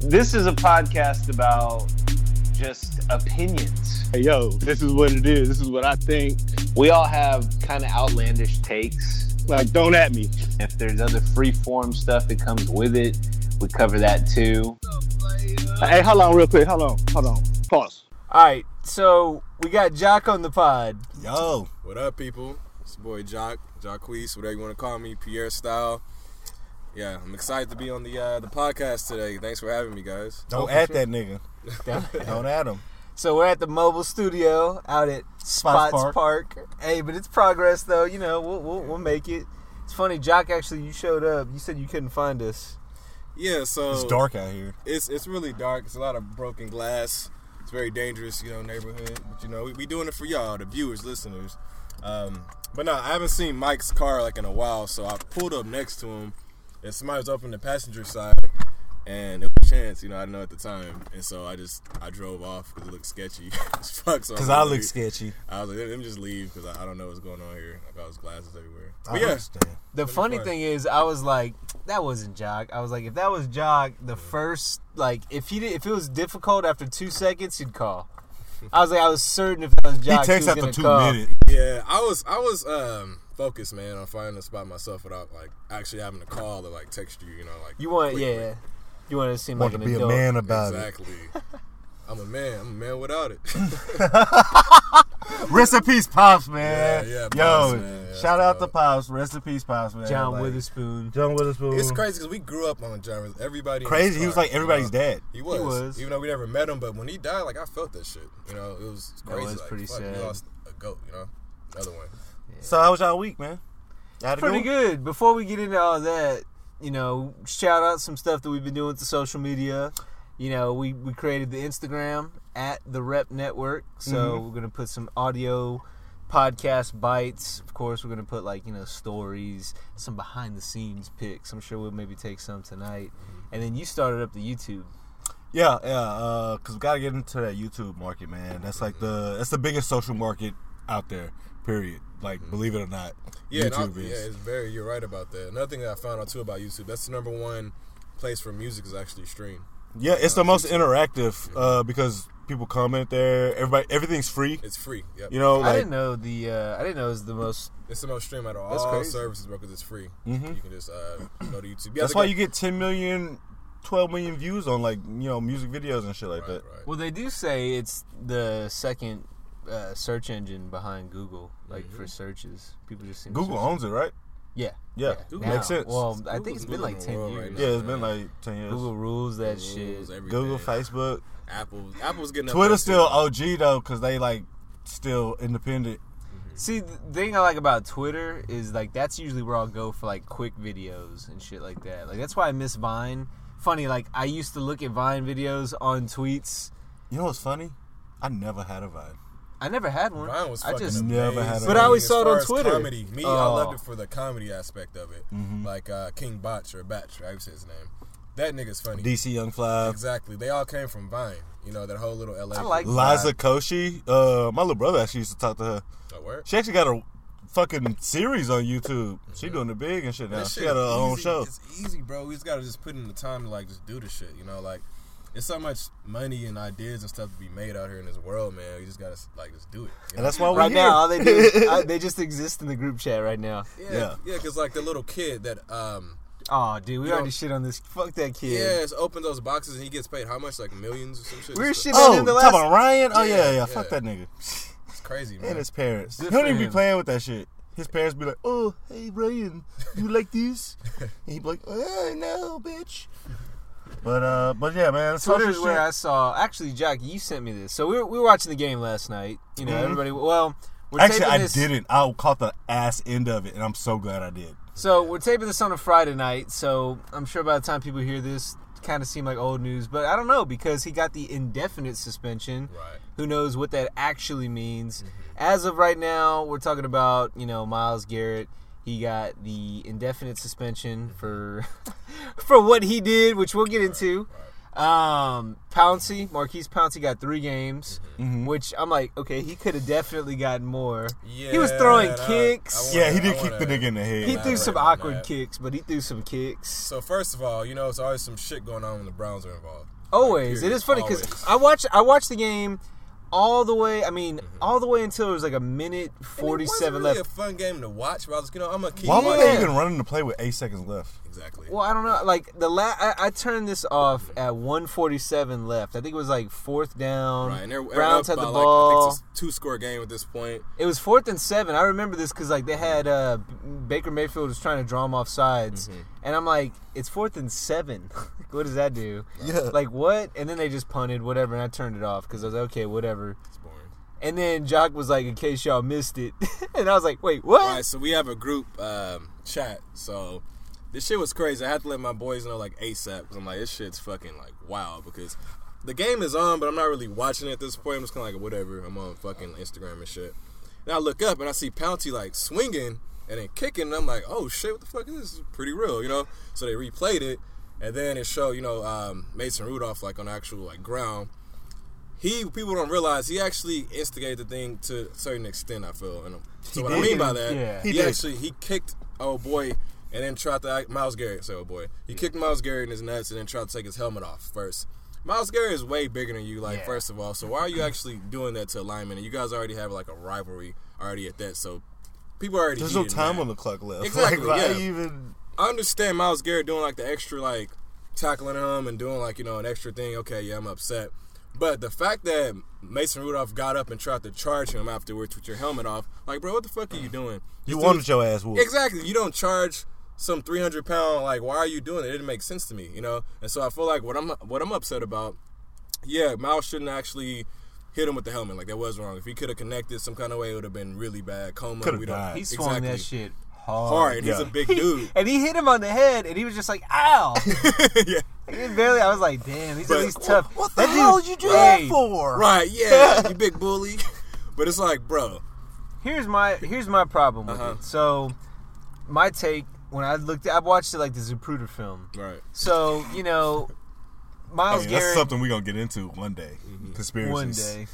This is a podcast about just opinions. Hey, yo, this is what it is. This is what I think. We all have kind of outlandish takes. Like, don't at me. If there's other free form stuff that comes with it, we cover that too. Hey, hold on, real quick. Hold on, hold on. Pause. All right, so we got Jock on the pod. Yo, What up, people? It's your boy Jock, Jacquees, whatever you want to call me, Pierre Style. Yeah, I'm excited to be on the uh, the podcast today. Thanks for having me, guys. don't at that nigga. don't at him. So we're at the mobile studio out at Spots, Spots Park. Hey, but it's progress though. You know, we'll, we'll we'll make it. It's funny, Jock. Actually, you showed up. You said you couldn't find us. Yeah, so It's dark out here. It's it's really dark. It's a lot of broken glass. It's very dangerous, you know, neighborhood. But you know, we, we doing it for y'all, the viewers, listeners. Um, but no, I haven't seen Mike's car like in a while, so I pulled up next to him, and somebody was up on the passenger side, and it was Chance, you know, I know at the time, and so I just I drove off because it looked sketchy as fuck. So Cause was I like, look sketchy. I was like, let me just leave because I, I don't know what's going on here. I got his glasses everywhere. I yeah, understand. The funny fun. thing is, I was like, that wasn't Jock. I was like, if that was Jock, the first like, if he did, if it was difficult after two seconds, he'd call. I was like, I was certain if that was He Jock, takes was after gonna two call. minutes. Yeah, I was I was um focused, man, on finding a spot myself without like actually having to call or like text you, you know, like You want, quickly. yeah, you want to seem Want like to an be adult. a man about it. exactly. I'm a man. I'm a man without it. it. Rest in peace, pops, man. Yeah, yeah, Yo, Pops, man. Yeah, shout out to pops. Rest in peace, pops, man. John Like, Witherspoon. John Witherspoon. it's crazy because we grew up on John. Everybody Crazy. his He was like everybody's you know? dad. He was. he was. Even though we never met him, but when he died, like I felt that shit. You know, it was That crazy. was like, pretty fuck, sad. We lost a goat. You know, another one. So how was y'all week, man? Pretty one? good. Before we get into all that, you know, shout out some stuff that we've been doing to social media. You know, we, we created the Instagram at the Rep Network. So Mm-hmm. we're gonna put some audio podcast bites. Of course, we're gonna put like you know stories, some behind the scenes pics. I'm sure we'll maybe take some tonight. And then you started up the YouTube. Yeah, yeah. Uh, cause we gotta get into that YouTube market, man. That's like the that's the biggest social market out there. Period. Like, believe it or not, Yeah, and I- YouTube yeah, it's very. You're right about that. Another thing that I found out too about YouTube. That's the number one place for music is actually streamed. Yeah, it's the most interactive uh, because people comment there. Everybody, everything's free. It's free. Yep. You know, I didn't know the. Uh, I didn't know it was the most. It's the most streamed out of That's all crazy. services, bro, because it's free. Mhm. You can just uh, go to YouTube. Yeah, that's why got- you get 10 million, 12 million views on like you know music videos and shit like Right, that. right. Well, they do say it's the second uh, search engine behind Google, like for searches. People just seem Google search- owns it, right? Yeah, Yeah, Google makes sense. Well, I think it's been like ten years. right now. yeah, it's been like 10 years. Google rules that Rules, shit. everything. Google, Facebook, Apple, Apple's getting up Twitter's still too. OG though because they like still independent. See, the thing I like about Twitter is like that's usually where I'll go for like quick videos and shit like that. Like that's why I miss Vine. Funny, like I used to look at Vine videos on tweets. You know what's funny? I never had a Vine. I never had one. Mine was I fucking just Never had a- amazing. But I always As saw it on Twitter. Comedy. Me, I Oh. loved it for the comedy aspect of it. Mm-hmm. Like uh, King Botch or Batch, I would say his name. That nigga's funny. DC Young Fly, Exactly. They all came from Vine. You know that whole little LA. I like Liza Koshy. Uh, my little brother actually used to talk to her. Oh, word? She actually got a fucking series on YouTube. She doing the big and shit now. That She got her is own show. It's easy, bro. We just gotta just put in the time to like just do the shit. You know, like it's so much money and ideas and stuff to be made out here in this world, man. We just gotta like just do it. you And that's why we're Right here. now, all they do is I, they just exist in the group chat right now. yeah, yeah. yeah, because like the little kid that um Oh, dude, we You already know- shit on this. Fuck that kid. yeah, just opens those boxes and he gets paid how much? Like millions or some shit. We were It's shitting oh, on him the talk last. about Ryan? Oh, yeah, Yeah, yeah. Fuck yeah. that nigga. It's crazy, man. And his parents. Good he don't for even be playing with that shit. His parents be like, oh, hey, Ryan, you like this? and he be like, oh, no, bitch. But, uh, but yeah, man. social Twitter's where I saw. Actually, Jack, you sent me this. So we were, we were watching the game last night. You know, Mhm. everybody. Well, we're Actually, I this, didn't. I caught the ass end of it, and I'm so glad I did. So we're taping this on a Friday night. So I'm sure by the time people hear this, kind of seem like old news. But I don't know because he got the indefinite suspension. Right. Who knows what that actually means? As of right now, we're talking about you know Myles Garrett. He got the indefinite suspension for for what he did, which we'll get into. Um, Pouncey, Maurkice Pouncey got three games, Mhm. which I'm like, okay, he could have definitely gotten more. Yeah, he was throwing and I- kicks. I Yeah, he did I kick the wanna- nigga in the head. he threw some awkward that. kicks, but he threw some kicks. So first of all, you know, it's always some shit going on when the Browns are involved. Always, Like, it is funny because. I watched I watched the game all the way. I mean, mm-hmm. all the way until it was like a minute And it wasn't really left. a fun game to watch, but I was, you know, I'm gonna keep. Why were watching. they even running to play with eight seconds left? Exactly. Well, I don't know. Like the la- I, I turned this off at 147 left. I think it was like fourth down. Right, and they're, they're Browns up had by the like, I ball. think it's a two score game at this point. It was fourth and seven. I remember this because like they had uh, Baker Mayfield was trying to draw him off sides, Mm-hmm. and I'm like, it's fourth and seven. what does that do? Yeah. Like what? And then they just punted whatever, and I turned it off because I was like, okay, whatever. It's boring. And then Jock was like, in case y'all missed it, and I was like, wait, what? Right, so we have a group um, chat. So this shit was crazy. I had to let my boys know like ASAP because I'm like, this shit's fucking like wow because the game is on, but I'm not really watching it at this point. I'm just kind of like whatever. I'm on fucking Instagram and shit. And I look up and I see Pouncey like swinging and then kicking, and I'm like, oh shit, what the fuck is this? This is pretty real, you know? So they replayed it, and then it showed you know um, Mason Rudolph like on actual like ground. He people don't realize he actually instigated the thing to a certain extent. I feel, and so He what I mean by that, Yeah. he, He actually he kicked oh boy, and then tried to act, Myles Garrett. Oh boy, he kicked Myles Garrett in his nuts, and then tried to take his helmet off first. Myles Garrett is way bigger than you, like Yeah. first of all. So why are you actually doing that to a lineman? And you guys already have like a rivalry already at that. So people already There's no time mad. on the clock left. Exactly, Like, yeah. even? I understand Myles Garrett doing like the extra like tackling him and doing like you know an extra thing. Okay, yeah, I'm upset. But the fact that Mason Rudolph got up and tried to charge him afterwards with your helmet off, like, bro, what the fuck are you mm. doing? You This wanted dude- your ass whooped. Exactly. You don't charge some 300 pound. Like, why are you doing it? It didn't make sense to me, you know. And so I feel like what I'm what I'm upset about. Yeah, Myles shouldn't actually hit him with the helmet. Like that was wrong. If he could have connected some kind of way, it would have been really bad. Coma. Could've we don't. died. he swung that Exactly. shit hard. Hard. He's Yeah. a big dude. and he hit him on the head, and he was just like, "Ow!" yeah. He barely. I was like, "Damn, he's But- at least tough." What the That hell did you do Hey, that for? Right, yeah, you big bully. But it's like, bro, Here's my here's my problem with Uh-huh. it. So, my take when I looked, I watched it like the Zapruder film. right. So you know, Myles Hey, that's Garrett something we're gonna get into one day. Conspiracies. one day.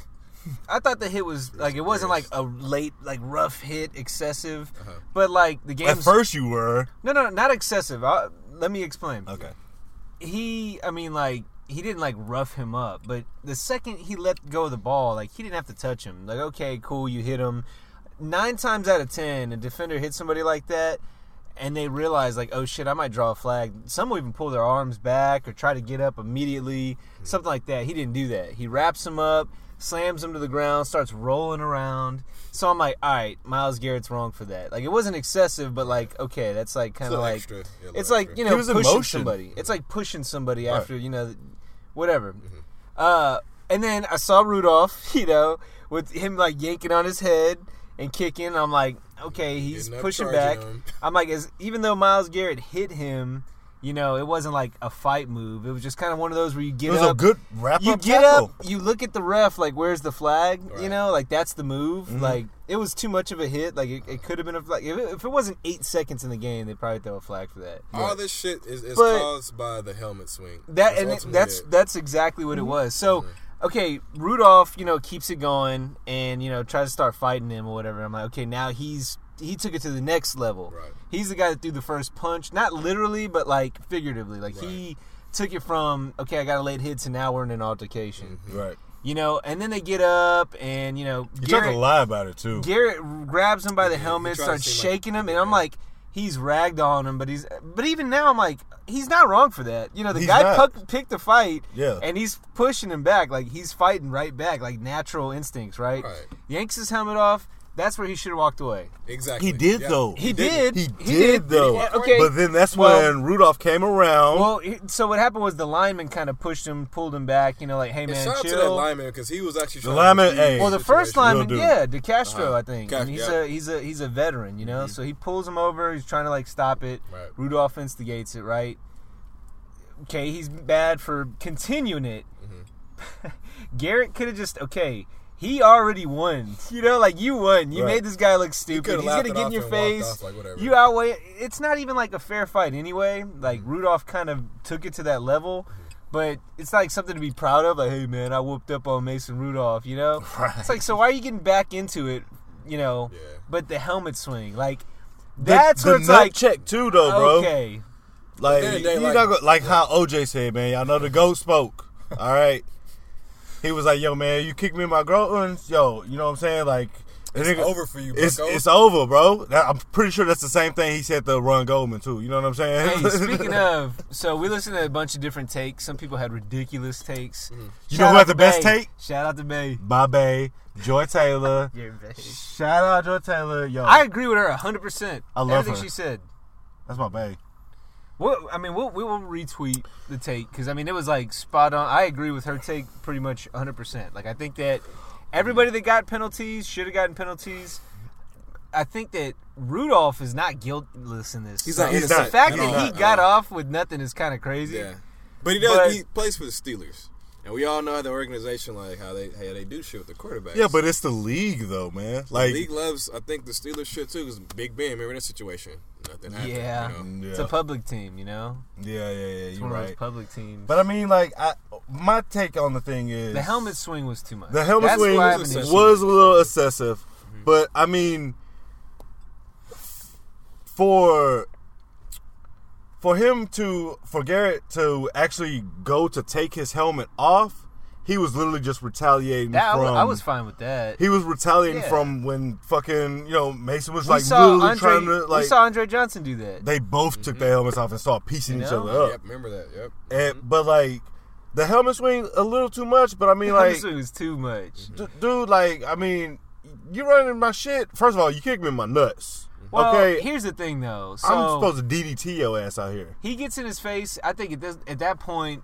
I thought the hit was like it wasn't like a late, like rough hit, excessive, Uh-huh. but like the game. At first, you were no, no, not excessive. i let me explain. okay. he I mean like he didn't like rough him up, but the second he let go of the ball, like he didn't have to touch him. Like okay, cool, you hit him. Nine times out of ten, a defender hits somebody like that, and they realize like, oh shit, I might draw a flag. Some will even pull their arms back or try to get up immediately, something like that. He didn't do that. He wraps him up, slams him to the ground, starts rolling around. So I'm like, all right, Myles Garrett's wrong for that. Like it wasn't excessive, but like okay, that's like kind of like extra. Yeah, little it's like you know was pushing motion. somebody. It's like pushing somebody Right. after you know, whatever. Mm-hmm. Uh, and then I saw Rudolph, you know, with him like yanking on his head and kicking. I'm like, okay, he's pushing back. him. I'm like, even though Myles Garrett hit him, you know, it wasn't like a fight move. It was just kind of one of those where you It get was up, a good wrap you get tackle. up, you look at the ref, like, where's the flag? You know, like that's the move. Mm-hmm. Like it was too much of a hit. Like it, it could have been a flag. If it, if it wasn't eight seconds in the game, they'd probably throw a flag for that. All this shit is, is But- caused by the helmet swing. That and it- that's it. that's exactly what it was. So okay, Rudolph, you know, keeps it going and you know tries to start fighting him or whatever. I'm like, okay, now he's he took it to the next level. Right. He's the guy that threw the first punch, not literally, but like figuratively. Like he took it from okay, I got a late hit to now we're in an altercation. Mm-hmm. Right. You know, and then they get up and you know You tried to Garrett, lie about it too. Garrett grabs him by the he helmet, starts seem like- shaking him, and I'm like, he's ragged on him, but he's but even now I'm like, he's not wrong for that. You know, the He's guy puck, picked the fight, Yeah. and he's pushing him back, like he's fighting right back, like natural instincts, right? Right. Yanks his helmet off. That's where he should have walked away. Exactly. He did Yeah. though. He, didn't. did. He, did, though. Yeah, okay. But then that's Well- when Rudolph came around. Well, so what happened was the lineman kind of pushed him, pulled him back. You know, like, hey man, shout out to that lineman because he was actually The lineman- to hey. Well, the first lineman, yeah, DeCastro, Uh-huh. I think, Ca- and he's yeah. Mm-hmm. a he's a he's a veteran, you know. So he pulls him over. He's trying to like stop it. Right. Rudolph instigates it, right? Okay, he's bad for continuing it. Mm-hmm. Garrett could have just okay. He already won. You know, like you won. You Right. made this guy look stupid. coulda He's gonna get in your face. off like you outweigh. It's not even like a fair fight anyway. Like Mm-hmm. Rudolph kind of took it to that level. but it's like something to be proud of. Like, hey man, I whooped up on Mason Rudolph. You know, it's like so why are you getting back into it? You know, Yeah. but the helmet swing, like that's the where it's nut like check too, though, bro. okay, Like, then they you like- not go, like how OJ said, man. Y'all know the goat spoke. All right. He was like, "Yo, man, you kick me in my groins, yo. You know what I'm saying? Like, It's nigga- over for you, It's it's over, bro. That- I'm pretty sure that's the same thing he said to Ron Goldman too. You know what I'm saying? Hey, speaking of, so we listened to a bunch of different takes. Some people had ridiculous takes. Mm-hmm. You know who had the best Bay. take? Shout out to Bay. Babe, Joy Taylor. Shout out to Joy Taylor, yo. I agree with her hundred percent. I love everything her. she said. that's my babe. Well, I mean, we'll, we will retweet the take because I mean it was like spot on. I agree with her take pretty much 100. percent Like I think that everybody that got penalties should have gotten penalties. I think that Rudolph is not guiltless in this. He's not the innocent fact at that all. he got off with nothing is kind of crazy. Yeah, but he does. But- he plays for the Steelers, and we all know the organization like how they how they do shit with the quarterbacks. Yeah, but it's the league though, man. Like the Like, league loves. I think the Steelers should too. Because Big Ben, remember that situation? Nothing happened. Yeah. you know? Mm, it's yeah, a public team, you know. yeah, yeah, yeah. It's You're one of those right. public teams. But I mean, like, I my take on the thing is the helmet swing was too much. The helmet That's swing why I have was an excessive. issue. was a little excessive, mm-hmm. but I mean, for for him to for Garrett to actually go to take his helmet off, he was literally just retaliating That, I from. was- I was fine with that. he was retaliating Yeah. from when fucking you know Mason was we like saw literally Andre, trying to like. we saw Andre Johnson do that. they both took their mm-hmm. helmets off and started piecing You each other up. Yep, remember that. Yep. And, mm-hmm. but like the helmet swing a little too much. But I mean, Helmet like swing was too much. D- dude, like, I mean, you running my shit. First of all, you kicked me in my nuts. Well, okay, here's the thing though. So I'm supposed to DDT your ass out here. he gets in his face. I think at this, at that point,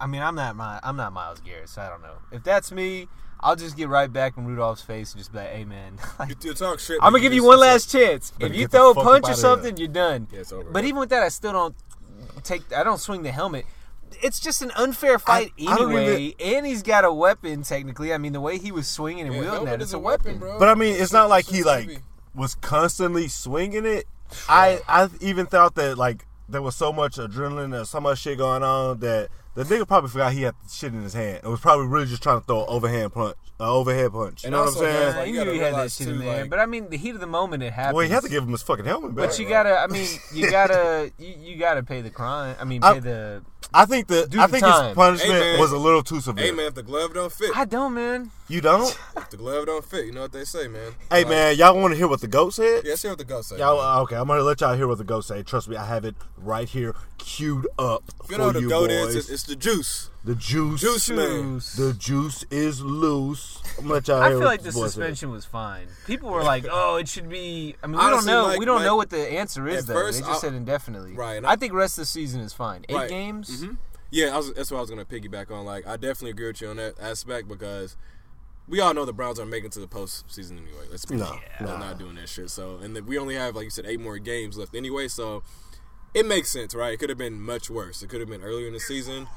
I mean, I'm not my I'm not Myles Garrett, so I don't know. If that's me, I'll just get right back in Rudolph's face and just be like, "Hey, man." like, You, you talk shit. I'm gonna give you one last chance. Better If you throw a punch or something, you're done. Yeah, it's over. But even with that, I still don't take. I don't swing the helmet. It's just an unfair fight I don't anyway, and he's got a weapon. Technically, I mean, the way he was swinging and Yeah, wielding that, it's a weapon. bro. But I mean, it's not like he like heavy. Was constantly swinging it. I I even thought that like there was so much adrenaline and so much shit going on that the nigga probably forgot he had the shit in his hand. It was probably really just trying to throw an overhand punch, an overhead punch. You And know what I'm saying? Yeah, Like, he you knew he had that realize, shit in too, there, like- but I mean, the heat of the moment it happened. well, you have to give him his fucking helmet back. But you gotta, I mean, you gotta, you, you gotta pay the crime. I mean, pay I- the. I think the Do I think time. his punishment Hey, was a little too severe. Hey man, if the glove don't fit, I don't, man. You don't? if the glove don't fit, you know what they say, man. hey Like, man, y'all want to hear what the goat said? Yeah, hear what the goat said. Y'all, man. uh, okay, I'm gonna let y'all hear what the goat say. Trust me, I have it right here, queued up you for know what the you goat boys. is, it's, it's the juice. The juice, Juice man. The juice is loose. I'm gonna let y'all I hear feel like the this boy said. suspension was fine. People were like, "Oh, it should be." I mean, we Honestly, don't know. like- we don't like- know what the answer is at though. first, they just I- said indefinitely. Right, and I, I- think rest of the season is fine. Eight Right. games. hmm Yeah, I was, that's what I was gonna piggyback on. Like, I definitely agree with you on that aspect because we all know the Browns aren't making it to the postseason anyway. Let's be No, honest. no. they're not doing that shit. So, and then we only have, like you said, eight more games left anyway. So, it makes sense, right? It could have been much worse. It could have been earlier in the season.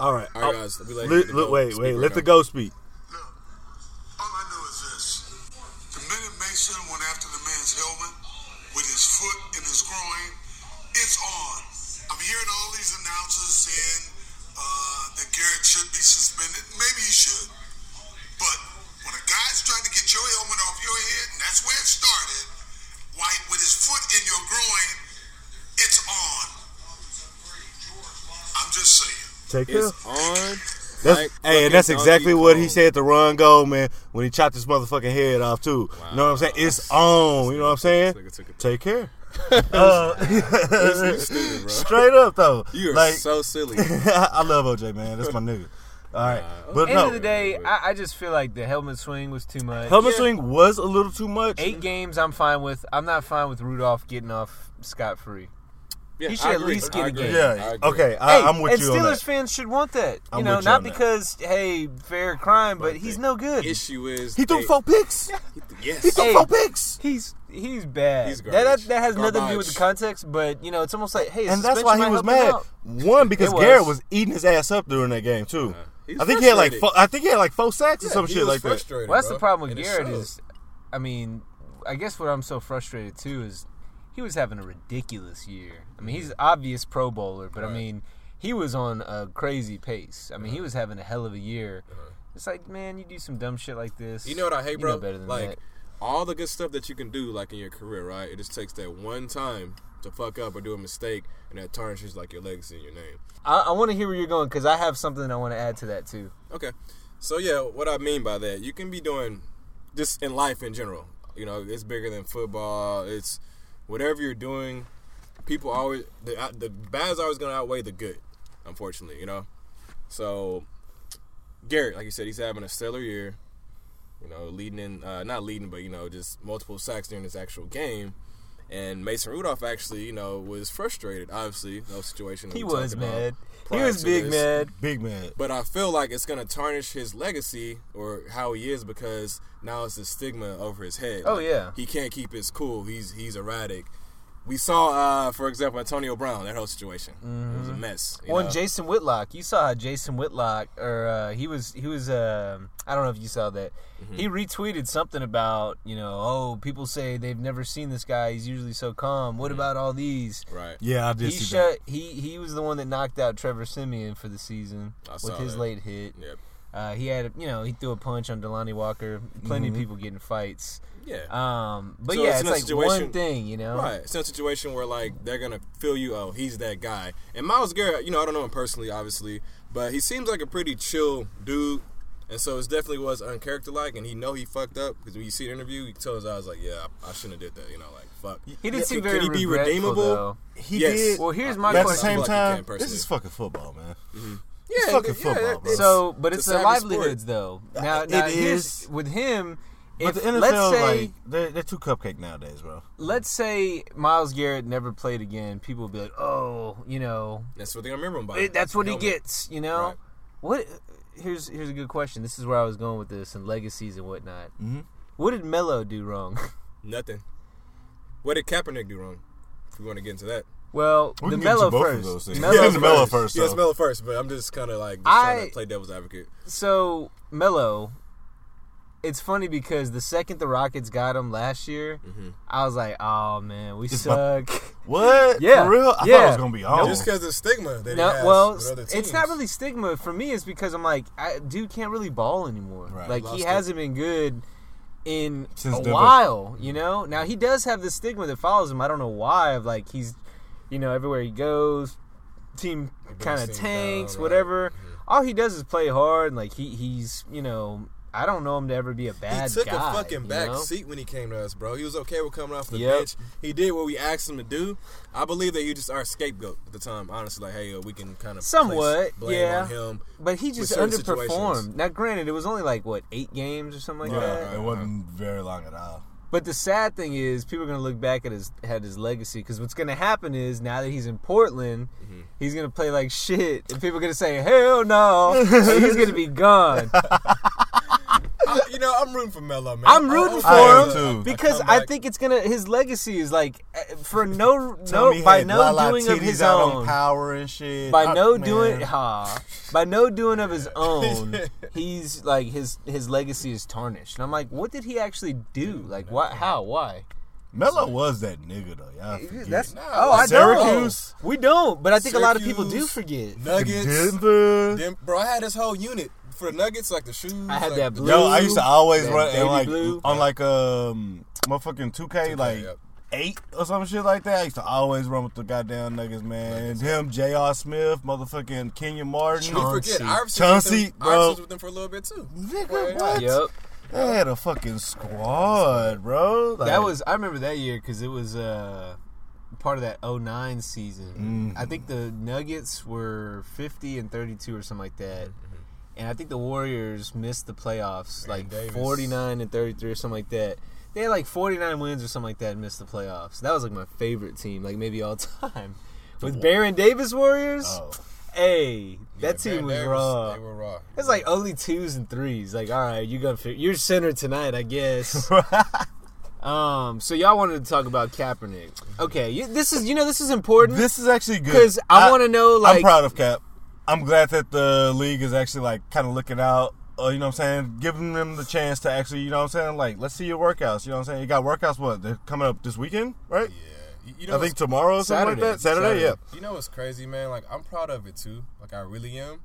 All right, All right, oh, guys, we let let- the look, wait, wait, right let the ghost goat speak. Look, all I know is this. The minute Mason went after the man's helmet with his foot in his groin, it's on. I'm hearing all these announcers saying uh, that Garrett should be suspended. Maybe he should. But when a guy's trying to get your helmet off your head, and that's where it started, White with his foot in your groin, it's on. I'm just saying. Take care. It's on. That's, like hey, and that's exactly what he Kong. said to Ron Goldman when he chopped his motherfucking head off too. You know what I'm saying? It's on. You know what I'm saying? This nigga took. Take care. Uh, stupid, bro. straight up though, You are like so silly. I love OJ man. That's my nigga. All right, but End no, of the day, I, I just feel like the helmet swing was too much. helmet Yeah. swing was a little too much. Eight games, I'm fine with. I'm not fine with Rudolph getting off scot free. Yeah, He should at least get a game. Yeah. agree. Okay. I, hey, I'm with and you Steelers on that. fans should want that. You I'm know, with you not on that. because hey, fair crime, but, But he's no good. Issue is He threw they- four picks. Yes. He threw Hey. four picks. He's he's bad. He's that, that that has nothing to do with the context, but you know, it's almost like hey, And that's why he was mad. One because was. Garrett was eating his ass up during that game too. He's I think he had like four, I think he had like four sacks or some shit like that. frustrated, Well, that's the problem with Garrett is, I mean, I guess what I'm so frustrated too is he was having a ridiculous year. I mean, he's obvious Pro Bowler, but I mean, he was on a crazy pace. I mean, he was having a hell of a year. It's like, man, you do some dumb shit like this. Uh-huh. You know what I hate, you bro? know better than like that. all the good stuff that you can do, like in your career, right? It just takes that one time to fuck up or do a mistake, and that tarnishes like your legacy and your name. I, I want to hear where you're going because I have something I want to add to that too. Okay. So yeah, what I mean by that, you can be doing just in life in general. You know, it's bigger than football. It's whatever you're doing. People always the uh, the bad's always going to outweigh the good. Unfortunately, you know. So Garrett, like you said, he's having a stellar year. You know, leading in uh, not leading, but you know, just multiple sacks during this actual game. And Mason Rudolph actually, you know, was frustrated. Obviously, no situation. He was about mad. He was big this. mad. Big man. But I feel like it's gonna tarnish his legacy or how he is because now it's a stigma over his head. Oh, Like, yeah. he can't keep his cool. He's he's erratic. We saw, uh, for example, Antonio Brown. That whole situation. It was a mess. you Well, and? Jason Whitlock, you saw how Jason Whitlock, or uh, he was, he was. Uh, I don't know if you saw that. Mm-hmm. He retweeted something about, you know, oh, people say they've never seen this guy. He's usually so calm. What about all these? right. Yeah, I did He see shut. He he was the one that knocked out Trevor Siemian for the season I with saw his that. late hit. Yep. Uh, he had, you know, he threw a punch on Delanie Walker. Plenty of people getting fights. Yeah. Um, but So yeah, it's it's, like situation- one thing, you know. Right. It's not a situation where like they're gonna feel you. Oh, he's that guy. And Myles Garrett, you know, I don't know him personally, obviously, but he seems like a pretty chill dude. And so it definitely was uncharacter-like, and he know he fucked up because when you see the interview, he can tell his eyes like, yeah, I, I shouldn't have did that. You know, like fuck. He did Yeah, seem could- very could he be redeemable? though. He Yes. did. Well, here's my but at the same I like time, can this is fucking football, man. Yeah, It's fucking yeah, football, it- bro. So, but it's it's a the savage sport. livelihoods, though. Now, It now is. here's with him. But If the NFL, let's say, like, they're, they're too cupcake nowadays, bro. let's say Myles Garrett never played again, people would be like, "Oh, you know, That's what they remember him by. it- that's what he Helmet. gets." You know, Right. what? Here's here's a good question. This is where I was going with this and legacies and whatnot. Mhm. What did Melo do wrong? Nothing. What did Kaepernick do wrong? If we want to get into that. well, We the can get into Melo first. those things. Melo Yeah, first. Melo first, Yes, though. Melo first, but I'm just kind of like just I- trying to play devil's advocate. So Melo, it's funny because the second the Rockets got him last year, Mm-hmm. I was like, "Oh man, we It's suck." What? Yeah. For real? I thought Yeah. it was gonna be on. Just because the stigma that No, he has well, with other it's not really stigma for me. It's because I'm like, I, dude can't really ball anymore. Right. Like Lost he hasn't been good in Since a Denver. while. You know. Now he does have the stigma that follows him. I don't know why. Of like he's, you know, everywhere he goes, team kind of tanks, down, right. whatever. Mm-hmm. All he does is play hard. And like he he's you know. I don't know him to ever be a bad guy. He took guy. a fucking you back know? seat when he came to us, bro. He was okay with coming off the Yep. bench. He did what we asked him to do. I believe that he just our scapegoat at the time. Honestly, like, hey, uh, we can kind of Somewhat, blame yeah. on him. But he just underperformed. situations. Now, granted, it was only like what eight games or something like Yeah, that. it wasn't very long at all. But the sad thing is, people are gonna look back at his at his legacy because what's gonna happen is now that he's in Portland, Mm-hmm. he's gonna play like shit, and people are gonna say, "Hell no!" and he's gonna be gone. I- you know, I'm rooting for Melo, man. I'm rooting I- for I him too. because come I think it's gonna. His legacy is like eh, for no no he by had no La La doing of his out own. on power and shit. by I- no man. doing ha by no doing of his own he's like his his legacy is tarnished and i'm like what did he actually do like what how why Melo was that nigga though. Y'all forget. that's Nah, oh i Syracuse? don't we don't but i think a lot of people do forget Nuggets. Denver. Dem- bro, I had this whole unit for the Nuggets, like the shoes. I had like that blue. Yo, I used to always run and like blue. on like um motherfucking 2K, like yep. eight or some shit like that. I used to always run with the goddamn Nuggets, man. Him, J.R. Smith, motherfucking Kenyon Martin. We forget Chauncey. Iverson. Chauncey, was with them, bro. Iverson was with them for a little bit too. Nigga, what? yep They had a fucking squad, bro. Like, that was i remember that year because it was uh part of that 09 season Mhm. i think the nuggets were 50 and 32 or something like that and i think the warriors missed the playoffs like Davis. 49 and 33 or something like that they had like 49 wins or something like that and missed the playoffs that was like my favorite team like maybe all time with baron davis warriors Oh. hey that Yeah, team was Baron raw Davis, They were raw. it's like only twos and threes. Like, all right, you're gonna you're center tonight, I guess. um, so y'all wanted to talk about Kaepernick. Okay, you, this is you know this is important This is actually good because I, want to know like I'm proud of Cap. I'm glad that the league is actually like kind of looking out. Uh, you know what I'm saying? Giving them the chance to actually, you know what I'm saying? Like, let's see your workouts. You know what I'm saying? You got workouts. What? They're coming up this weekend, right? Yeah. You know I think tomorrow or something like that. Saturday, yeah. You know what's crazy, man? Like I'm proud of it too. Like I really am.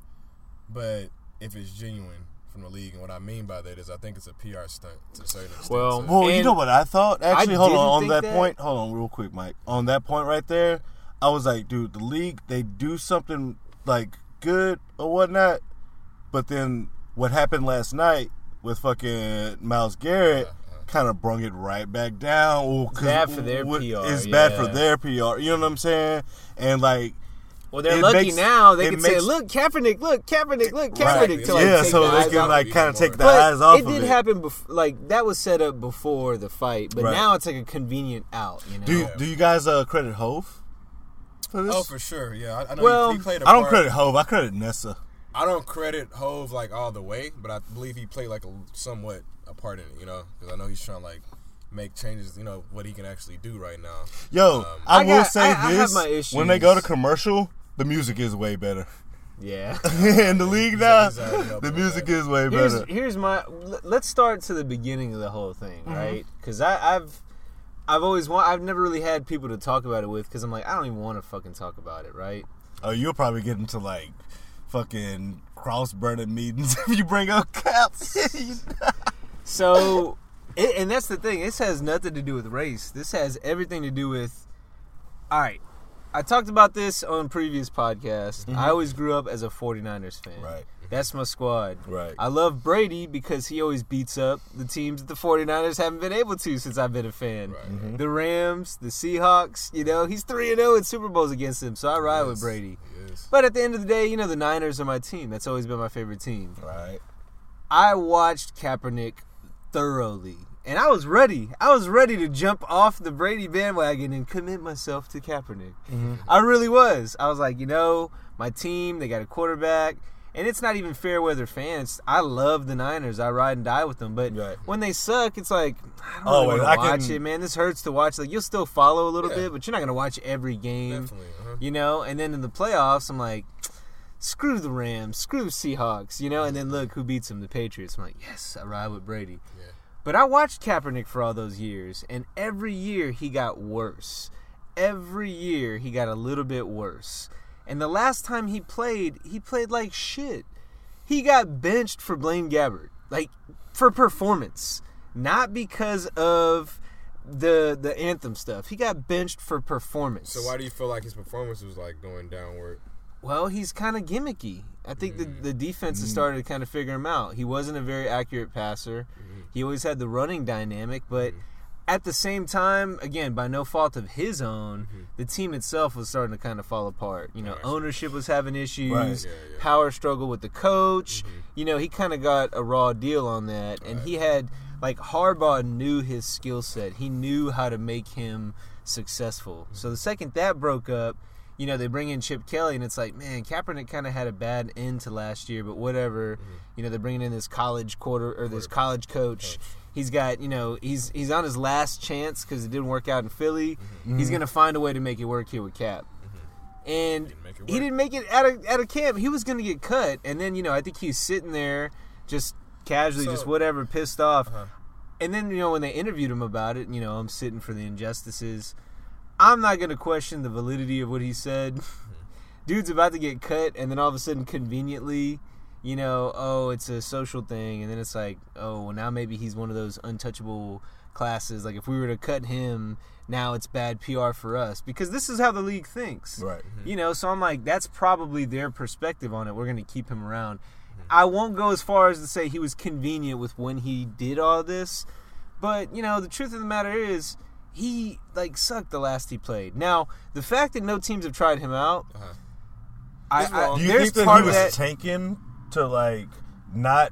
But if it's genuine from the league, and what I mean by that is, I think it's a PR stunt to a certain extent. Well, So- Well, you know what I thought? Actually, hold on on that, that. point. Hold on, real quick, Mike. On that point right there, I was like, dude, the league they do something like good or whatnot, but then what happened last night with fucking Myles Garrett kind of brung it right back down. Well, 'cause bad for their what- PR, It's bad for their PR. You know what I'm saying? And like, Well, they're It lucky makes- now. They it can say, "Look, Kaepernick! Look, Kaepernick! Look, Right. Kaepernick!" To, like, yeah, so the they can like kind of take the But eyes off it of did it. happen. Bef- like that was set up before the fight, but Right. now it's like a convenient out. You know. Do you, do you guys uh, credit Hov for this? Oh, for sure. Yeah, I, I know Well, he, he played a I don't part. credit Hov. I credit Nessa. I don't credit Hov like all the way, but I believe he played like a somewhat a part in it. You know, because I know he's trying to like make changes. You know what he can actually do right now. Yo, Um, I, I will got- say I- I have this: my when they go to commercial, the music is way better. Yeah. In the league now, he's already up the music is way better. here's my. Let's start to the beginning of the whole thing, Mm-hmm. right? Because I've I've always want. I've never really had people to talk about it with because I'm like I don't even want to fucking talk about it, right? Oh, you'll probably get into like fucking cross burning meetings if you bring up caps. So, it, and that's the thing. This has nothing to do with race. This has everything to do with. All right. I talked about this on previous podcasts. I always grew up as a 49ers fan. Mm-hmm. Right. That's my squad. Right. I love Brady because he always beats up the teams that the 49ers haven't been able to since I've been a fan. Mm-hmm. The Rams, the Seahawks, you know, he's 3 and 0 in Super Bowls against them, so I ride with Brady. he is. But at the end of the day, you know, the Niners are my team. That's always been my favorite team. right. I watched Kaepernick thoroughly. And I was ready. I was ready to jump off the Brady bandwagon and commit myself to Kaepernick. I really was. I was like, you know, my team, they got a quarterback. And it's not even fair weather fans. I love the Niners. I ride and die with them. But Right. when they suck, it's like, I don't Oh, really want to watch can- it, man. This hurts to watch. Like, you'll still follow a little Yeah. bit, but you're not going to watch every game. Definitely. Uh-huh. You know? And then in the playoffs, I'm like, screw the Rams, screw the Seahawks, you know, and then look who beats them, the Patriots. I'm like, yes, I ride with Brady. Yeah. But I watched Kaepernick for all those years, and every year he got worse. Every year he got a little bit worse. And the last time he played, he played like shit. He got benched for Blaine Gabbert, like for performance, not because of the the anthem stuff. He got benched for performance. So why do you feel like his performance was like going downward? Well, he's kind of gimmicky. I think the, the mm. defense has mm. started to kind of figure him out. He wasn't a very accurate passer. Mm-hmm. He always had the running dynamic, but mm-hmm. At the same time, again, by no fault of his own, the team itself was starting to kind of fall apart. You know, Right. ownership was having issues, Right. Yeah, yeah. power struggle with the coach. You know, he kind of got a raw deal on that, and he had like Harbaugh knew his skill set. He knew how to make him successful. So the second that broke up, you know, they bring in Chip Kelly, and it's like, man, Kaepernick kind of had a bad end to last year, but whatever. You know, they're bringing in this college quarter or this college coach. He's got, you know, he's he's on his last chance because it didn't work out in Philly. Mm-hmm. He's mm-hmm. gonna find a way to make it work here with Cap. Mm-hmm. And make it he didn't make it out of out of camp. He was gonna get cut, and then you know, I think he's sitting there just casually, So- just whatever, pissed off. Uh-huh. And then you know when they interviewed him about it, you know I'm sitting for the injustices. I'm not gonna question the validity of what he said. Dude's about to get cut, and then all of a sudden, conveniently, you know, oh, it's a social thing, and then it's like, oh, well, now maybe he's one of those untouchable classes. Like if we were to cut him, now it's bad PR for us because this is how the league thinks. Right. You know, so I'm like, that's probably their perspective on it. We're going to keep him around. I won't go as far as to say he was convenient with when he did all this, but you know, the truth of the matter is, he like sucked the last he played. Now, the fact that no teams have tried him out, Uh-huh. I, I. Do you there's think that part he was that. tanking to like not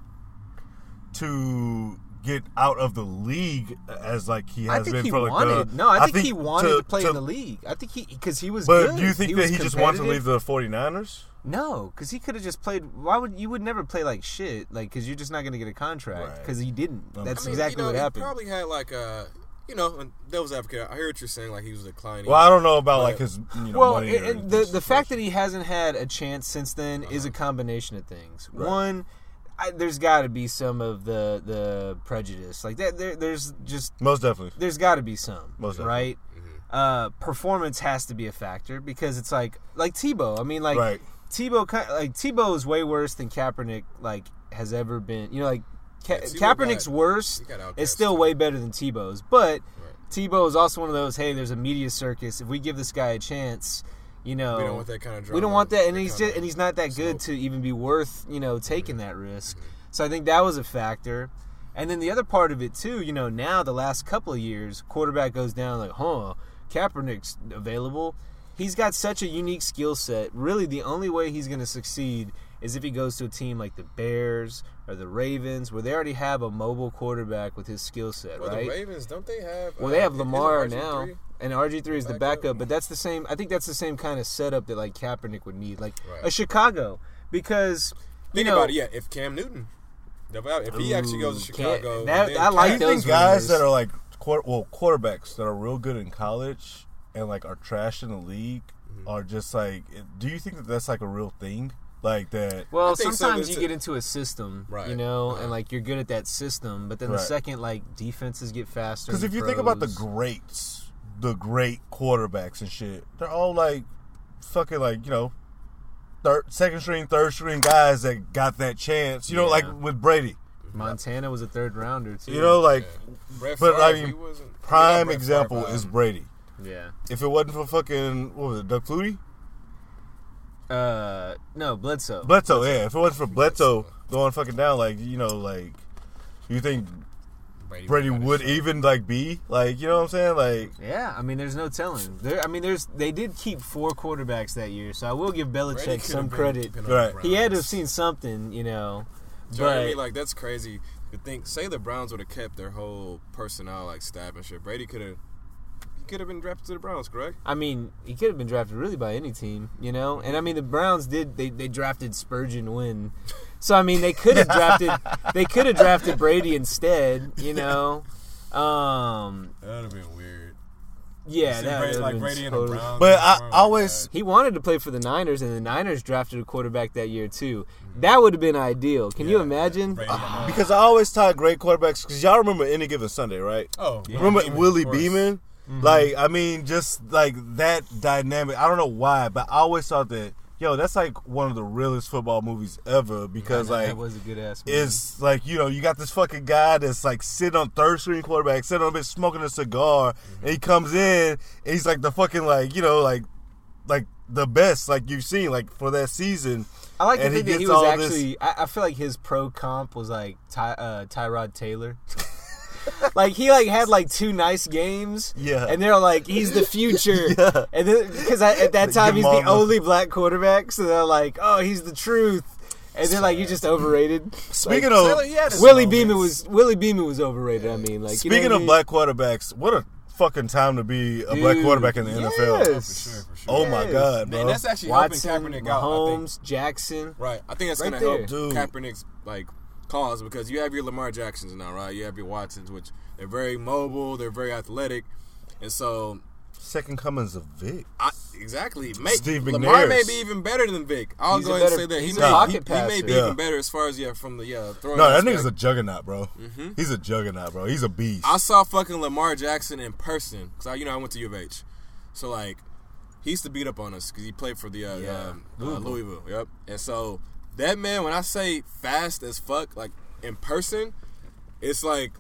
to get out of the league as like he has been he for like wanted. the, no, I, think, he wanted to, play to- in the league. I think he because he was. But good. do you think he that he just wants to leave the 49ers? No, because he could have just played. Why would you would never play like shit? Like because you're just not going to get a contract Right. because he didn't. Um, That's I mean, exactly you know, what he happened. probably had like a, you know, and devil's advocate. I hear what you're saying. Like he was declining. Well, I don't know about But- like his you know well, money. and- or the his the fact that he hasn't had a chance since then is Uh-huh. a combination of things. Right. One, I, there's got to be some of the the prejudice like that. There, there's just most definitely. there's got to be some, Most definitely. right? uh, performance has to be a factor because it's like like Tebow. I mean, like Right. Tebow, ki- like Tebow is way worse than Kaepernick like has ever been. You know, like Ka- Kaepernick's got- worse. he It's still way better than Tebow's, but Tebow is also one of those. Hey, there's a media circus. If we give this guy a chance, you know, We don't want that kind of drama. we don't want that, and that he's just and he's not that good to even be worth you know taking that risk. So I think that was a factor. And then the other part of it too, you know, now the last couple of years, quarterback goes down like, huh, Kaepernick's available. He's got such a unique skill set. Really, the only way he's going to succeed is if he goes to a team like the Bears or the Ravens, where they already have a mobile quarterback with his skill set, Well, right? the Ravens don't they have? Well, uh, they have Lamar RG3? now, and RG three is the Backup? backup. But that's the same. I think that's the same kind of setup that like Kaepernick would need, like Right. a Chicago, because you Think know, about it. Yeah, if Cam Newton, if he actually goes to Chicago, that- then I like you think those guys rumors. that are like well quarterbacks that are real good in college and like are trash in the league Mm-hmm. are just like? Do you think that that's like a real thing? Like that? Well, I think so, sometimes you get into a system, Right. you know, Uh-huh. and like you're good at that system, but then the second like defenses get faster. Because if you think about the greats, the great quarterbacks and shit, they're all like fucking like you know. Third, second string, third string guys that got that chance, you know, like with Brady, Montana was a third rounder too. you know, like Brett But, Favre, I mean, prime example Favre, is Brady. yeah. If it wasn't for fucking what was it, Doug Flutie? Uh, no, Bledsoe. Bledsoe, yeah. If it wasn't for Bledsoe going fucking down, like you know, like you think Brady, Brady would even like be like you know what I'm saying? Like yeah, I mean, there's no telling. There, I mean, there's they did keep four quarterbacks that year, so I will give Brady Belichick some been- credit. been Right. He had to have seen something, you know. Do you know what I But mean? Like that's crazy. To think, say the Browns would have kept their whole personnel, like staff and shit. Brady could have, he could have been drafted to the Browns, correct? I mean, he could have been drafted really by any team, you know. And I mean, the Browns did they, they drafted Spergon Wynn, so I mean they could have drafted they could have drafted Brady instead, you know. Um, That'd have been weird. yeah, that Brady, like been Brady and the Browns. But I always- He wanted to play for the Niners, and the Niners drafted a quarterback that year too. That would have been ideal. Can you imagine? Brady and- because I always tie great quarterbacks because y'all remember any given Sunday, right? oh, remember Beamen, Willie of Beamen? Like I mean, just like that dynamic. I don't know why, but I always thought that yo, that's like one of the realest football movies ever because like that was a good ass. movie. is like you know you got this fucking guy that's like sitting on third string quarterback, sitting on a bit smoking a cigar, and he comes in and he's like the fucking like you know like like the best like you've seen like for that season. I like to and he that he was all this- actually. I, I feel like his pro comp was like Ty, uh, Tyrod Taylor. like he like had like two nice games. Yeah. and they're like he's the future. Yeah. and then because at that time Your he's the only black quarterback, so they're like, oh, he's the truth. And they're like, you're just overrated. Speaking Like, of Taylor, he Willie moments. Beamen was Willie Beamen was overrated. I mean, like you know speaking I of mean? black quarterbacks, what a fucking time to be a black quarterback in the yes. NFL. For sure, for sure. Oh my god, bro! And that's actually Watson, helping Kaepernick out. I think. Mahomes, Jackson. Right. I think that's Right gonna there. help Dude. Kaepernick's like cause because you have your Lamar Jacksons now, right? You have your Watsons, which they're very mobile, they're very athletic, and so Second comings of Vic. I, exactly. May, Steve Lamar may be even better than Vic. I'll He's go ahead better- and say that he may, he, he may be. Yeah. even better as far as yeah from the yeah throwing. No, that aspect. nigga's a juggernaut, bro. Mm-hmm. He's a juggernaut, bro. He's a beast. I saw fucking Lamar Jackson in person because I, you know, I went to U of H, so like he used to beat up on us because he played for the uh, Yeah. uh, Louisville. Louisville. Yep. And so that man, when I say fast as fuck, like in person, it's like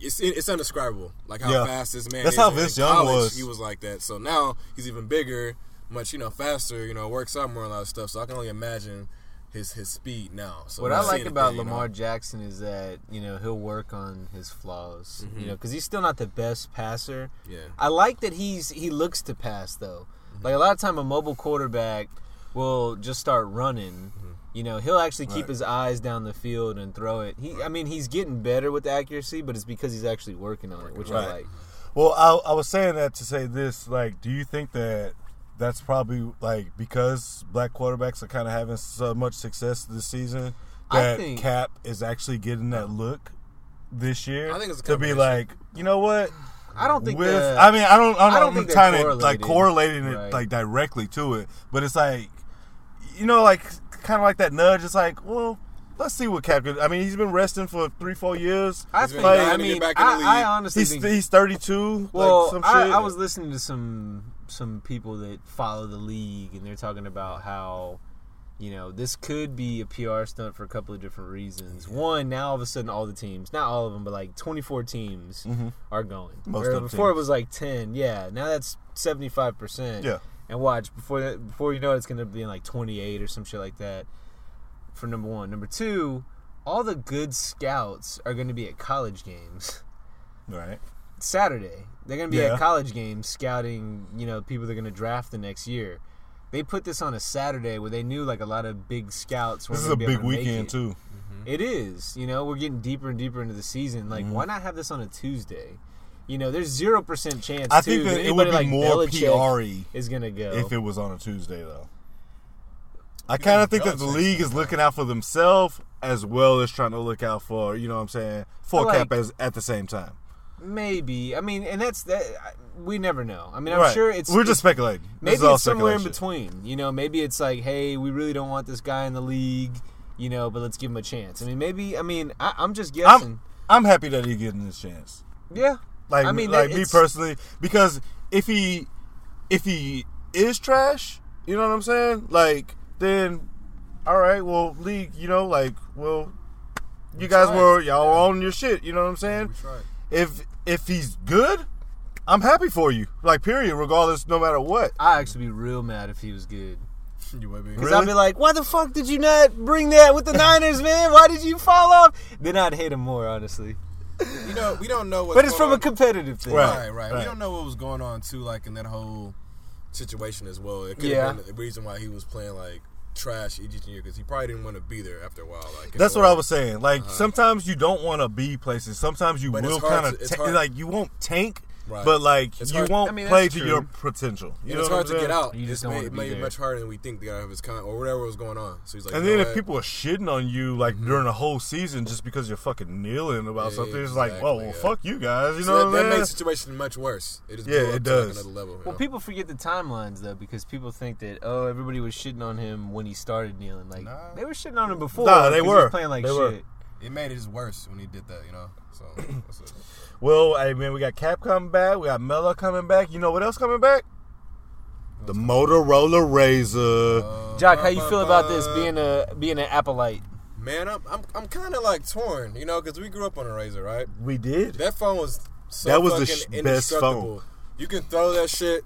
it's it's undescribable. Like how Yeah. fast this man. That's is. how And Vince in Young was. He was like that. So now he's even bigger, much you know faster. You know, works out more and a lot of stuff. So I can only imagine his his speed now. So What I like anything, about you know. Lamar Jackson is that you know he'll work on his flaws. Mm-hmm. You know, because he's still not the best passer. Yeah. I like that he's he looks to pass though. Mm-hmm. Like a lot of time, a mobile quarterback will just start running. Mm-hmm. You know, he'll actually keep Right. his eyes down the field and throw it. He, I mean, he's getting better with the accuracy, but it's because he's actually working on it, which I like. Well, I, I was saying that to say this. Like, do you think that that's probably like because black quarterbacks are kind of having so much success this season that think- Cap is actually getting that look this year I think it's a to be like, you know what? I don't think With the- I mean, I don't. I I don't, don't I'm think they're trying to like correlating it Right. like directly to it, but it's like, you know, like kind of like that nudge. It's like, well, let's see what Cap. could- I mean, he's been resting for three, four years. I He's think. been I mean, back in the I, I honestly He's think. he's 32. well, like some I, shit. I was listening to some some people that follow the league, and they're talking about how. You know, this could be a PR stunt for a couple of different reasons. One, now all of a sudden, all the teams, not all of them, but like 24 teams are going. Mm-hmm. Most Where of the before it was like 10. Yeah, now that's 75%. Yeah. And watch, before that, before you know it, it's going to be in like 28 or some shit like that for number one. Number two, all the good scouts are going to be at college games. right. Saturday. They're going to be Yeah. at college games scouting, you know, people they're going to draft the next year. They put this on a Saturday where they knew like a lot of big scouts were This is gonna a be big able to weekend it. too. Mm-hmm. It is. You know, we're getting deeper and deeper into the season. Like, mm-hmm. why not have this on a Tuesday? You know, there's zero percent chance. I too, think that it would be like more Belichick PR is gonna go. if it was on a Tuesday though. I kind of think that the league is looking out for themselves as well as trying to look out for you know what I'm saying for But, Cap as at the same time. Maybe. I mean, and that's that. We never know. I mean, I'm right. sure it's. We're just speculating. Maybe it's somewhere in between. You know, maybe it's like, hey, we really don't want this guy in the league. You know, but let's give him a chance. I mean, maybe. I mean, I, I'm just guessing. I'm I'm happy that he's getting this chance. yeah. Like, I mean, like me personally, because if he if he is trash, you know what I'm saying? Like, then all right, well, league, you know, like, well, you guys tried. were y'all were on your shit. You know what I'm saying? We. If if he's good, I'm happy for you. Like, period. Regardless, no matter what. I'd actually be real mad if he was good. You would be. Because Really? I'd be like, why the fuck did you not bring that with the Niners, man? Why did you fall off? Then I'd hate him more, honestly. You know, we don't know what's But it's going from a competitive thing. Right. Right, right, right. We don't know what was going on too, like in that whole situation as well. It could Yeah. have been the reason why he was playing like trash each year because he probably didn't want to be there after a while. Like That's a what I was saying. Like uh-huh. sometimes you don't want to be places. Sometimes you But will kind of it's hard- like you won't tank, Right. but like It's you hard- won't I mean, play to true. your potential. You know it's hard to get out. You just it's made, made it much harder than we think the guy of his kind or whatever was going on. So he's like, And then if what? people are shitting on you like mm-hmm. during the whole season just because you're fucking kneeling about Yeah, something, it's like, exactly, well, well, yeah. fuck you guys. You So know that, what that I'm makes the situation much worse. It just Yeah, it does. another level. Well, know? people forget the timelines though, because people think that oh, everybody was shitting on him when he started kneeling. Like Nah. they were shitting on him before. Nah, they were. playing like They shit. were. it made it just worse when he did that. You know. So that's it. Well, hey man, we got Cap coming back. We got Melo coming back. You know what else coming back? The Motorola Razr. Uh, Jock, how you ba- feel about this being a being an Appleite? Man, I'm I'm, I'm kind of like torn, you know, because we grew up on a razor, right? we did. That phone was so That was the sh- best indestructible. You can throw that shit.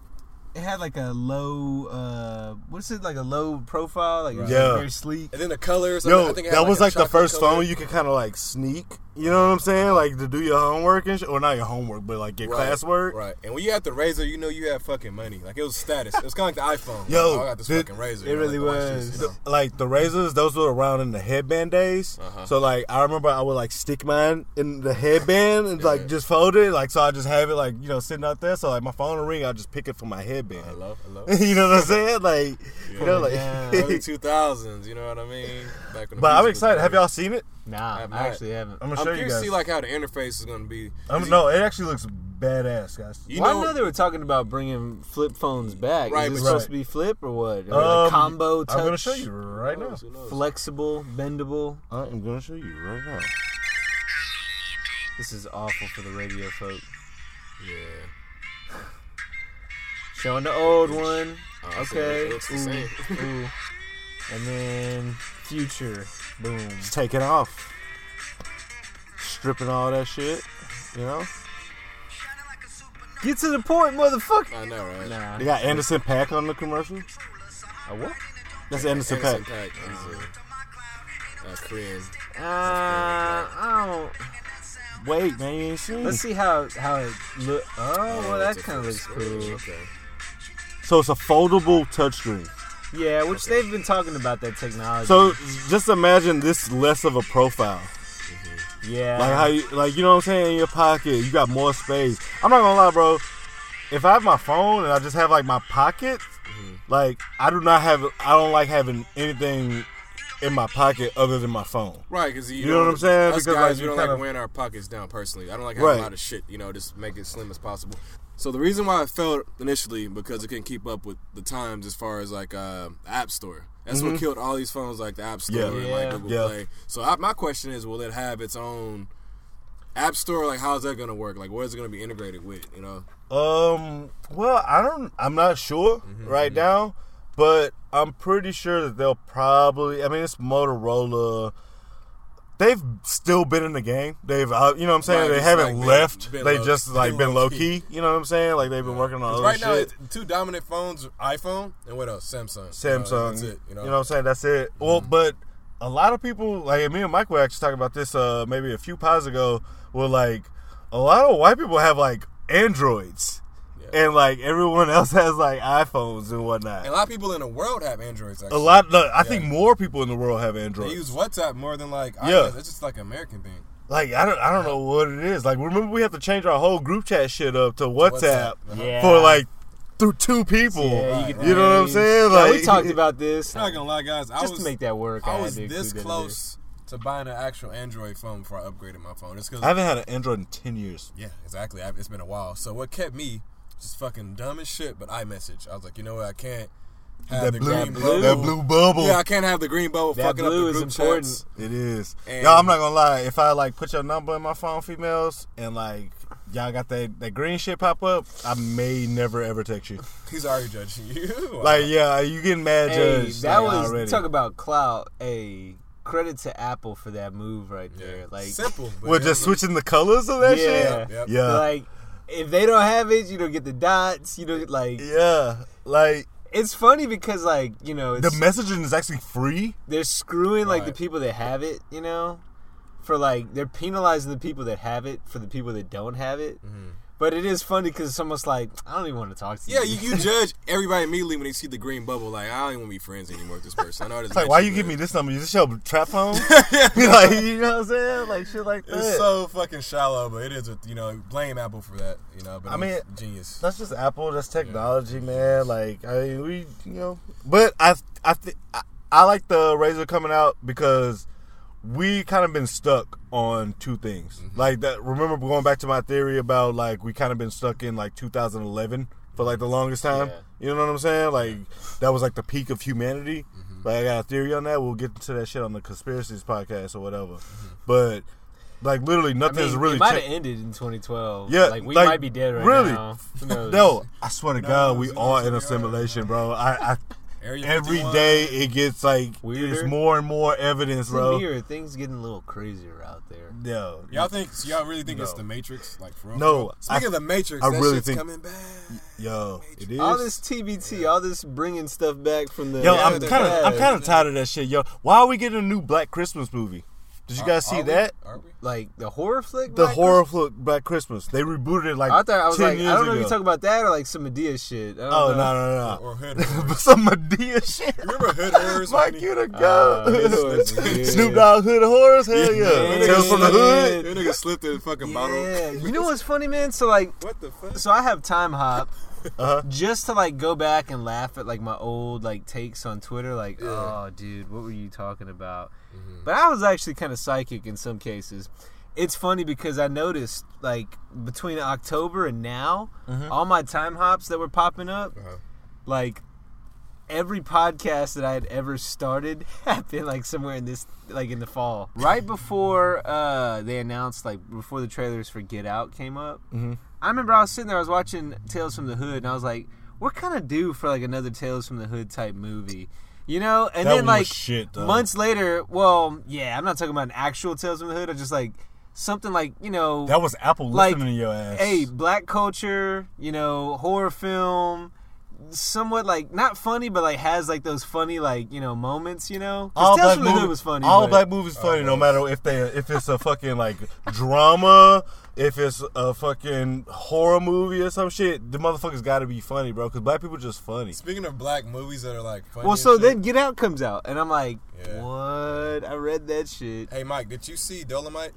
It had like a low, uh, what's it like a low profile, like it was Yeah. very sleek. And then the colors. I Yo, think it had that was like the first color. phone you could kind of like sneak. You know what I'm saying? Like to do your homework and shit, or not your homework, but like your Right, classwork. Right. And when you had the razor, you know you had fucking money. Like it was status. It was kind of like the iPhone. Yo, oh, I got this the- fucking razor. it you know, really like, was. this, you know? Like the razors, those were around in the headband days. Uh-huh. So like I remember I would like stick mine in the headband and like just fold it. Like so I just have it like you know sitting out there. So like my phone will ring, I just pick it from my headband. Hello, hello. you know what I'm saying? Like you know like. Yeah. Early 2000s, you know what I mean? Back when but I'm music was excited. Have y'all seen it? Nah, have I not. actually haven't. I'm gonna I'm show you guys. see like how the interface is gonna be. Um, no, it actually looks badass, guys. You well, know, I know they were talking about bringing flip phones back. Right, Is it but- supposed to be flip or what? Or like Um, combo touch, I'm gonna show you right now. Flexible, bendable. I'm gonna show you right now. This is awful for the radio folk. Yeah. Showing the old one. Oh, okay. the ooh, ooh. And then future. Boom. Just take it off. Stripping all that shit. You know? Get to the point, motherfucker. I know, right? Nah. They got Anderson .Paak on the commercial. A what? That's Anderson, Anderson .Paak. A, a Korean. Uh, I don't. Wait, man, you ain't seen Let's see how how it look. Oh, well, that kind of looks cool. Okay. So it's a foldable touchscreen. Yeah, which they've been talking about that technology. So just imagine this less of a profile. Mm-hmm. yeah, Like how you like you know what I'm saying, in your pocket, you got more space. I'm not gonna lie, bro. If I have my phone and I just have like my pocket, mm-hmm. like I do not have I don't like having anything in my pocket other than my phone. Right, because you, You know what I'm saying? Us Because, guys, like, we you don't kind like of- wearing our pockets down personally. I don't like having Right. a lot of shit. You know, just make it slim as possible. So the reason why I failed initially because it couldn't keep up with the times as far as like uh, App Store. That's what killed all these phones like the App Store Mm-hmm. Yeah. and Yeah. like Google Yeah. Play. So I, my question is, will it have its own App Store? Like, how's that gonna work? Like, what is it gonna be integrated with? You know? Um. Well, I don't. I'm not sure Mm-hmm, right now, but I'm pretty sure that they'll probably. I mean, it's Motorola. They've still been in the game. They've, uh, you know, what I'm saying Right, they haven't like, left. been they low- just like been been low low-key. key. You know what I'm saying? Like they've been working on other right now, shit. two dominant phones: iPhone and what else? Samsung. Samsung. Uh, that's it. You know. what I'm saying? That's it. Well, Mm-hmm. but a lot of people, like me and Mike were actually talking about this uh maybe a few pods ago, were like a lot of white people have like Androids. Yeah. And like everyone else has like iPhones and whatnot. And a lot of people in the world have Androids. A lot. No, I think more people in the world have Androids. They use WhatsApp more than like Yeah. iOS. It's just like an American thing. Like I don't, I don't know what it is. Like remember we have to change our whole group chat shit up to WhatsApp, Uh-huh. Yeah. for like through two people. Yeah, you could could You know what I'm change- saying? Yeah, Like we talked about this. I'm not gonna lie, guys. I Just was to make that work, I had was this include that close to buying an actual Android phone before I upgraded my phone. Just because, I haven't had an Android in ten years. yeah, exactly. I, it's been a while. So what kept me just fucking dumb as shit, but iMessage. I was like, you know what? I can't have That the blue, green blue- that bubble. blue bubble. Yeah, I can't have the green bubble That fucking up blue the is group important. chats. It is. And- y'all, I'm not gonna lie. If I like put your number in my phone, females, and like y'all got that that green shit pop up, I may never ever text you. He's already judging you. Like, yeah, you getting mad Hey, judged. that like, was already. talk about clout. A credit to Apple for that move right there. Like, simple. We're it just was- switching the colors of that Yeah. shit. Yep. Yeah, like if they don't have it, you don't get the dots. You don't like. yeah. Like It's funny because like you know the messaging is actually free. they're screwing like the people that have it. You know, for like they're penalizing the people that have it for the people that don't have it. Mm-hmm. But it is funny because it's almost like I don't even want to talk to you. Yeah, you, you judge everybody immediately when they see the green bubble. Like, I don't even want to be friends anymore with this person. I know this. It's like, why you give me this number? Is this your trap phone? like, you know what I'm saying? Like shit like that. It's so fucking shallow, but it is. A, you know, blame Apple for that. You know, but I I mean, mean, genius. That's just Apple. That's technology, man. Like I mean, we, you know. But I, I, th- I, I like the Razr coming out because we kind of been stuck on two things. Mm-hmm. Like that. Remember going back to my theory about like we kind of been stuck in like 2011 for like the longest time. Yeah. You know what I'm saying? Like that was like the peak of humanity. Mm-hmm. Like I got a theory on that. We'll get into that shit on the conspiracies podcast or whatever. Mm-hmm. But like literally I nothing's mean, really it might have ended in 2012. Yeah, like we like, might be dead right really? now. Knows? No, I swear to God, we are in a simulation, bro. I, I Area every 51. day it gets like Weirder? it's more and more evidence, It's bro. a mirror. Things getting a little crazier out there. Yo, Y'all think? So y'all really think it's the Matrix? Like for real? No, real? Speaking I- of the Matrix, I that really shit's think- coming back. yo, it is. All this TBT, all this bringing stuff back from the. yo, I'm kind of, I'm kind of tired of that shit, yo. Why are we getting a new Black Christmas movie? Did you guys see are we? that? Are we? like the horror flick. The Black horror Christmas? flick Black Christmas. They rebooted it like I thought I was 10 like, I don't know ago. if you talking about that or like some Madea shit. I don't Oh know. no no no! Hood no. Horrors. Some Madea shit. Remember Hood Horrors? Mike, you he- to Uh, go. Hood Horrors, yeah. Snoop Dogg Hood Horrors. Hell yeah. Yeah. Tales from the Hood. That nigga slipped in the fucking bottle. Yeah, you know what's funny, man? So like, What the fuck? so I have Timehop. Uh-huh. Just to like go back and laugh at like my old like takes on Twitter, like, oh dude, what were you talking about? But I was actually kind of psychic in some cases. It's funny because I noticed like between October and now, all my Timehops that were popping up, Uh-huh. like every podcast that I had ever started happened like somewhere in this like in the fall. Right before uh they announced like before the trailers for Get Out came up. Mm-hmm. I remember I was sitting there I was watching Tales from the Hood and I was like, we're kind of due for like another Tales from the Hood type movie. You know, and That then like shit, months later, well, yeah, I'm not talking about an actual Tales from the Hood. I just like something like you know, That was Apple Like, listening to your ass. hey, black culture, you know, horror film, somewhat like not funny, but like has like those funny like you know moments. You know, all Tales black from the was funny. All but- black movies funny, no oh, matter if they if it's a fucking like drama, if it's a fucking horror movie or some shit. The motherfuckers got to be funny, bro. Because black people just funny. Speaking of black movies that are like funny. Well, so shit, then Get Out comes out, and I'm like, Yeah. what? I read that shit. Hey Mike, did you see Dolemite,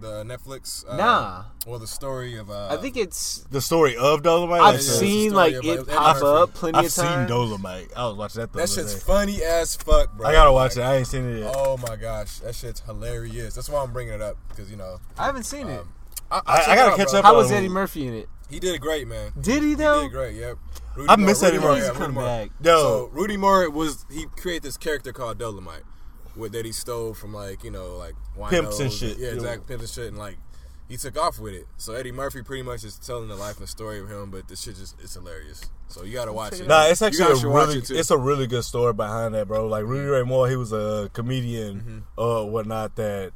the Netflix? Uh, Nah. Well, the story of. Uh, I think it's. The story of Dolemite. I've like, seen like of, it pop up Murphy. plenty I've of seen. Dolemite. I was watching that. The that other shit's day. funny as fuck, bro. I gotta watch Like, it. I ain't seen it yet. Oh my gosh, that shit's hilarious. That's why I'm bringing it up because you know. I haven't seen it. I, I- I gotta out, catch bro. up How on was. Eddie Murphy in it? He did it great, man. Did he though? He though? did great. Yep. Rudy I miss Rudy Eddie Murphy. yeah, He's Rudy Moore. back. Yo, So Rudy Moore was he created this character called Dolemite, with, that he stole from like you know like Pimps and winos shit. Yeah, exactly, pimps and shit, and like he took off with it. So Eddie Murphy pretty much is telling the life and story of him, but this shit just it's hilarious. So you gotta watch it. Nah, it's actually a really it, it's a really good story behind that, bro. Like Rudy Ray Moore, he was a comedian Mm-hmm. uh whatnot that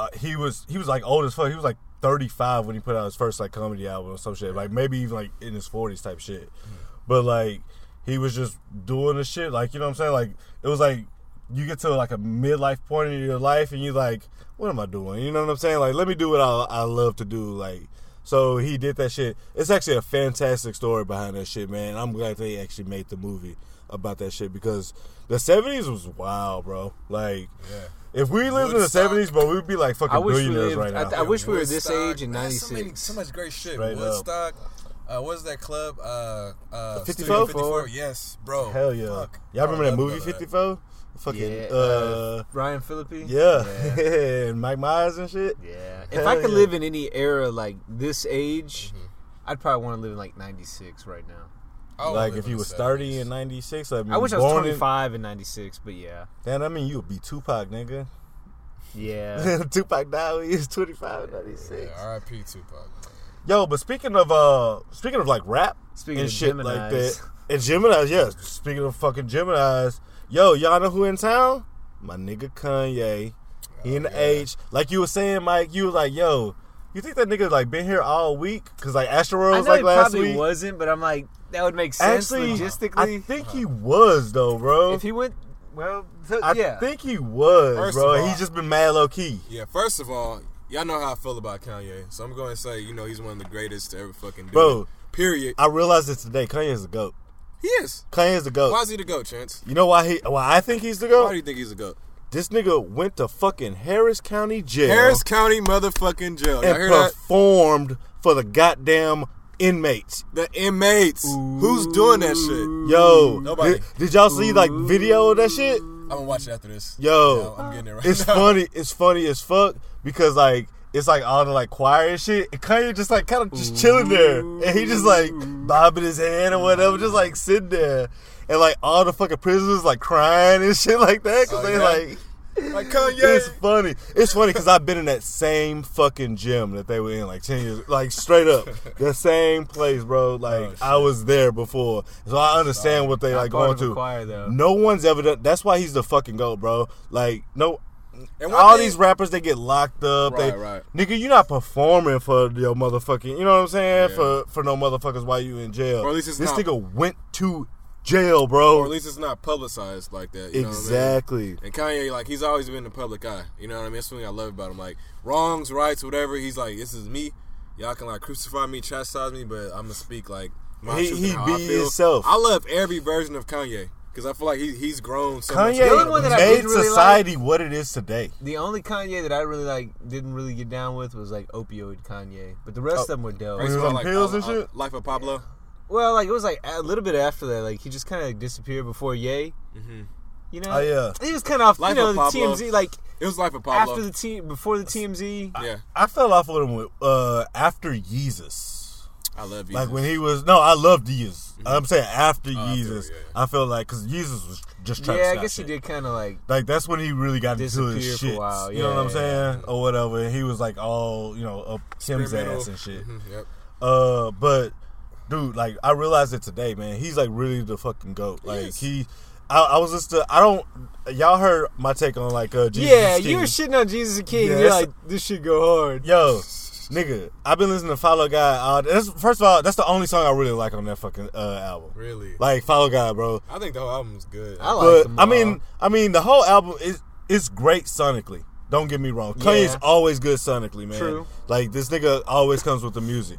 uh, he was he was like old as fuck. He was like 35 when he put out his first like comedy album or some shit. Like maybe even like in his 40s type shit. Mm-hmm. But like he was just doing the shit like you know what I'm saying? Like it was like you get to like a midlife point in your life and you like what am I doing? You know what I'm saying? Like let me do what I I love to do like so he did that shit. It's actually a fantastic story behind that shit, man. I'm glad they actually made the movie about that shit because the 70s was wild, bro. Like, if we lived in the Woodstock. 70s, bro, we'd be like fucking I wish we billionaires lived. right I, now. I wish we were this Woodstock, age in man, So, many, '96. so much great shit. Straight up. Woodstock. Uh, what's that club? Uh, uh, 54? Studio 54? Yes, bro. Hell yeah. Fuck. Y'all remember that movie that. 54? Fucking, Yeah, uh, uh, Ryan Phillippe. yeah. yeah. and Mike Myers and shit. Yeah. Hell If I could yeah. live in any era like this age, Mm-hmm. I'd probably want to live in like '96 right now. I Like if you he the was 30 70s. in 96, I, mean, I wish I was born in- 25 in '96, but yeah, Damn, I mean, you would be Tupac, nigga. yeah. Tupac died when he was 25 in 96. Yeah, R.I.P. Tupac. Yo, but speaking of uh speaking of like rap Speaking and of shit like that. And Gemini's, yeah. Speaking of fucking Gemini's, yo, y'all know who in town? My nigga Kanye. He in the Oh, yeah. H. Like you were saying, Mike, you was like, yo, you think that nigga like been here all week? Cause like Astroworld I was like he last probably week. wasn't, but I'm like that would make sense Actually, I think he was though, bro. if he went, well, so, I yeah. think he was, First bro. all- He's just been mad low key. Yeah, first of all, y'all know how I feel about Kanye, so I'm going to say, you know, he's one of the greatest to ever fucking do Bro. it. Period. I realized it today. Kanye is the goat. He is. Kanye is the goat. Why is he the goat, Chance? You know why he? Why I think he's the goat? Why do you think he's a goat? This nigga went to fucking Harris County Jail. Harris County motherfucking jail. Y'all and hear that? performed for the goddamn inmates. The inmates. Who's doing that shit? Yo, Nobody. Did, did y'all see like video of that shit? I'm gonna watch it after this. Yo, I'm getting it right it's now. funny. It's funny as fuck because like it's like all the like choir and shit. And Kanye just like kind of just chilling there, and he just like bobbing his hand or whatever, just like sitting there, and like all the fucking prisoners like crying and shit like that because Oh, they yeah? like. Like Kanye. It's funny. It's funny because I've been in that same fucking gym that they were in like ten years, like straight up, the same place, bro. Like Oh. I was there before, so I understand what they like going of the to. choir. No one's ever done. That's why he's the fucking goat, bro. Like no. And All thing- these rappers, they get locked up. they, Right, right. Nigga, you're not performing for your motherfucking. You know what I'm saying? Yeah. For for no motherfuckers while you in jail. Or at least it's this not- nigga went to jail, bro. Or at least it's not publicized like that. You Know what I mean? exactly. And Kanye, like, he's always been in the public eye. You know what I mean? That's something I love about him. Like, wrongs, rights, whatever. He's like, this is me. Y'all can like crucify me, chastise me, but I'm gonna speak like my He- truth he how be I feel. himself. I love every version of Kanye because I feel like he, he's grown so much. The only Kanye one that I made did really society what it is today. The only Kanye that I really like didn't really get down with was like opioid Kanye, but the rest oh. of them were dope. Right, He was so, on like, pills and shit? Life of Pablo. Well, like it was like a little bit after that, like he just kind of like disappeared before Ye. You know? Oh, yeah. He was kind of off. Life you know, of the TMZ like It was Life of Pablo. after the team before the TMZ. yeah, I fell off with him with uh after Yeezus. I love you. Like when he was no, I loved Yeezus. I'm saying after Mm-hmm. after, Yeezus, yeah. I felt like because Yeezus was just trying Yeah, to I guess shit. he did kind of like Like that's when he really got into Disappear his for a shit. while. You know what I'm Yeah, saying, or whatever. And he was like all you know up Kim's Experimental. ass and shit. Mhm, yep. Uh, but dude, like I realized it today, man. He's like really the fucking goat. Like is. he, I, I was just, uh, I don't. Y'all heard my take on like uh, Jesus yeah, is you were shitting on Jesus and King. Yeah, You're like this should go hard. Yo, nigga, I've been listening to Follow God. Uh, that's, first of all, that's the only song I really like on that fucking uh, album. Really. Like Follow God, bro. I think the whole album's good. I like But them I all. mean, I mean, the whole album is is great sonically. Don't get me wrong. Kanye's Yeah. always good sonically, man. True. Like this nigga always comes with the music.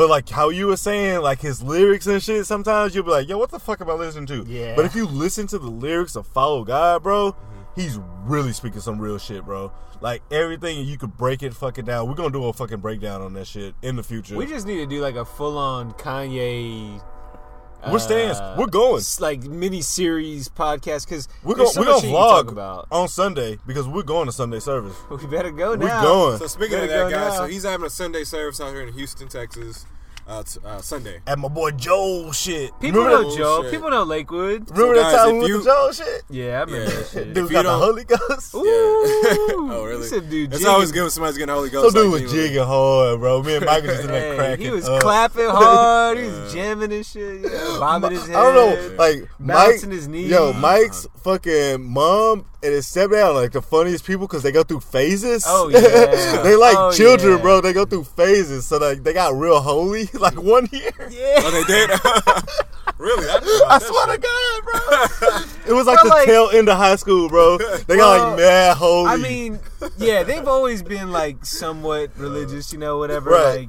But like how you were saying, like his lyrics and shit, sometimes you'll be like, yo, what the fuck am I listening to? Yeah. But if you listen to the lyrics of Follow God, bro, mm-hmm. he's really speaking some real shit, bro. Like everything you could break it fucking down. We're gonna do a fucking breakdown on that shit in the future. we just need to do like a full on Kanye. We're stands. uh, We're going. s- like mini series podcast because we're gonna so we're gonna shit you can talk vlog about. on Sunday because we're going to Sunday service. We better go now. We're going. So speaking Better of that, go guys, now. so he's having a Sunday service out here in Houston, Texas. Uh, t- uh, Sunday. At my boy Joel shit. People remember know that, Joe. shit. People know Lakewood. remember So that guys, time if we you- to Joel shit? Yeah, I remember Yeah. that shit. Dude If got the Holy Ghost. Ooh. oh, really? Some dude it's always good when somebody's getting Holy Some Ghost. dude like was you. jigging hard, bro. Me and Michael just in there Hey, cracking. he was up. clapping hard. He was jamming and shit. Yeah, bobbing his head. I don't know, like Mike, his knees. yo, Mike's fucking mom and his stepdad are like the funniest people because they go through phases. Oh, yeah. they like Oh, children, yeah. bro. They go through phases, so like they got real holy like one year. Yeah. Oh, they did. really? I, I that swear to. God, bro. It was like But, the like- tail end of high school, bro. They got Well, like mad holy. I mean, yeah, they've always been like somewhat religious, you know, whatever. Right. Like,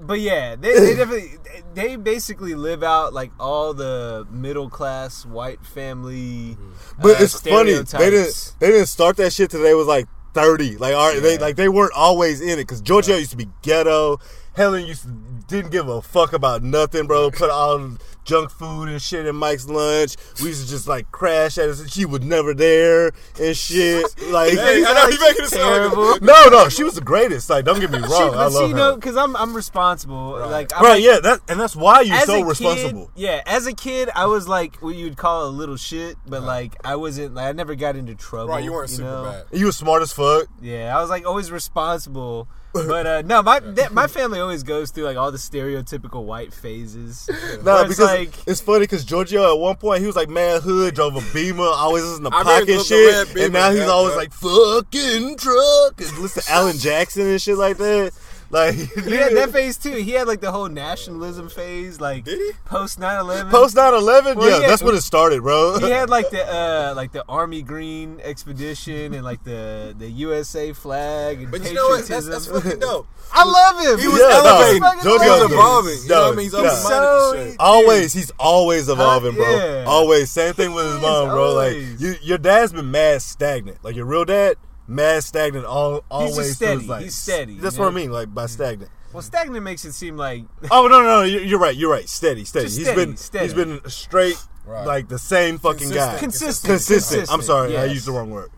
but yeah, they, they definitely they basically live out like all the middle class white family. But uh, it's funny. They didn't they didn't start that shit till they was like thirty. Like, all right, they like they weren't always in it because Giorgio used to be ghetto. Helen used to didn't give a fuck about nothing, bro. Put all junk food and shit in Mike's lunch. We used to just like crash at us. And she was never there and shit. Like, Hey, I know you making it sound Terrible. like no, no, she was the greatest. Like, don't get me wrong. She, I love see, her. no, because I'm I'm responsible. Like, I'm right? like, yeah, that and that's why you're so responsible. Kid, yeah, as a kid, I was like what you'd call a little shit, but like I wasn't like I never got into trouble. Right, you weren't super know? bad. You was smart as fuck. Yeah, I was like always responsible. But uh, no, my that, my family always goes through like all the stereotypical white phases. No, Where because it's like it's funny because Giorgio at one point he was like man hood, drove a Beamer, always was in the I pocket shit, Beamer, and now he's yeah, always yeah. like fucking truck and listen to Alan Jackson and shit like that. Like he had that phase too. He had like the whole nationalism phase, like Did he? post 9-11. post 9-11, Well, yeah, yeah. that's when it started, bro. he had like the uh like the army green expedition and like the the USA flag and But you know what? That's, patriotism. that's fucking dope. I love him. He was Yeah, no, elevating. fucking he was elevating. evolving. You know what I mean? He's No, yeah. minded So- Always, he's always evolving, bro. yeah. Always, same thing with his mom, is bro. Like you, your dad's been mad stagnant. Like your real dad, mad stagnant. All always just through his steady. life. He's steady, That's you what I mean, like by stagnant. Well, stagnant makes it seem like Oh no, no, no! You're, you're right. You're right. Steady, steady. Just He's steady, been steady. he's been straight, Right. like the same fucking guy. Consistent. consistent. Consistent. I'm sorry, I used the wrong word.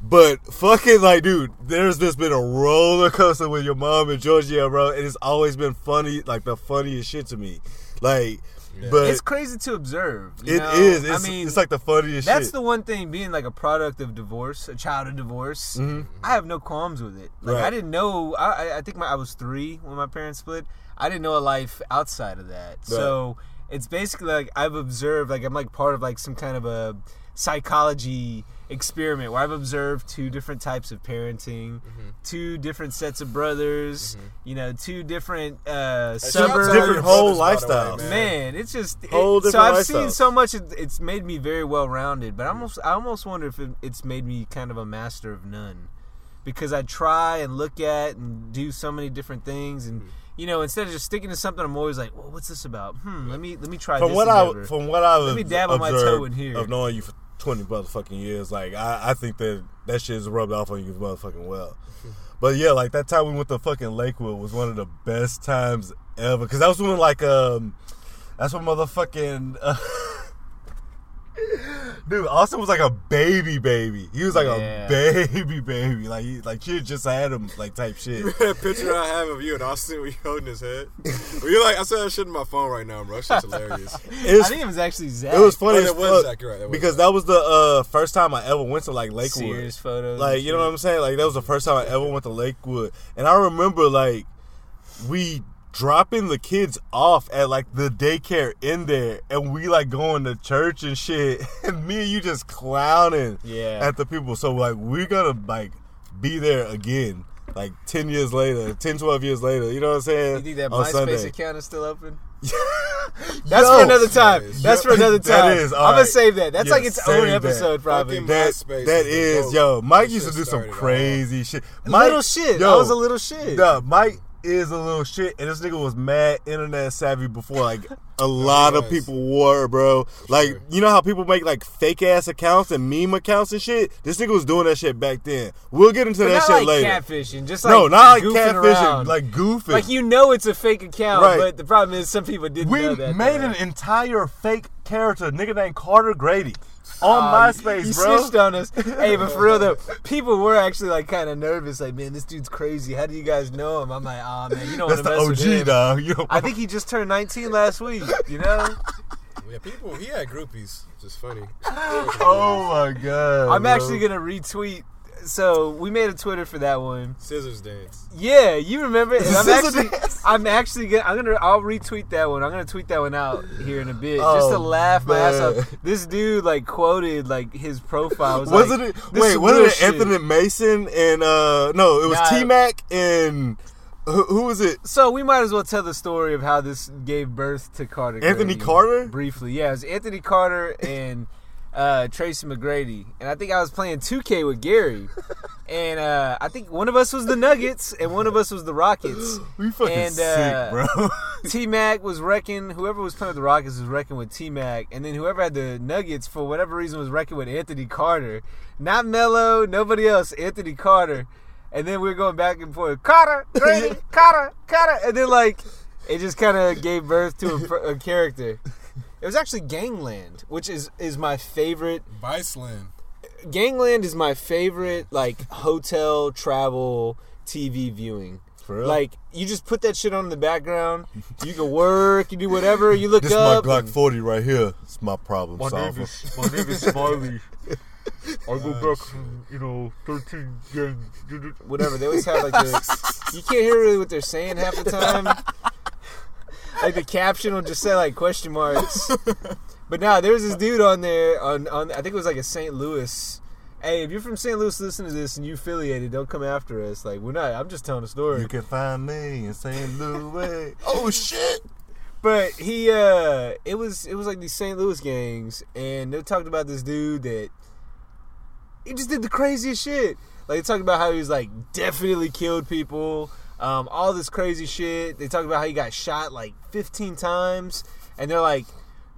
But fucking like, dude, there's just been a roller coaster with your mom and Georgia, bro, and it's always been funny, like the funniest shit to me. Like, but It's crazy to observe. you it know? is. It's, I mean, it's like the funniest that's shit. the one thing. Being like a product of divorce, a child of divorce, I have no qualms with it. Like Mm-hmm. Right. I didn't know. I, I- think my, I was three when my parents split. I didn't know a life outside of that. So it's basically like I've observed. Like I'm like part of like some kind of a psychology experiment where I've observed two different types of parenting, Mm-hmm. two different sets of brothers. You know, two different uh, Hey, shout out to suburbs. Different whole brothers, way, lifestyles. Man, it's just it- Whole so I've seen so much. It's made me very well rounded, but I almost I almost wonder if it, it's made me kind of a master of none, because I try and look at and do so many different things, and Hmm. you know, instead of just sticking to something, I'm always like, well, what's this about? Hmm, let me let me try from this. what I endeavor. from what I've Let me dabble my toe observed in here. of knowing you for twenty motherfucking years, like I, I think that that shit is rubbed off on you motherfucking well. But yeah, like that time we went to fucking Lakewood was one of the best times ever because that was when like um that's when motherfucking. Uh, Dude, Austin was like a baby, baby. He was like Yeah. a baby, baby. Like, he, like she just had him, like type shit. that picture I have of you and Austin when you holding his head. Well, you're like, I said that shit in my phone right now, bro. That shit's hilarious. It I was, think it was actually Zach. it was funny Oh, as was fuck Zach, right, that was because Zach. that was the uh, first time I ever went to like Lakewood. Sears photos. Like, you know what. I'm saying? Like, that was the first time I ever went to Lakewood. And I remember, like, we dropping the kids off at, like, the daycare in there. And we, like, going to church and shit. And me and you just clowning Yeah. at the people. So, like, we're gonna, like, be there again. Like, 10 years later, 10, 12 years later. You know what I'm saying? You think that On MySpace Sunday. account is still open? That's Yo, for another time. That's for another time. is, I'm all gonna right. save that. That's Yeah, like its save own that. episode, probably. That, MySpace that is is, yo, Mike used to do some crazy shit. Mike, little shit. Yo, I was a little shit. Duh, Mike is a little shit, and this nigga was mad internet savvy before like a lot of people were, bro. Like, sure. you know how people make like fake ass accounts and meme accounts and shit? This nigga was doing that shit back then. We'll get into But that not shit like later. catfishing. Just like no, not like goofing catfishing, around. like goofing. Like you know it's a fake account, Right. but the problem is some people didn't we know that. made though. an entire fake character, nigga named Carter Grady. On Oh, MySpace, you bro. snitched on us. hey, but for real though, people were actually like kind of nervous. Like, man, this dude's crazy. How do you guys know him? I'm like, oh man, you don't That's the mess with him. OG, dog. You don't I think he just turned 19 last week. You know, Yeah, people. He had groupies, which is funny. Oh my god. I'm bro. actually gonna retweet. So we made a Twitter for that one. Scissors dance. Yeah, you remember? it. And I'm Scissor actually, dance. I'm actually gonna, I'm gonna, I'll retweet that one. I'm gonna tweet that one out here in a bit, just to Oh, laugh my ass off. This dude like quoted like his profile. Was Wasn't like, it? Wait, is wasn't it. Anthony Mason and uh no, it was Nah. T Mac and who, who was it? So we might as well tell the story of how this gave birth to Carter. Anthony Grady Carter? briefly. Yeah, it was Anthony Carter and uh, Tracy McGrady, and I think I was playing 2K with Gary, and uh, I think one of us was the Nuggets and one of us was the Rockets. We fucking And, uh, sick, bro. T Mac was wrecking. Whoever was playing with the Rockets was wrecking with T Mac, and then whoever had the Nuggets for whatever reason was wrecking with Anthony Carter. Not Melo, nobody else. Anthony Carter, and then we were going back and forth. Carter, Grady, Carter, Carter, and then like it just kind of gave birth to a, a character. It was actually Gangland, which is is my favorite. Viceland. Gangland is my favorite like hotel travel TV viewing. For real? Like you just put that shit on in the background. You can work, you do whatever. You look this is my up. Glock and- 40 right here. It's my problem My name solver. is my name is Smiley. I go back from you know 13 gangs. whatever. They always have like the. You can't hear really what they're saying half the time. like the caption will just say like question marks. But now there's this dude on there on on I think it was like a St. Louis. Hey, if you're from St. Louis, listen to this and you affiliated, don't come after us. Like we're not. I'm just telling a story. You can find me in St. Louis. oh shit! But he, uh, it was it was like these St. Louis gangs, and they talked about this dude that he just did the craziest shit. Like they talked about how he was like definitely killed people, um, all this crazy shit. They talk about how he got shot like 15 times, and they're like,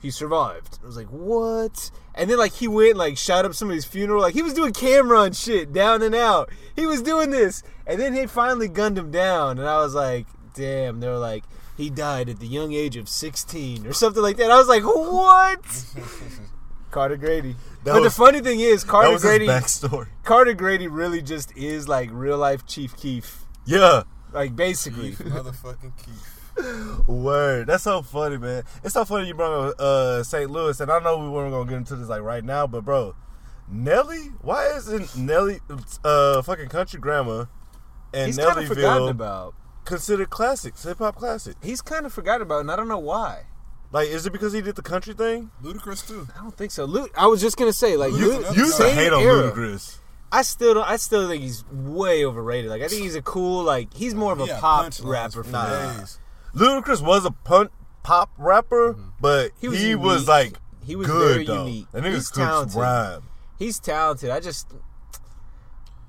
he survived. I was like, what? And then like he went and, like shot up somebody's funeral. Like he was doing camera and shit, down and out. He was doing this, and then he finally gunned him down, and I was like, damn. They were like. He died at the young age of 16 or something like that. I was like, what? Carter Grady. That but was- the funny thing is, Carter Grady. Carter Grady really just is like real life Chief Keef. Yeah. Like basically. Motherfucking Keith. Word. That's so funny, man. It's so funny you brought up uh, St. Louis, and I know we weren't gonna get into this like right now, but bro, Nelly, why isn't Nelly uh fucking Country Grammar and He's kind forgotten Nellyville about. considered classics, hip hop classics? He's kind of forgotten about, and I don't know why. Like, is it because he did the country thing? Ludacris too. I don't think so. Luke, I was just gonna say, like, You- Luke, You used hate on era. Ludacris. I still don't. I still think he's way overrated. Like, I think he's a cool, like, he's more of a Yeah, pop rapper for for Nah. me. days. Ludacris was a punk pop rapper, mm-hmm. but He he was was, like He was good very though. unique. And nigga He's cooks talented. rhyme. He's talented. I just.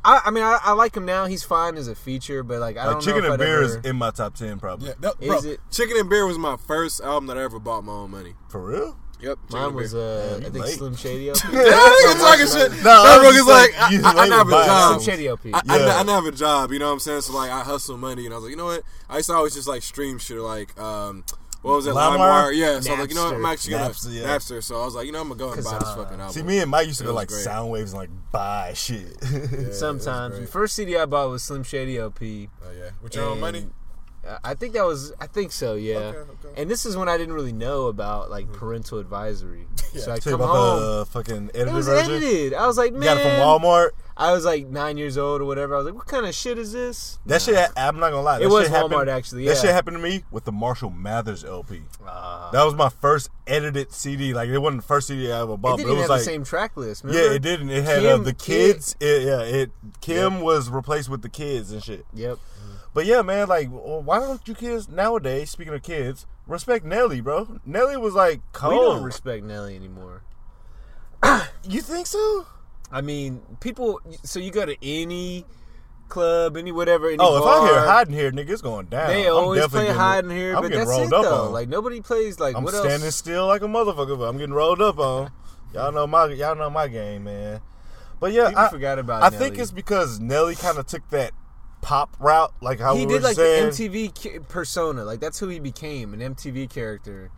I, I mean, I, I like him now. He's fine as a feature, but like I Like don't Chicken know and I'd Beer ever, is in my top ten probably. Yeah, that, Is bro, it? Chicken and Beer was my first album that I ever bought my own money. For real? Yep. Chicken Mine was Beer. uh, Man, I think late. Slim Shady LP. Yeah, nigga talking shit. No, that I was nigga's like, like, I, I, I have a job. Slim Shady LP. I, I, Yeah. I didn't have a job, you know what I'm saying? So like, I hustle money, and I was like, you know what? I used to always just like stream shit, like um, what was it, LimeWire? LimeWire? Yeah. So I was like, you know what? I'm actually gonna Napster, yeah. Napster. So I was like, you know, I'm gonna go and buy this fucking album. See, me and Mike used to go like great. sound waves and like buy shit. Yeah, Sometimes. The first CD I bought was Slim Shady LP. Oh yeah, with your own money. Uh, I think that was. I think so. Yeah. Okay, okay. And this is when I didn't really know about like parental advisory. So I Tell you come about home. the fucking edited it was version. edited. I was like, man. You got it from Walmart. I was like nine years old or whatever. I was like, what kind of shit is this? That shit, I'm not gonna lie. It was happened- Walmart, actually, That shit happened to me with the Marshall Mathers LP. Uh, That was my first edited CD. Like it wasn't the first CD I ever bought. it bought, didn't but it even was have like the same track list. yeah, it didn't. It had uh, Kim- the Kid- kids. It, yeah, it Kim was replaced with the kids and shit. Yep. But yeah, man, like, why don't you kids nowadays? Speaking of kids, respect Nelly, bro. Nelly was like cold. We don't respect Nelly anymore. you think so? I mean, people. So you go to any club, any whatever. Any Oh, if I hear bar, hiding here, nigga, it's going down. They always play in here, I'm but getting that's it rolled up though. on. Like nobody plays like I'm standing else? still like a motherfucker. But I'm getting rolled up on. Y'all know my y'all know my game, man. But yeah, People I, forgot about I Nelly. think it's because Nelly kind of took that pop route, like how he we did like saying. the MTV persona. Like that's who he became, an MTV character.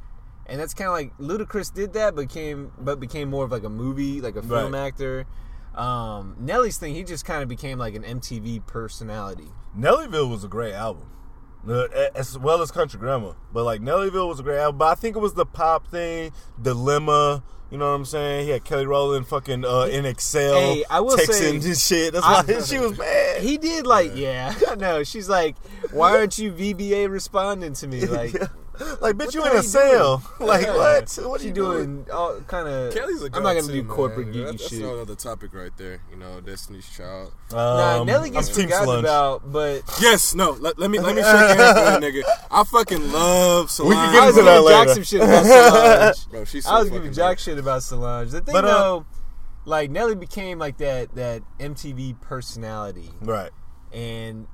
and that's kind of like Ludacris did that, but came but became more of like a movie, like a film Right. actor. Um, Nelly's thing, he just kind of became like an MTV personality. Nellyville was a great album. Uh, as well as Country Grammar. But like Nellyville was a great album. But I think it was the pop thing, Dilemma. You know what I'm saying? He had Kelly Rowland fucking uh, in Excel Hey, I will texting say- and shit. That's I- why she was mad. He did like, yeah, I know. She's like, why aren't you VBA responding to me? Like, like, bitch, what you the in a you sale. Like, Yeah. what? What are you doing? doing? All kind of. Kelly's a I'm not gonna go-to, do corporate That- geeky that's shit. another topic right there. You know, Destiny's Child. Nah, Um, Nelly gets I'm Team forgotten Solange. about, but Yes, no. Let, let me let me shake your hand for that nigga. I fucking love Solange. We can I get was into that giving Jock later. some shit about Solange. Bro, she's so I was fucking giving Jock dope. shit about Solange. The thing But, uh, though, like Nelly became like that that MTV personality, Right. and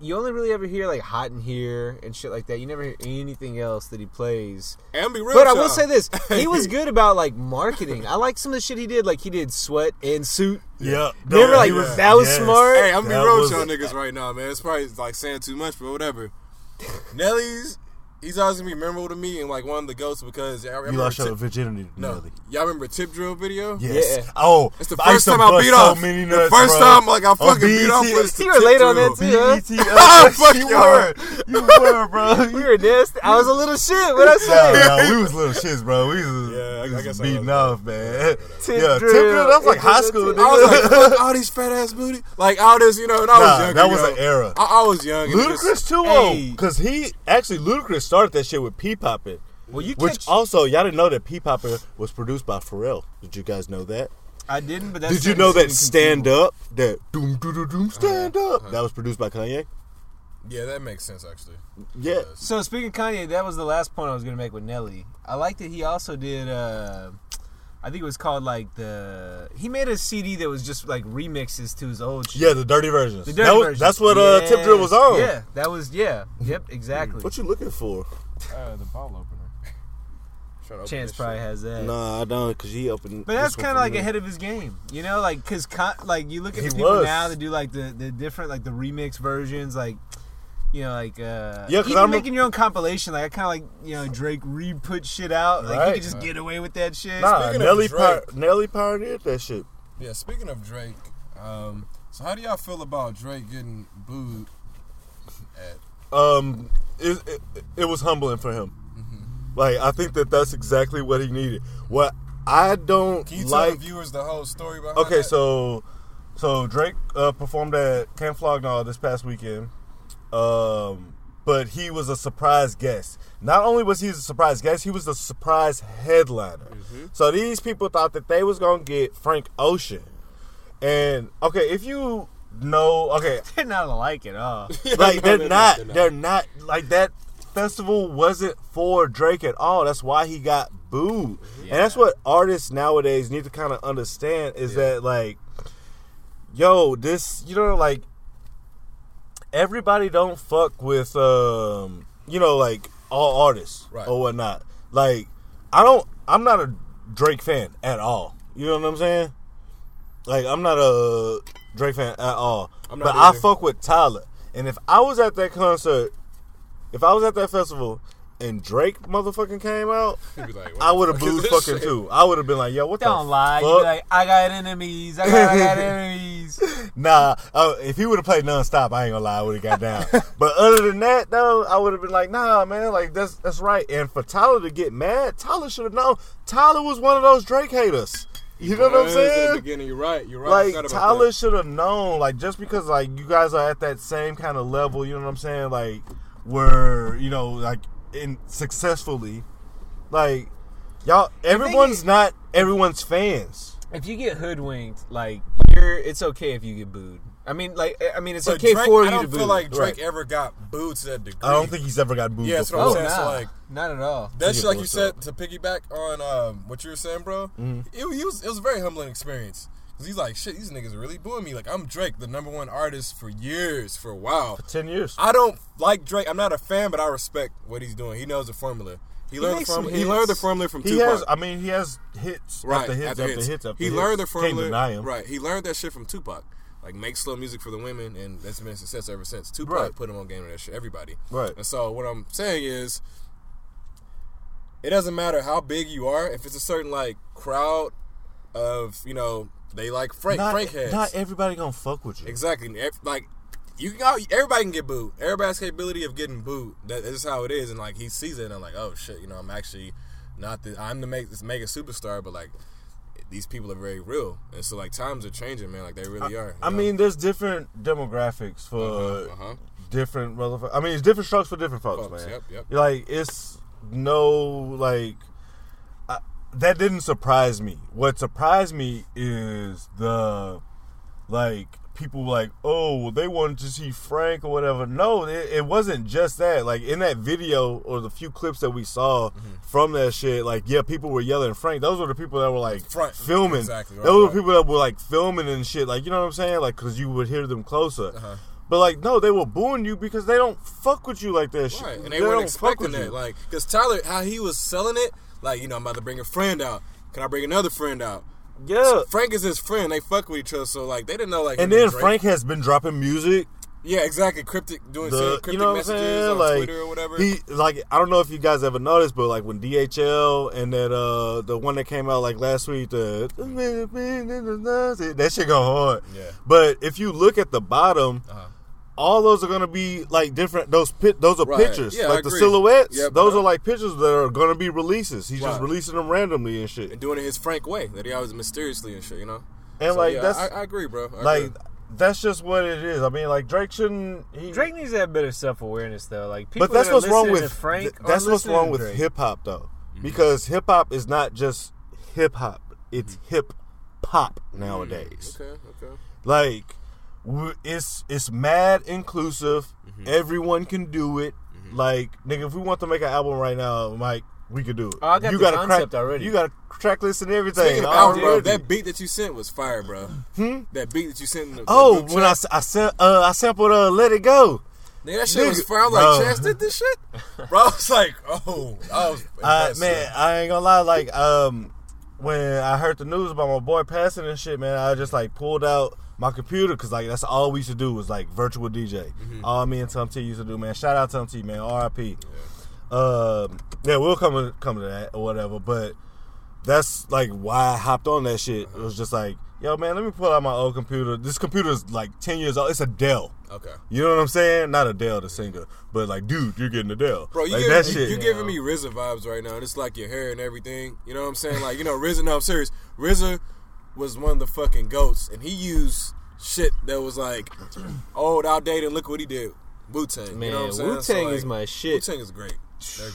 you only really ever hear like "Hot in Here" and shit like that. You never hear anything else that he plays. And be real, But I will say this: he was good about like marketing. I like some of the shit he did. Like he did "Sweat" and "Suit." Yeah. Remember, No, like, he that was yes. smart. Hey, I'm be That real was with y'all niggas right now, man. It's probably like saying too much, but whatever. Nelly's, he's always gonna be memorable to me and like one of the ghosts because y'all You remember lost your virginity no, Nelly. y'all remember Tip Drill video? Yes. Yeah. Oh, It's the first used time I beat so off. many The first bro. time, like, I On fucking beat off BET. was the You were Tip late on Drill. that too, huh? Uh, Fuck you y'all. were. You were, bro. We were nasty. I was a little shit. What I No, say? no, we was little shits, bro. We was, Yeah, I- we I was guess I beating was. off, man. Tip yeah, drill. tip drill. That was like high school. I I was like, fuck all these fat ass booty. Like all this, you know, and I was Nah, young. that was an era. I, I was young. and it Ludacris too, Hey. because he actually Ludacris started that shit with P Poppin'. Well, you Which catch. also y'all didn't know that P Poppin' was produced by Pharrell. Did you guys know that? I didn't, but that's Did you know that Stand Up, that doom doom doom doom Stand Up, that was produced by Kanye? Yeah, that makes sense actually. Yeah. So speaking of Kanye, that was the last point I was gonna make with Nelly. I like that he also did. uh I think it was called like the. He made a CD that was just like remixes to his old shit. Yeah, the dirty versions. The dirty that was, versions. That's what uh, Tip Drill was on. Yeah, that was yeah. Yep, exactly. What you looking for? Uh, the ball opener. Open Chance probably shit. has that. Nah, I don't, because he opened. But that's kind of like me. ahead of his game, you know, like because con- like you look at He the people was. now that do like the the different like the remix versions, like you know, like uh, Yeah, 'cause even I'm a- making your own compilation. Like I kind of like you know Drake re put shit out, like Right. he could just get away with that shit. Nah, Speaking of Nelly, Drake- pi- Nelly pioneered that shit. Yeah, speaking of Drake, um, so how do y'all feel about Drake getting booed at um, it, it, it was humbling for him. Mm-hmm. Like I think that that's exactly what he needed. What I don't Can you like. tell the viewers the whole story behind okay, that? so so Drake uh, performed at Camp Flog Gnaw this past weekend, um, but he was a surprise guest. Not only was he a surprise guest, he was a surprise headliner. Mm-hmm. So these people thought that they was gonna get Frank Ocean, and okay, if you know, okay, They're not alike at all. like they're not, they're they're not. not like that festival wasn't for Drake at all. That's why he got booed. And that's what artists nowadays need to kind of understand is that like yo, this you know like everybody don't fuck with um you know like all artists Right. or whatnot. Like I don't I'm not a Drake fan at all. You know what I'm saying? Like I'm not a Drake fan at all. But I fuck with Tyler. And if I was at that concert, if I was at that festival and Drake motherfucking came out, like, I would have fuck booed fucking shit? too. I would have been like, yo, what Don't the lie. You fuck? be like, I got enemies. I got, I got enemies. Nah, uh, if he would have played nonstop, I ain't gonna lie, I would have got down. but other than that, though, I would have been like, nah, man, like that's that's right. And for Tyler to get mad, Tyler should have known. Tyler was one of those Drake haters. You know what I'm Was at the saying? beginning, you're right. You're right. Like Tyler should have known. Like just because like you guys are at that same kind of level, you know what I'm saying? Like where you know like in successfully, like y'all, everyone's not everyone's fans. If you get hoodwinked, like you're, it's okay if you get booed. I mean, like, I mean, it's But okay Drake, for I you don't to boo. feel like Drake Right. ever got booed to that degree. I don't think he's ever got booed Yeah, that's before. what oh, I'm saying. nah, So, like, not at all. That's like you said, up. to piggyback on um, what you were saying, bro. Mm-hmm. It, it was it was a very humbling experience because he's like, shit, these niggas are really booing me. Like I'm Drake, the number one artist for years, for a while. Ten years. I don't like Drake. I'm not a fan, but I respect what he's doing. He knows the formula. He, learned the formula. He learned the formula from He Tupac. has. I mean, he has hits right after hits after after hits. hits after he hits. learned the formula. Can't deny him. Right. He learned that shit from Tupac. Like make slow music for the women, and that's been a success ever since. Tupac Right. put him on game with that shit. Everybody. Right. And so what I'm saying is, it doesn't matter how big you are. If it's a certain like crowd of you know they like Frank not, Frank heads. not everybody gonna fuck with you. Exactly. Like you can all, everybody can get booed. Everybody has capability of getting booed. That is how it is. And like he sees it and I'm like, oh shit, you know, I'm actually not the I'm the make this mega superstar, but like these people are very real. And so like times are changing, man. Like they really are. I know? mean, there's different demographics for Uh-huh, uh-huh. different motherfuckers. I mean, it's different strokes for different folks, Folks, man. yep, yep. Like it's no like I, that didn't surprise me. What surprised me is the like people like, oh, well, they wanted to see Frank or whatever. No, it, it wasn't just that. Like in that video or the few clips that we saw Mm-hmm. from that shit, like yeah, people were yelling Frank. Those were the people that were like filming. Exactly, right, Those were right. people that were like filming and shit. Like you know what I'm saying? Like because you would hear them closer. Uh-huh. But like no, they were booing you because they don't fuck with you like that shit. Right, and they, don't weren't expecting that. you. Like, because Tyler, how he was selling it, like, you know, I'm about to bring a friend out. Can I bring another friend out? yeah. Frank is his friend. They fuck with each other, so like, they didn't know like. And then Drake- Frank has been dropping music. yeah, exactly, cryptic, doing The, cryptic you know messages saying? on Like Twitter or whatever. he, like I don't know if you guys ever noticed, but like when DHL and that uh the one that came out like last week, the that shit go hard. Yeah. But if you look at the bottom, Uh-huh. All those are gonna be like different. Those pit, those are Right. pictures. Yeah, I like the agree. silhouettes. Yep. Those are like pictures that are gonna be releases. He's just releasing them randomly and shit. and doing it his Frank way that he always mysteriously and shit, you know. And So, like yeah, that's I, I agree, bro. I like agree. that's just what it is. I mean, like Drake shouldn't. He, Drake needs to have better self awareness though. Like people but that's that what's wrong with Frank. th- that's what's wrong with hip hop though, Mm-hmm. because hip hop is not just hip hop; it's Mm-hmm. hip pop nowadays. Okay, okay. Like w- it's it's mad inclusive. Mm-hmm. Everyone can do it. Like nigga, if we want to make an album right now, Mike, we could do it. Oh, I got you the got a concept crack, already. You got a track list and everything. Of album, bro, that beat that you sent was fire, bro. That beat that you sent. In the, Hmm? Oh, the when I sa- uh, I sampled uh, "Let It Go." Nigga, that shit was fire. I was like, bro. Chance did this shit, bro. I was like, oh, I was Uh, man, I ain't gonna lie. Like, um, when I heard the news about my boy passing and shit, man, I just like pulled out my computer because like that's all we used to do was like virtual DJ. Mm-hmm. All me and Tom T used to do, man. Shout out Tom T, man. R.I.P. Um, yeah, we'll come come to that or whatever. But that's like why I hopped on that shit. It was just like, yo, man, let me pull out my old computer. This computer is like ten years old. It's a Dell. Okay. You know what I'm saying? Not Adele, the singer, but like, dude, you're getting Adele. Bro, you like giving, that you, shit. you giving me RZA vibes right now. And It's like your hair and everything. You know what I'm saying? Like, you know, RZA, no, I'm serious. RZA was one of the fucking goats, and he used shit that was like old, outdated, and look what he did. Wu Tang. Man, you know what I'm saying? Wu Tang like, is my shit. Wu Tang is great.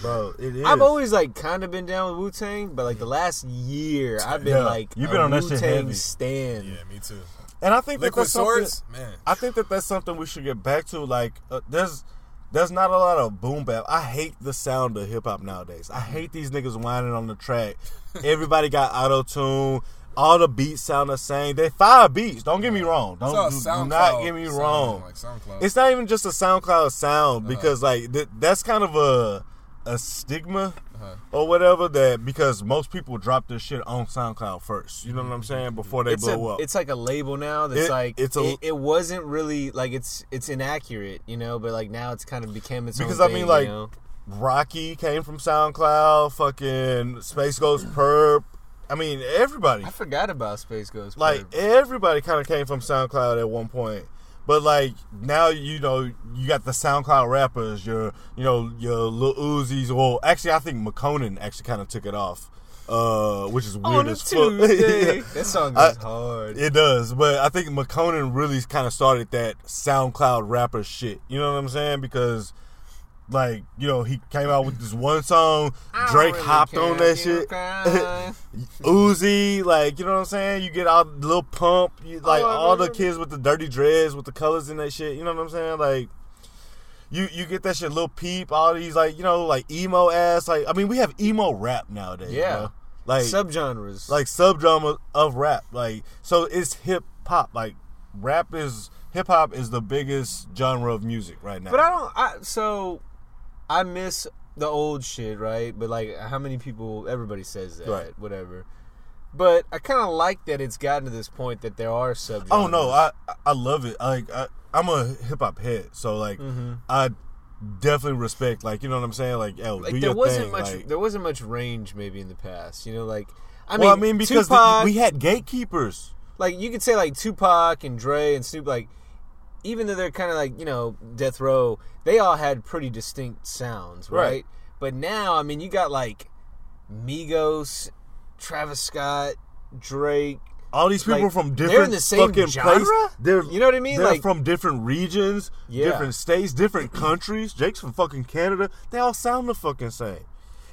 Bro, it is. I've always like kind of been down with Wu Tang, but like the last year, I've been Yeah, like you've been on that Wu shit Tang heavy. stand. Yeah, me too. and I think that Liquid that's something- Swords? Man. I think that that's something we should get back to. Like, uh, there's there's not a lot of boom bap. I hate the sound of hip hop nowadays. I hate these niggas whining on the track. Everybody got auto tune. All the beats sound the same. They five beats. Don't get me wrong. Don't It's all do, do not get me sound, wrong. Like It's not even just a SoundCloud sound Uh-huh. because like th- that's kind of a a stigma Uh-huh. or whatever that because most people drop their shit on SoundCloud first. You know what I'm saying? Before they It's blow a, up. it's like a label now that's It- like it's a- it, it wasn't really like it's it's inaccurate, you know, but like now it's kind of became its Because, own I thing, mean, like, you know? Rocky came from SoundCloud. Fucking Space Ghost Purrp. I mean, everybody. I forgot about Space Ghost. Like Purrp. everybody kind of came from SoundCloud at one point. But like now, you know, you got the SoundCloud rappers, your, you know, your Lil Uzis. Well, actually, I think Makonnen actually kind of took it off, uh, which is weird on a as fuck. Yeah. that song I- hard. It does, but I think Makonnen really kind of started that SoundCloud rapper shit. You know what I'm saying? Because, like, you know, he came out with this one song. Drake really hopped on that shit. Uzi, like, you know what I'm saying? You get all the little pump, you, oh, like Oh, all the kids with the dirty dreads with the colors in that shit. You know what I'm saying? Like. You, you get that shit, Lil Peep, all these like you know like emo ass like I mean we have emo rap nowadays, Yeah. bro. like subgenres. like subgenre of rap. Like so it's hip hop. Like rap is hip hop is the biggest genre of music right now. But I don't. I so I miss the old shit, right? But like, how many people? Everybody says that, Right. whatever. But I kind of like that it's gotten to this point that there are subgenres. oh no, I I love it. Like I, I'm a hip hop head, so like Mm-hmm. I definitely respect. Like you know what I'm saying? Like, yo, Like there wasn't thing. much. like, there wasn't much range maybe in the past. You know, like I well, mean, I mean, because the- Tupac, we had gatekeepers. like you could say like Tupac and Dre and Snoop, like even though they're kind of like you know Death Row, they all had pretty distinct sounds, right? Right. But now, I mean, you got like Migos, Travis Scott, Drake. All these people Like, from they're different in the same fucking genre? places. They're You know what I mean? They're Like- from different regions, Yeah. different states, different countries. Jake's from fucking Canada. They all sound the fucking same.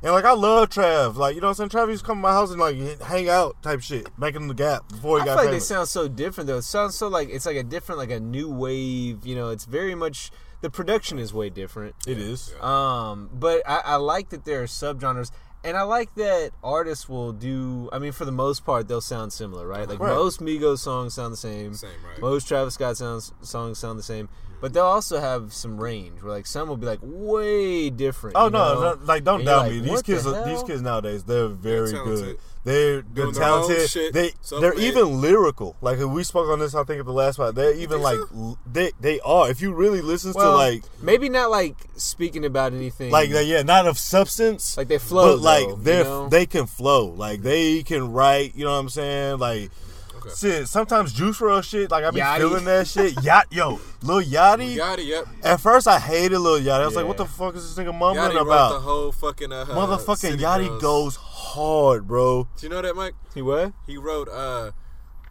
And like I love Trav. Like you know what I'm saying? Trav used to come to my house and like hang out type shit, making the gap before he I got feel like they sound so different though. It sounds so like it's like a different, like a new wave. You know, it's very much the production is way different. it is. Um, but I, I like that there are subgenres, and I like that artists will do. I mean, for the most part, they'll sound similar, right? Like Right. most Migos songs sound the same. Same, right. Most Travis Scott sounds songs sound the same, but they'll also have some range. Where like some will be like way different. Oh you no, know? no, like don't doubt like, me. These what the kids, are, these kids nowadays, they're very talented. good. They're they're Doing their own talented. shit, They self-made. they're even lyrical. Like we spoke on this, I think at the last part. They're even like so? they they are. If you really listen Well, to like maybe not like speaking about anything like they- yeah, not of substance. Like, they flow, but like though, you they're know? they can flow. Like they can write. You know what I'm saying? Like. Shit, sometimes Juice WRLD shit, like I be Yachty. feeling that shit. Yacht, yo, Lil Yachty. Yachty, yep. At first, I hated Lil Yachty. I was like, "What the fuck is this nigga mumbling Yachty about?" the whole fucking uh, Motherfucking City Yachty Girls. goes hard, bro. Do you know that, Mike? He what? He wrote uh,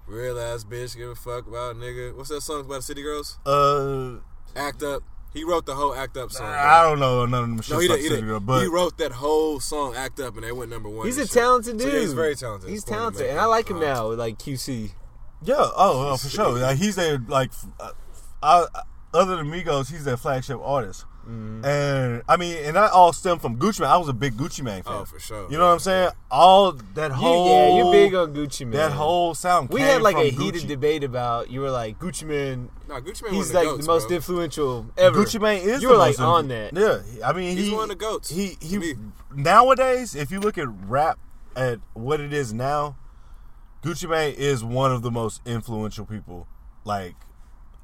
"Real ass bitch, give a fuck about nigga." What's that song about the City Girls? Uh, Act up. He wrote the whole Act Up song. I don't know none of them shit. No, he did. He, did. But he wrote that whole song "Act Up" and they went number one. He's a shit. talented So, dude. yeah, he's very talented. He's It's one of the talented, and. I like him now. Like QC. yeah, oh, oh for sure. Like, he's a like, uh, I, other than Migos, he's their flagship artist. Mm-hmm. And I mean, and that all stemmed from Gucci Mane. I was a big Gucci Mane fan. Oh, for sure. You know what I'm saying? All that You, whole yeah, you're big on Gucci Mane. that whole sound. We came had like a from heated debate about. You were like Gucci Mane. Nah, Gucci Mane He's one like of the, goats, the most bro. influential ever. Gucci Mane is. You were like on that. Yeah, I mean, He's he, one of the goats, He to he. me. Nowadays, if you look at rap at what it is now, Gucci Mane is one of the most influential people, like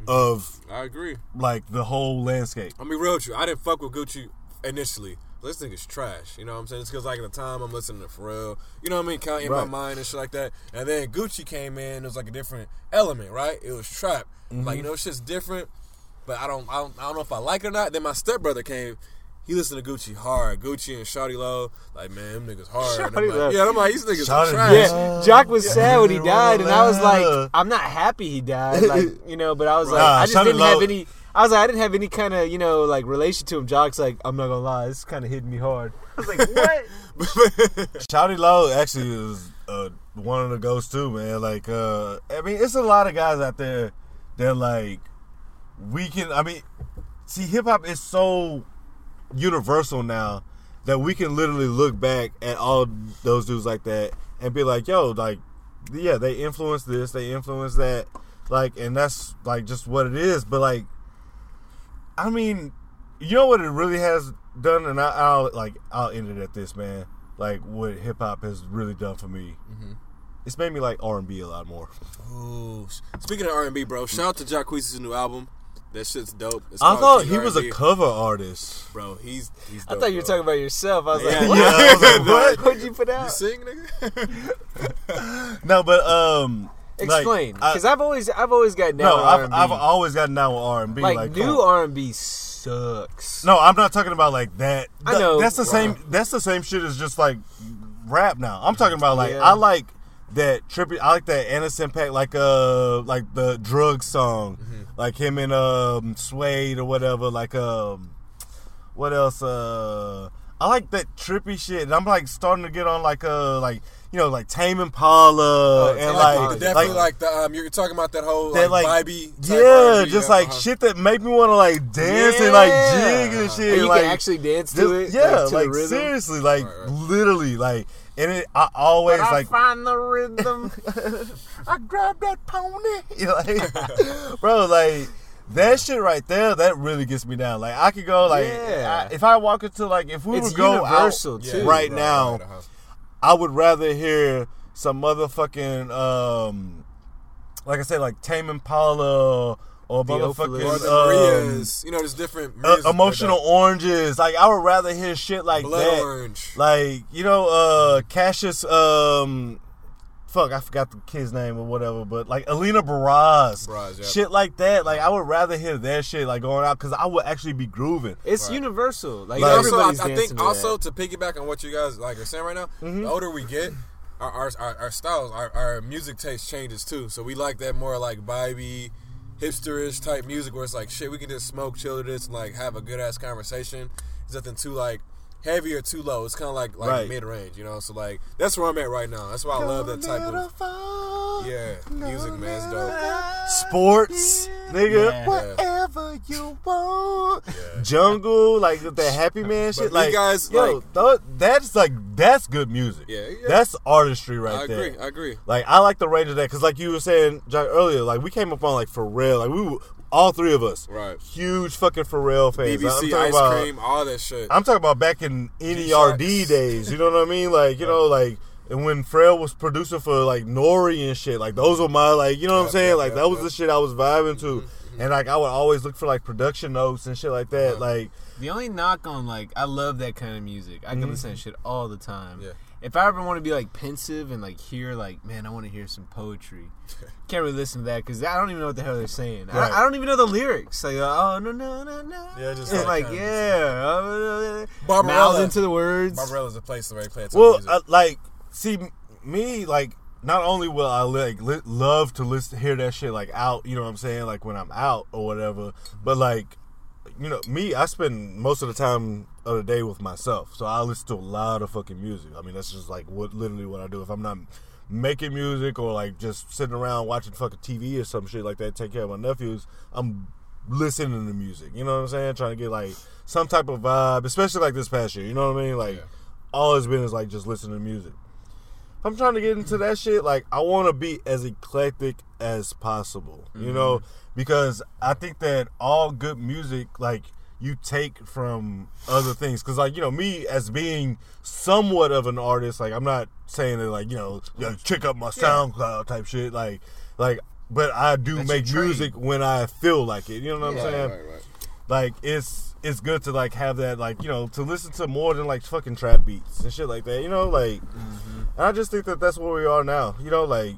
of I agree. like the whole landscape. I mean, real you. I didn't fuck with Gucci initially. This nigga's trash. You know what I'm saying? It's because like at the time I'm listening to Pharrell. You know what I mean? Count in my mind and shit like that. And then Gucci came in. It was like a different element, right? It was trap. Mm-hmm. Like you know, it's just different. But I don't, I don't, I don't know if I like it or not. Then my stepbrother came. He listened to Gucci hard. Gucci and Shawty Lo. Like man, them niggas hard. And I'm like, Low. yeah, I'm like these niggas Shawty are trash. Yeah, Jock was sad when he died, and I was like, I'm not happy he died. Like, you know, but I was like, Nah, I just Shawty didn't have any. I was like, I didn't have any kind of, you know, like relation to him. Jock's like, I'm not gonna lie, this kind of hitting me hard. I was like, what? Shawty Lo actually is uh, one of the ghosts too, man. Like, uh, I mean, it's a lot of guys out there that like we can. I mean, see, hip hop is so universal now that we can literally look back at all those dudes like that and be like, yo, like, yeah, they influenced this, they influenced that, like, and that's like just what it is. But like, I mean, you know what it really has done, and I, I'll like I'll end it at this, man. Like what hip hop has really done for me. Mm-hmm. It's made me like R and B a lot more. Ooh. Speaking of R&B, bro, shout out to Jacquees' new album. That shit's dope. It's I thought he was a cover artist. bro. He's he's. I thought you were bro. talking about yourself. I was like, what? Yeah, I was like, what? What'd you put You out? sing, nigga? No, but um, Explain, I- because I've always, I've always got down no, with I've, R&B. I've always gotten down with R and B. like, Like, new. R&B sucks. No, I'm not talking about like that. I know. That's the Wow. same. That's the same shit as just like rap. Now I'm talking about like Yeah. I like that trippy. I like that Anderson .Paak, like uh, like the drug song, Mm-hmm. Like him and um Suede or whatever. Like um, what else? Uh, I like that trippy shit. And I'm like starting to get on like uh, like you know, like Tame Impala and Tame like, definitely like, the um. You're talking about that whole that like, like vibey. yeah, R&B, just yeah, like uh-huh. shit that make me want to like dance and like Yeah. jig and shit. And you like, can actually dance to just- it. Yeah, like, to like the rhythm. seriously, like Right, right. literally, like, and it, I always But I like find the rhythm. I grab that pony, You know, like, bro, like that shit right there, that really gets me down. Like I could go, like, Yeah. I, if I walk into like, if we It's would go out too. right Right, now, right, uh-huh. I would rather hear some motherfucking um like I said, like Tame Impala or Theophilus. motherfucking Or the um, You know, there's different uh, Marias. emotional oranges. Like I would rather hear shit like Blood that. orange. Like you know, uh, Cassius. Um, fuck, I forgot the kid's name or whatever. But like Alina Baraz, Baraz, yeah. shit like that. Like I would rather hear that shit like going out because I would actually be grooving. It's Right. universal. Like, Like- also, I, everybody's I dancing think to also that. to piggyback on what you guys like are saying right now, Mm-hmm. the older we get, our our, our, our styles, our, our music taste changes too. So we like that more like vibey, hipsterish type music where it's like shit. We can just smoke, chill to this, and like have a good ass conversation. It's nothing too like heavy or too low. It's kind of like like Right. mid range, you know. So like that's where I'm at right now. That's why I love that type of yeah music, man. It's dope. sports, nigga. Yeah. Whatever you want. Jungle, like the happy man shit. we Like guys, yo, like- th- that's like that's good music. Yeah, yeah. that's artistry right I there. agree. I agree. Like I like the range of that because, like you were saying Jack, earlier, like we came up on like for real, Like we, were, all three of us, Right. huge fucking Pharrell fans. I'm BBC talking ice about- cream, all that shit. I'm talking about back in NERD days. You know what I mean? Like you know, like and when Pharrell was producer for like Nori and shit. Like those were my like you know what I'm saying? yep, Like yep, that was yep. the shit I was vibing to. Mm-hmm, mm-hmm. And like I would always look for like production notes and shit like that. Uh-huh. Like The only knock on like I love that kind of music. I can Mm-hmm. listen to shit all the time. Yeah. If I ever want to be like pensive and like hear like man, I want to hear some poetry. Can't really listen to that because I don't even know what the hell they're saying. Right. I, I don't even know the lyrics. Like oh no no no no. Yeah, just like kind of yeah, uh, Barbarella. mouths into the words. Barbarella's a place to really play Well, uh, like, see, me, like, not only will I like li- love to listen, hear that shit like out, you know what I'm saying, like when I'm out or whatever, but like, you know, me, I spend most of the time of the day with myself, so I listen to a lot of fucking music. I mean, that's just like what literally what I do. If I'm not making music or like just sitting around watching fucking TV or some shit like that, take care of my nephews, I'm listening to music. You know what I'm saying? Trying to get like some type of vibe, especially like this past year. You know what I mean? Like Yeah. all it's been is like just listening to music. If I'm trying to get into that shit, like I want to be as eclectic as possible, you mm-hmm. know, because I think that all good music, like you take from other things, because like you know me as being somewhat of an artist, like I'm not saying that like you know yo, check up my SoundCloud type shit, like like, but I do That's make music when I feel like it. You know what Yeah. I'm saying? right, right. like it's it's good to like have that like you know to listen to more than like fucking trap beats and shit like that you know like mm-hmm. and i just think that that's where we are now you know like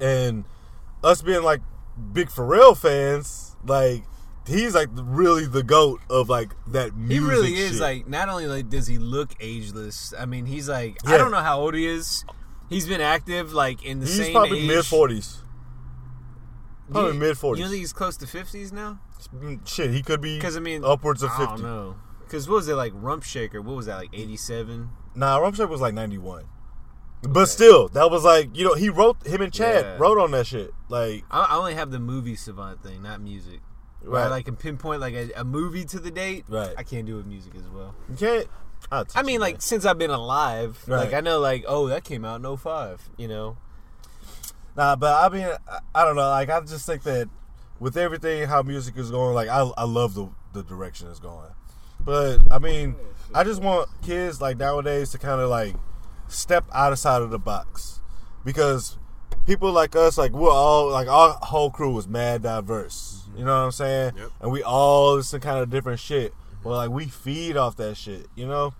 and us being like big Pharrell fans like he's like really the goat of like that music. He really is shit. like not only like does he look ageless. I mean, he's like Yeah. I don't know how old he is. He's been active like in the he's same probably mid 40s probably mid 40s You think he's close to fifties now? Mm, shit he could be Because I mean, upwards of I 50 don't know. Because what was it like? Rump Shaker? What was that like? Eighty-seven. Nah, Rump Shaker was like 91. But still, that was like, you know, he wrote, him and Chad Yeah. wrote on that shit. Like, I, I only have the movie savant thing, not music. I Right. like can pinpoint like a, a movie to the date. Right. I can't do it with music as well. you can't. I mean, like since I've been alive, Right. like I know, like oh, that came out in 05, You know, Nah, but I mean, I, I don't know. Like, I just think that with everything, how music is going, like, I, I love the, the direction it's going. But, I mean, I just want kids, like, nowadays to kind of, like, step outside of the box. Because people like us, like, we're all, like, our whole crew was mad diverse. You know what I'm saying? Yep. And we all listen kind of different shit. But, like, we feed off that shit, you know?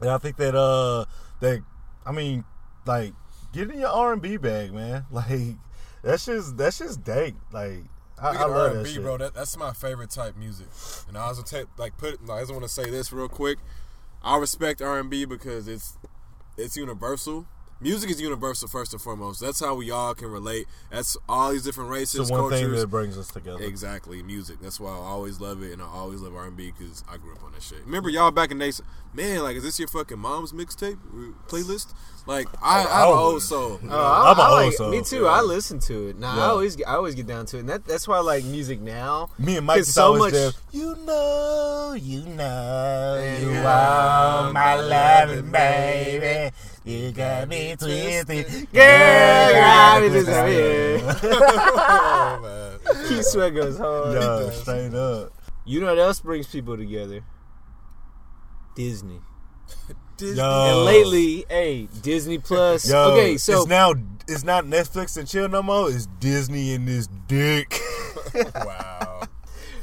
And I think that, uh, that, I mean, like, get in your R and B bag, man. Like that's just that's just dank. Like I, I love that R&B, shit. bro, that, that's my favorite type music. And I also take like put. Like, I just want to say this real quick. I respect R&B because it's it's universal. Music is universal first and foremost. That's how we all can relate. That's all these different it's races, the one thing cultures. that brings us together. Exactly, music. That's why I always love it, and I always love R and B because I grew up on that shit. Remember y'all back in the days, man? Like, is this your fucking mom's mixtape uh, playlist? Like, I, I'm an old soul. you know? I, I'm a I old like, soul. Me too. I listen to it. Nah, Yeah. I always get, I always get down to it, and that, that's why I like music now. Me and Mike so much- jam, You know, you know, you Yeah. are my loving baby. You got me twisted, Girl, you got me twisted. oh, man. Keith Sweat goes hard. Yeah, straight up. You know what else brings people together? Disney. Disney. Yo. And lately, hey, Disney Plus. Yo, okay, so it's now it's not Netflix and chill no more. It's Disney and this dick. Wow.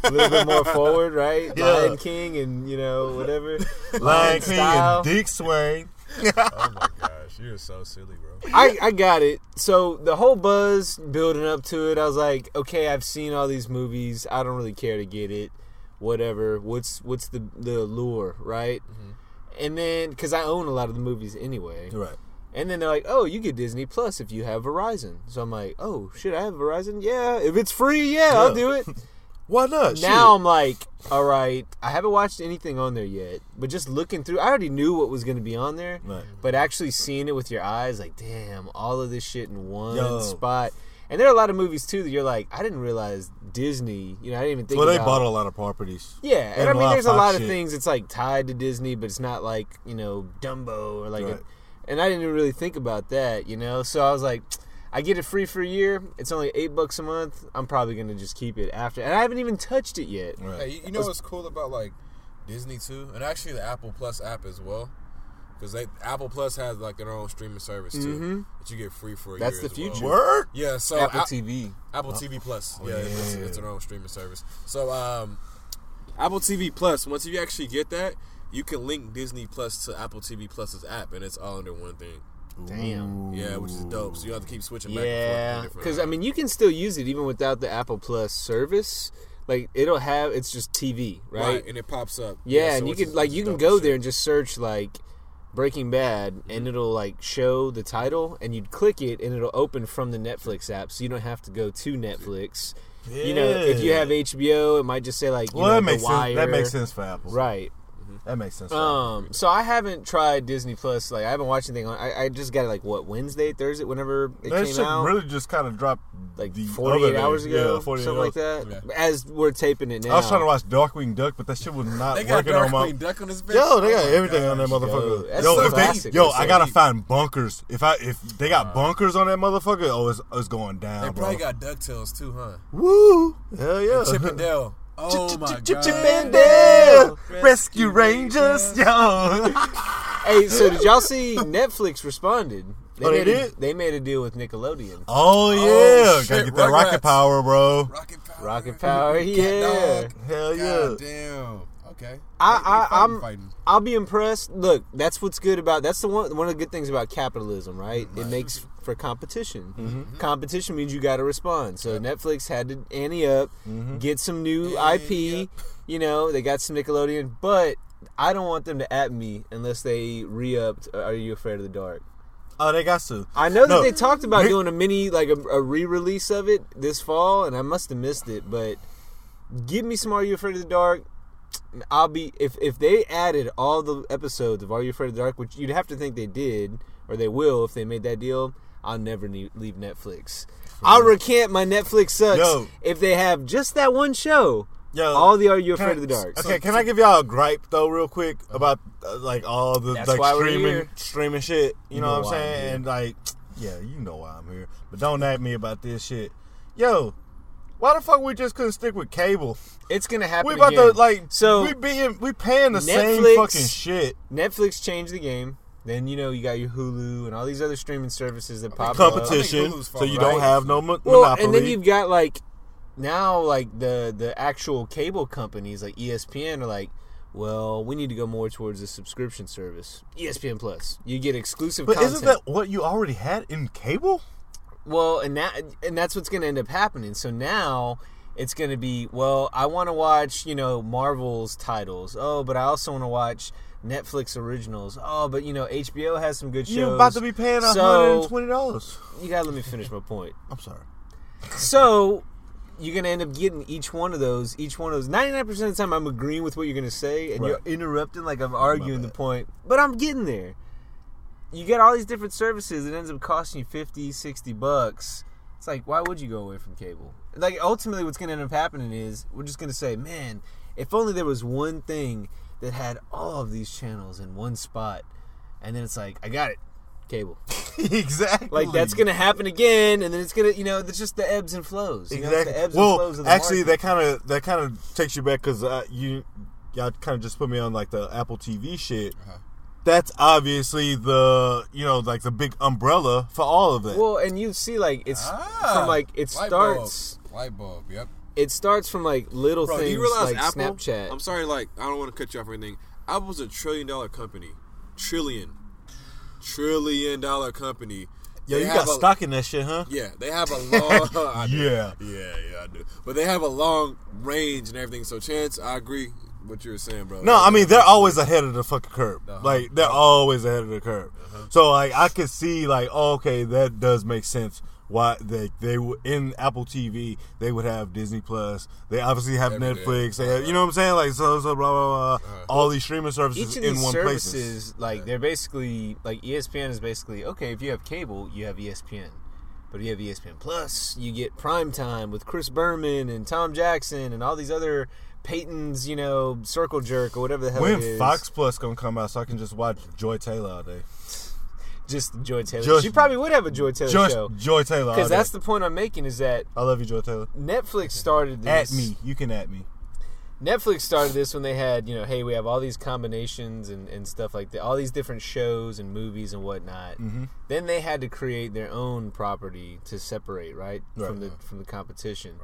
a little bit more forward, right? Yeah. Lion King and you know whatever. Lion King style. and Dick Swain. Oh my gosh, you're so silly, bro. I, I got it. So the whole buzz building up to it, I was like, okay, I've seen all these movies. I don't really care to get it. Whatever. What's what's the the allure, right? Mm-hmm. And then because I own a lot of the movies anyway. Right. And then they're like, oh, you get Disney Plus if you have Verizon. So I'm like, oh shit, I have Verizon. Yeah, if it's free, yeah, I'll do it. Why not? now Shit. I'm like, all right, I haven't watched anything on there yet, but just looking through, I already knew what was going to be on there. Right. But actually seeing it with your eyes, like, damn, all of this shit in one Yo. spot. And there are a lot of movies too that you're like, I didn't realize Disney. You know, I didn't even think. well, they about, bought a lot of properties. Yeah, and, and I mean, there's a lot of shit. things. It's like tied to Disney, but it's not like you know Dumbo or like. Right. A, and I didn't really think about that, you know. So I was like, I get it free for a year. It's only eight bucks a month. I'm probably gonna just keep it after, and I haven't even touched it yet. Right. Hey, you- you know what's cool about like Disney too, and actually the Apple Plus app as well, because they Apple Plus has like their own streaming service too Mhm. that you get free for a That's year. the as well. future. Word. Yeah, so Apple A- TV. Apple TV Plus. Yeah, yeah. It's, it's their own streaming service. So um, Apple TV Plus. Once you actually get that, you can link Disney Plus to Apple TV Plus's app, and it's all under one thing. Damn. Yeah, which is dope. So you have to keep switching back and Yeah, because I mean, you can still use it even without the Apple Plus service. Like it'll have it's just TV, uh, right? and it pops up. Yeah, so and you can like you can go as there and just search like Breaking Bad, Mm-hmm. and it'll like show the title, and you'd click it, and it'll open from the Netflix app, so you don't have to go to Netflix. You know, if you have HBO, it might just say like, you Well, know, that makes sense. That makes sense for Apple. right? That makes sense. Um, so I haven't tried Disney Plus. Like I haven't watched anything on. I, I just got it like what Wednesday, Thursday, whenever it that came shit out. really just kind of dropped like the 48 hours ago, Yeah, 48 something like that. Yeah. As we're taping it now, I was trying to watch Darkwing Duck, but that shit was not They got working on my. Darkwing Duck on this bitch. Yo, they got Oh my everything on that motherfucker. Yo, that's Yo, so if they, classic. yo, That's I gotta deep. find Bonkers. If I if they got Bonkers on that motherfucker, oh, it's, it's going down, They bro. probably got Ducktales too, huh? Woo, hell yeah, Chip and Dale. Oh my god. Rescue Rangers, yo. Hey, so did y'all see Netflix responded? Oh, they made a, did? they made a deal with Nickelodeon. Oh yeah, shit, gotta get that rocket Rugrats. power, bro. Rocket Power. Rocket Power, yeah. Hell yeah. Damn. Okay. I- They- they I- fighting, I'm-. I'll be impressed. Look, that's what's good about that's the one one of the good things about capitalism, right? It makes for competition. Mm-hmm. Competition means you got to respond. So Netflix had to ante up, Mm-hmm. get some new IP. You know, they got some Nickelodeon, but I don't want them to at me unless they re-upped. Are you afraid of the dark? Oh, they got to. I know that they talked about Nick- doing a mini, like a, a re-release of it this fall, and I must have missed it. But give me some Are You Afraid of the Dark. I'll be if if they added all the episodes of Are You Afraid of the Dark, which you'd have to think they did, or they will if they made that deal. I'll never ne- leave Netflix. I'll recant my Netflix sucks Yo. if they have just that one show. Yo, All the Are You Afraid I- of the Dark? Okay, can I give y'all a gripe though, real quick, about uh, like all the like streaming streaming shit? You, You know, know what I'm why I'm saying? And like, yeah, you know why I'm here. But don't at me about this shit. Yo, why the fuck we just couldn't stick with cable? It's gonna happen. We about again. to like, So- we being we paying the same fucking shit. Netflix changed the game. Then you know you got your Hulu and all these other streaming services that pop up. Competition, Hulu's so you fine, don't have no mo- Well, monopoly. and then you've got like now like the the actual cable companies like ESPN are like, well, we need to go more towards a subscription service, ESPN Plus. You get exclusive but content. isn't that what you already had in cable? well, and that and that's what's going to end up happening. So now it's going to be well, I want to watch you know Marvel's titles. Oh, but I also want to watch. Netflix originals. Oh, but you know HBO has some good shows. You're about to be paying So- hundred and twenty dollars. You gotta let me finish my point. I'm sorry. So you're gonna end up getting each one of those. Each one of those. Ninety nine percent of the time, I'm agreeing with what you're gonna say, and Right. you're interrupting like I'm arguing the point. But I'm getting there. You get all these different services. It ends up costing you 50, 60 bucks. It's like, why would you go away from cable? Like, ultimately, what's gonna end up happening is we're just gonna say, man, if only there was one thing that had all of these channels in one spot, and then it's like, I got it, cable. exactly. Like that's gonna happen again, and then it's gonna, you know, it's just the ebbs and flows. You know, Exactly. the ebbs and well, flows of the actually, market. that kind of that kind of takes you back because uh, you y'all kind of just put me on like the Apple TV shit. Uh-huh. that's obviously the you know like the big umbrella for all of it. Well, and you see like it's Ah, from like it light starts. bulb. Light bulb. Yep. It starts from like little Bro, do things you realize like Apple? Snapchat. I'm sorry, like I don't want to cut you off or anything. Apple's a trillion dollar company, trillion, trillion dollar company. Yo, They you got a- stock in that shit, huh? Yeah, they have a long. Yeah. yeah, yeah, I do. But they have a long range and everything. So, Chance, I agree what you were saying, bro. No, I mean they're always ahead of the fucking curve. Uh-huh. Like they're always ahead of the curve. So like I could see like oh, okay that does make sense. Why they they w- in Apple TV they would have Disney Plus. They obviously have Everything. Netflix. They have, you know what I'm saying like so so blah blah blah. Uh-huh. All these streaming services Each of in these one place. services, like they're basically like ESPN is basically okay. If you have cable, you have ESPN. But if you have ESPN Plus, you get prime time with Chris Berman and Tom Jackson and all these other Peyton's, you know, circle jerk or whatever the hell When it is. Fox Plus gonna come out so I can just watch Joy Taylor all day. Just Joy Taylor. Just- she probably would have a Joy Taylor Joy, show. Joy Taylor. Because that's the point I'm making is that I love you, Joy Taylor. Netflix started At this. me, you can at me. Netflix started this when they had, you know, hey, we have all these combinations and, and stuff like that, all these different shows and movies and whatnot. Mm-hmm. Then they had to create their own property to separate, right, from Right. the from the competition.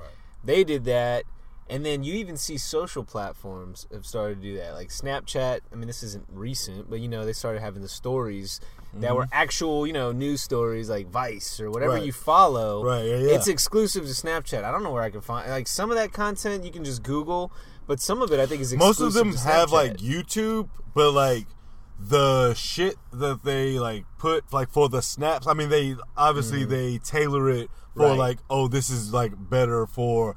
They did that, and then you even see social platforms have started to do that, like Snapchat. I mean, this isn't recent, but you know, they started having the stories that were actual, you know, news stories like Vice or whatever Mm-hmm. Right. you follow. Right, yeah, yeah. It's exclusive to Snapchat. I don't know where I can find like some of that content you can just Google, but some of it I think is Most of them have like YouTube, but like the shit that they like put like for the snaps. I mean, they obviously they tailor it for Mm-hmm. Right. like, oh, this is like better for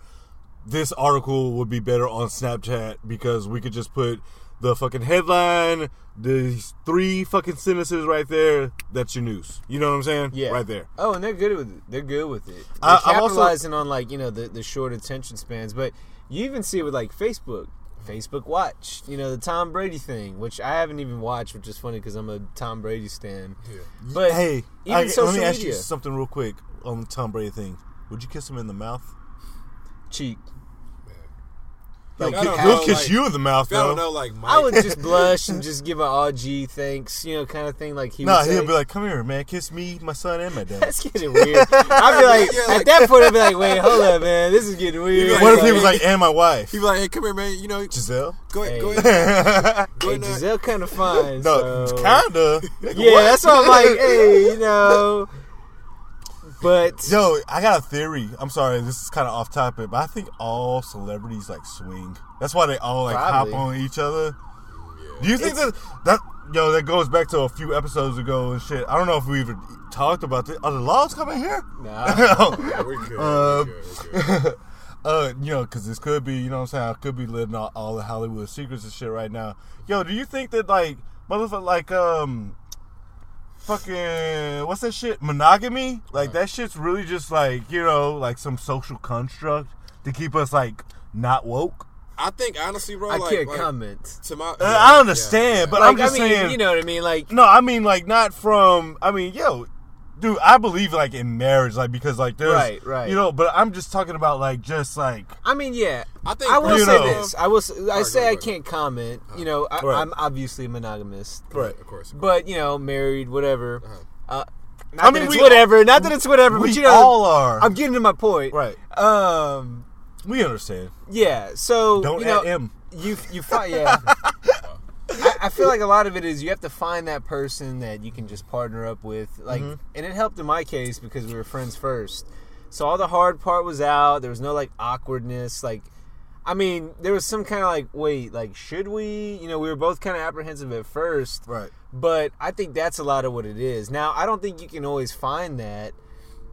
this article would be better on Snapchat because we could just put the fucking headline, these three fucking sentences right there. That's your news. You know what I'm saying? yeah, right there. Oh, and they're good with it. They're good with it. They're I- I'm also- capitalizing on like you know the the short attention spans, but you even see it with like Facebook. Facebook Watch, you know the Tom Brady thing, which I haven't even watched, which is funny because I'm a Tom Brady stan. Yeah. But hey, even I, social let me ask you something real quick on the Tom Brady thing. Would you kiss him in the mouth? cheek. He'll, Like, I ki- don't he'll know, kiss like, you in the mouth, I don't though. know, like Mike. I would just blush and just give an all G thanks, you know, kind of thing. Like he, no, nah, he'll be like, "Come here, man, kiss me, my son, and my dad." That's getting weird. I'd be like, Yeah, at that point, I'd be like, wait, hold up, man, this is getting weird. like- what if he was like, "And my wife, He'd be like, "Hey, come here, man. You know, Gisele"? go ahead, Hey. go ahead, go ahead." now. Gisele kind of fine. No, so. kinda. Yeah, that's why I'm like, hey, you know. But Yo, I got a theory. I'm sorry, this is kind of off topic, but I think all celebrities like swing. That's why they all like Probably. hop on each other. Do you think that that yo that goes back to a few episodes ago and shit? I don't know if we even talked about this. Are the laws coming here? nah, Yeah, we're good. Uh, we're good, we're good. uh, you know, because this could be, you know what I'm saying? I could be living all, all the Hollywood secrets and shit right now. Yo, do you think that, like, motherfucker, like, um, fucking, what's that shit? Monogamy? Like, that shit's really just, like, you know, like some social construct to keep us, like, not woke? I think honestly, bro, I like, can't like, comment. to my. Uh, I understand, but Like, I'm just I mean, saying. you know what I mean? Like, No, I mean, like, not from, I mean, yo, dude, I believe, like, in marriage, like, because, like, there's, Right, right. you know, but I'm just talking about, like, just, like, I mean, yeah. I think I will You say know. this. I will. s- I right, say go I can't comment. You know, I, Right. I'm obviously monogamous, right. Of course. but you know, married, whatever. Uh, not I that mean, it's we- whatever. Not that it's whatever. We but you know, all are. I'm getting to my point. right. Um. We understand. Yeah. So Don't you know, at him. you you find yeah. I, I feel like a lot of it is you have to find that person that you can just partner up with, like, Mm-hmm. and it helped in my case because we were friends first. So all the hard part was out. There was no like awkwardness. Like, I mean, there was some kind of like, wait, like, should we? You know, we were both kind of apprehensive at first, Right. but I think that's a lot of what it is. Now, I don't think you can always find that.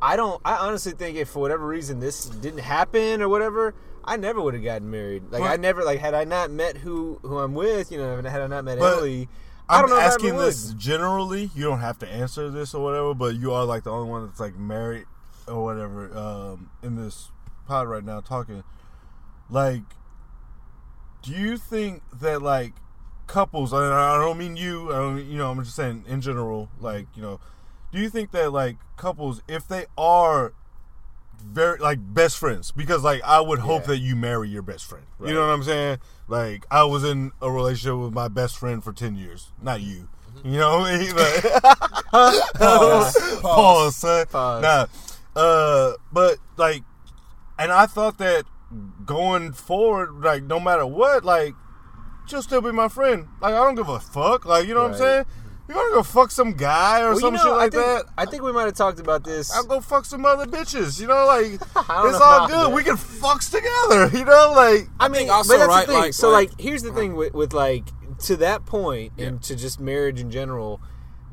I don't. I honestly think if for whatever reason this didn't happen or whatever, I never would have gotten married. Like I never like had I not met who who I'm with, you know, had I not met But Ellie. I I'm don't know if I ever asking would. this generally. You don't have to answer this or whatever, but you are like the only one that's like married or whatever um, in this pod right now talking. Like, do you think that like couples? And I don't mean you. I don't. You know, I'm just saying in general. Like, you know, do you think that like couples, if they are very like best friends because like I would hope Yeah. that you marry your best friend. You know what I'm saying? Like I was in a relationship with my best friend for 10 years. Not you. You know what I mean? Like, pause, pause, son. Pause. Nah, uh, but like, and I thought that going forward, like, no matter what, like, she'll still be my friend. Like, I don't give a fuck. Like, you know what I'm saying? You gonna go fuck some guy or Well, some you know, shit like I think, that? I think we might have talked about this. I'll go fuck some other bitches. You know, like it's know all good. that. We can fucks together. You know, like I mean, also, but that's right, the thing. like- so, like- like, here's the thing with, with like to that point, and to just marriage in general.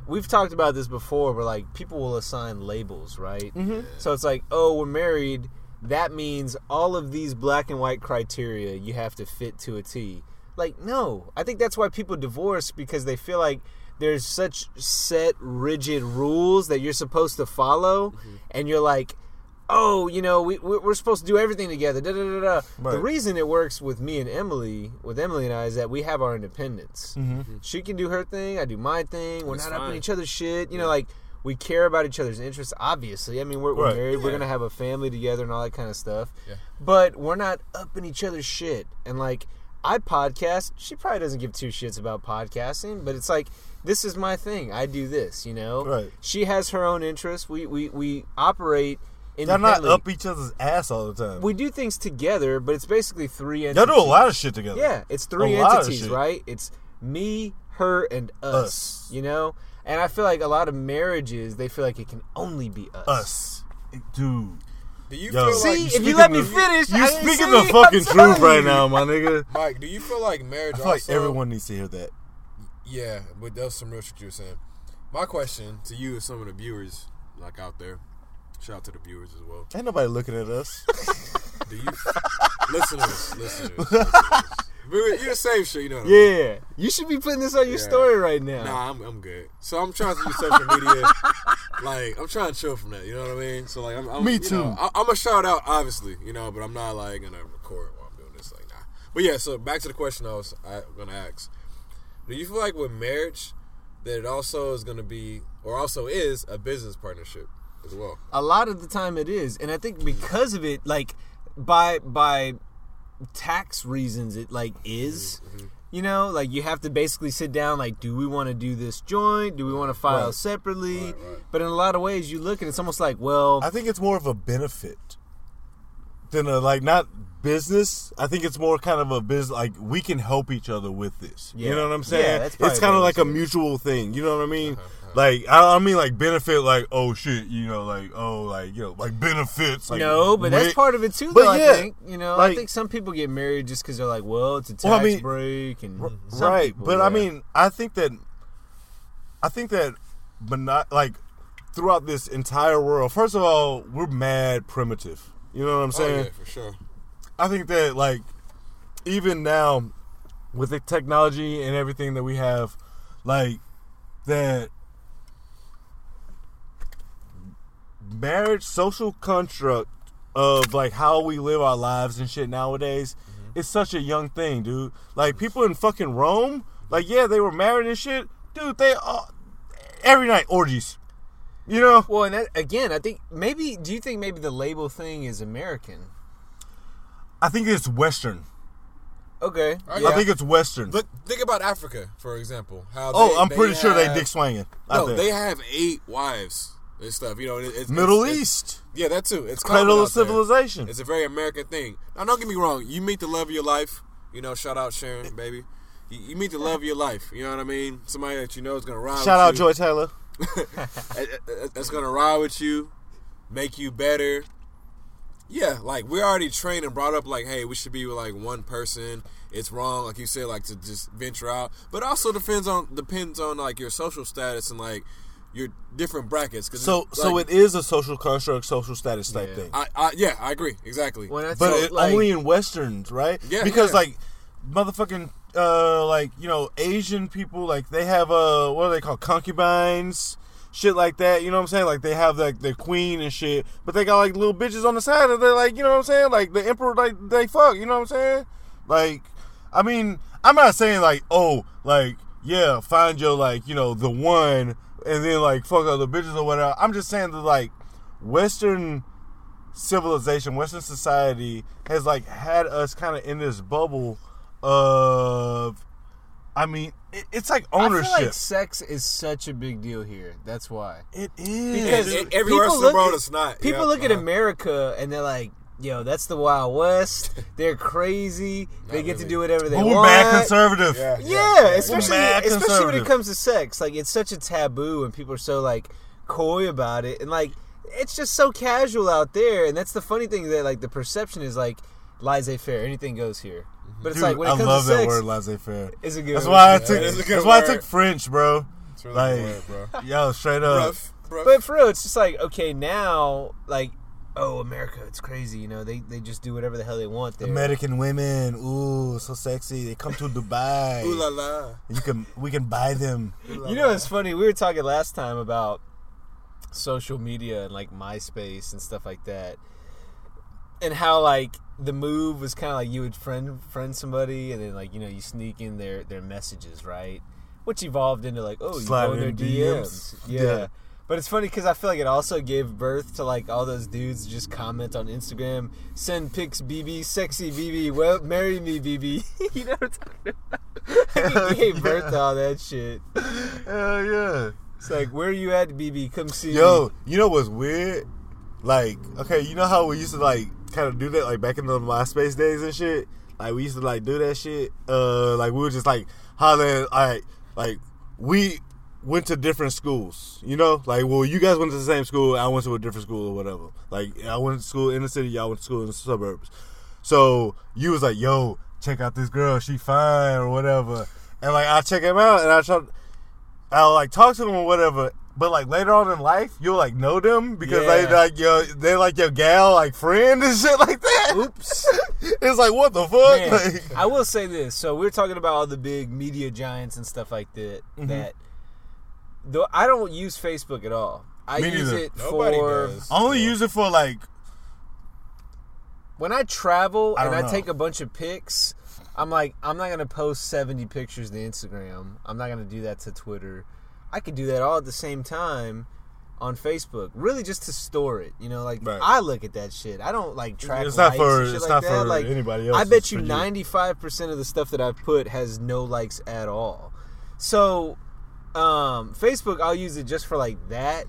We've talked about this before, where like people will assign labels, right? Mm-hmm. So it's like, oh, we're married. That means all of these black and white criteria you have to fit to a T. Like, no, I think that's why people divorce because they feel like there's such set, rigid rules that you're supposed to follow, and you're like, oh, you know, we we- we're supposed to do everything together. Da, da, da, da. The reason it works with me and Emily, with Emily and I, is that we have our independence. Mm-hmm. She can do her thing, I do my thing. We're That's not up in each other's shit. You know, like we care about each other's interests. Obviously, I mean, we're, we're Right. married. We're gonna have a family together and all that kind of stuff. Yeah. But we're not up in each other's shit. And like, I podcast. She probably doesn't give two shits about podcasting, but it's like this is my thing. I do this. You know. Right. She has her own interests. We we we operate. y'all not up each other's ass all the time. We do things together, but it's basically three y'all do a lot of shit together. Yeah, it's three A lot entities, right? It's me, her, and us, Us. You know, and I feel like a lot of marriages they feel like it can only be us. Us, dude. Do you Yo. feel See, like if you let me the- finish, You I- speaking the fucking truth right now, my nigga. Mike? Do you feel like marriage? I feel like everyone needs to hear that. Yeah, but that's some real shit you were saying. My question to you, and some of the viewers like out there, shout out to the viewers as well. Ain't nobody looking at us. Do you, listeners, listeners, listeners. You're the same shit, you know. What I mean? Yeah, you should be putting this on your Yeah. story right now. Nah, I'm, I'm good. So I'm trying to use social media. like I'm trying to chill from that. You know what I mean? So like I'm, I'm Me too. know, I, I'm gonna shout out obviously, you know, but I'm not like gonna record while I'm doing this. Like nah. But yeah, so back to the question I was I, gonna ask. Do you feel like with marriage that it also is gonna be or also is a business partnership as well? a lot of the time it is and i think because of it like by by tax reasons it like is Mm-hmm, you know like you have to basically sit down like do we want to do this joint do we want to file Right. separately Right, right. but in a lot of ways you look and it's almost like well I think it's more of a benefit than a like not business. I think it's more kind of a business. Like we can help each other with this. Yeah. You know what I'm saying? Yeah, that's it's kind of like a mutual thing. You know what I mean? Uh-huh, Like I, I mean like benefit. Like oh shit. You know like oh like you know like benefits. Like no, but that's part of it too. But yeah, I think you know. I think some people get married just because they're like, well, it's a tax Well, I mean, break, and right people, but i mean i think that i think that but not like throughout this entire world first of all we're mad primitive you know what i'm saying? Oh yeah, for sure. i think that like even now with the technology and everything that we have like that marriage social construct of like how we live our lives and shit nowadays mm-hmm. it's such a young thing dude like people in fucking rome like yeah they were married and shit dude they all every night orgies you know Well, and that, again, I think maybe. Do you think maybe the label thing is American? i think it's western Okay, I i think it's western Look, think about Africa, for example. How oh they- i'm pretty sure they have- dick swinging No, there. they have eight wives and stuff. You know, it- it's middle it's- east Yeah, that too. It's common cradle of out there. civilization It's a very American thing. Now, don't get me wrong. You meet the love of your life. You know, shout out Sharon, eh. baby. You, you meet the love of your life. You know what I mean? Somebody that you know is gonna ride. shout out with joy taylor you. That's gonna ride with you, make you better. Yeah, like we're already trained and brought up like, hey, we should be with like one person. It's wrong, like you said, like to just venture out. But also depends on depends on like your social status and like your different brackets. Cause So it's, so it is a social construct, social status type Yeah. thing. I, I yeah, I agree exactly. When But so, it, like, only in westerns, right? Yeah, Because yeah. like motherfucking uh like, you know, Asian people like they have uh what are they called? Concubines, shit like that, you know what I'm saying? Like they have like their queen and shit, but they got like little bitches on the side and they're like, you know what I'm saying? Like the emperor like they fuck, you know what I'm saying? Like I mean, I'm not saying like, oh, like, yeah, find your like, you know, the one and then like fuck other bitches or whatever. I'm just saying that like Western civilization, Western society has like had us kind of in this bubble of I mean, it, it's like I ownership. feel like sex is such a big deal here. That's why. it is. Because everywhere else in the world, it's not. People Yep, look at uh-huh. America and they're like, "Yo, that's the Wild West. They're crazy. they get to do whatever they but want." we're mad conservative. Yeah, Yeah, especially mad especially when it comes to sex. Like it's such a taboo, and people are so like coy about it, and like it's just so casual out there. And that's the funny thing that like the perception is like laissez-faire, anything goes here. But it's Dude, like when it I comes love to that sex, word, laissez-faire. it's a good. That's why I took. it is a good That's why I took French, bro. It's really Like, good word, bro. Yo, straight up. Rough, rough. But for real, it's just like okay now, like oh America, it's crazy. You know, they they just do whatever the hell they want there. American women, ooh, so sexy. They come to Dubai. Ooh la la. You can, we can buy them. You know, it's funny. We were talking last time about social media and like MySpace and stuff like that, and how like the move was kind of like you would friend friend somebody, and then like you know you sneak in their their messages, right? Which evolved into like oh you go in their DMs, DMs. yeah. Yeah. But it's funny because I feel like it also gave birth to like all those dudes just comment on Instagram, send pics, BB, sexy BB, well, marry me, BB. you know what I'm talking about? it gave birth to all that shit. Hell yeah. It's like, where are you at, BB? Come see Yo, me. you know what's weird? Like, okay, you know how we used to like kind of do that like back in the MySpace days and shit. Like we used to like do that shit. Uh, like we were just like hollering. Right, like we went to different schools. You know, like well, you guys went to the same school. I went to a different school or whatever. Like I went to school in the city. Y'all went to school in the suburbs. So you was like, yo, check out this girl. She fine or whatever. And like I check him out and I try. I'll like talk to him or whatever. But like later on in life, you'll like know them because they like your they like your gal like friend and shit like that. Oops. it's like what the fuck? Man, Like, I will say this. So we're talking about all the big media giants and stuff like that. Mm-hmm. That though I don't use Facebook at all. I Me use neither. it Nobody for does. I only use it for like when I travel I and I know. take a bunch of pics. I'm like, I'm not gonna post 70 pictures to Instagram. I'm not gonna do that to Twitter. I could do that all at the same time on Facebook, really just to store it. You know, like Right. I look at that shit. I don't like track. It's not for- it's like not that. for like, anybody else, I bet you 95 percent of the stuff that I've put has no likes at all. So, um, Facebook, I'll use it just for like that.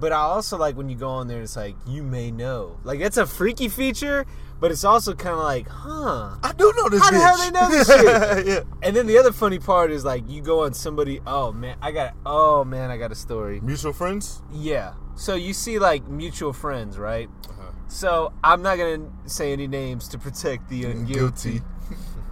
But I also like when you go on there, it's like you may know, like that's a freaky feature. But it's also kind of like, huh? I do know this. How the bitch. hell they know this shit? yeah. And then the other funny part is like you go on somebody. Oh man, I got. Oh man, I got a story. Mutual friends. Yeah. So you see like mutual friends, right? Uh-huh. So I'm not gonna say any names to protect the unguilty.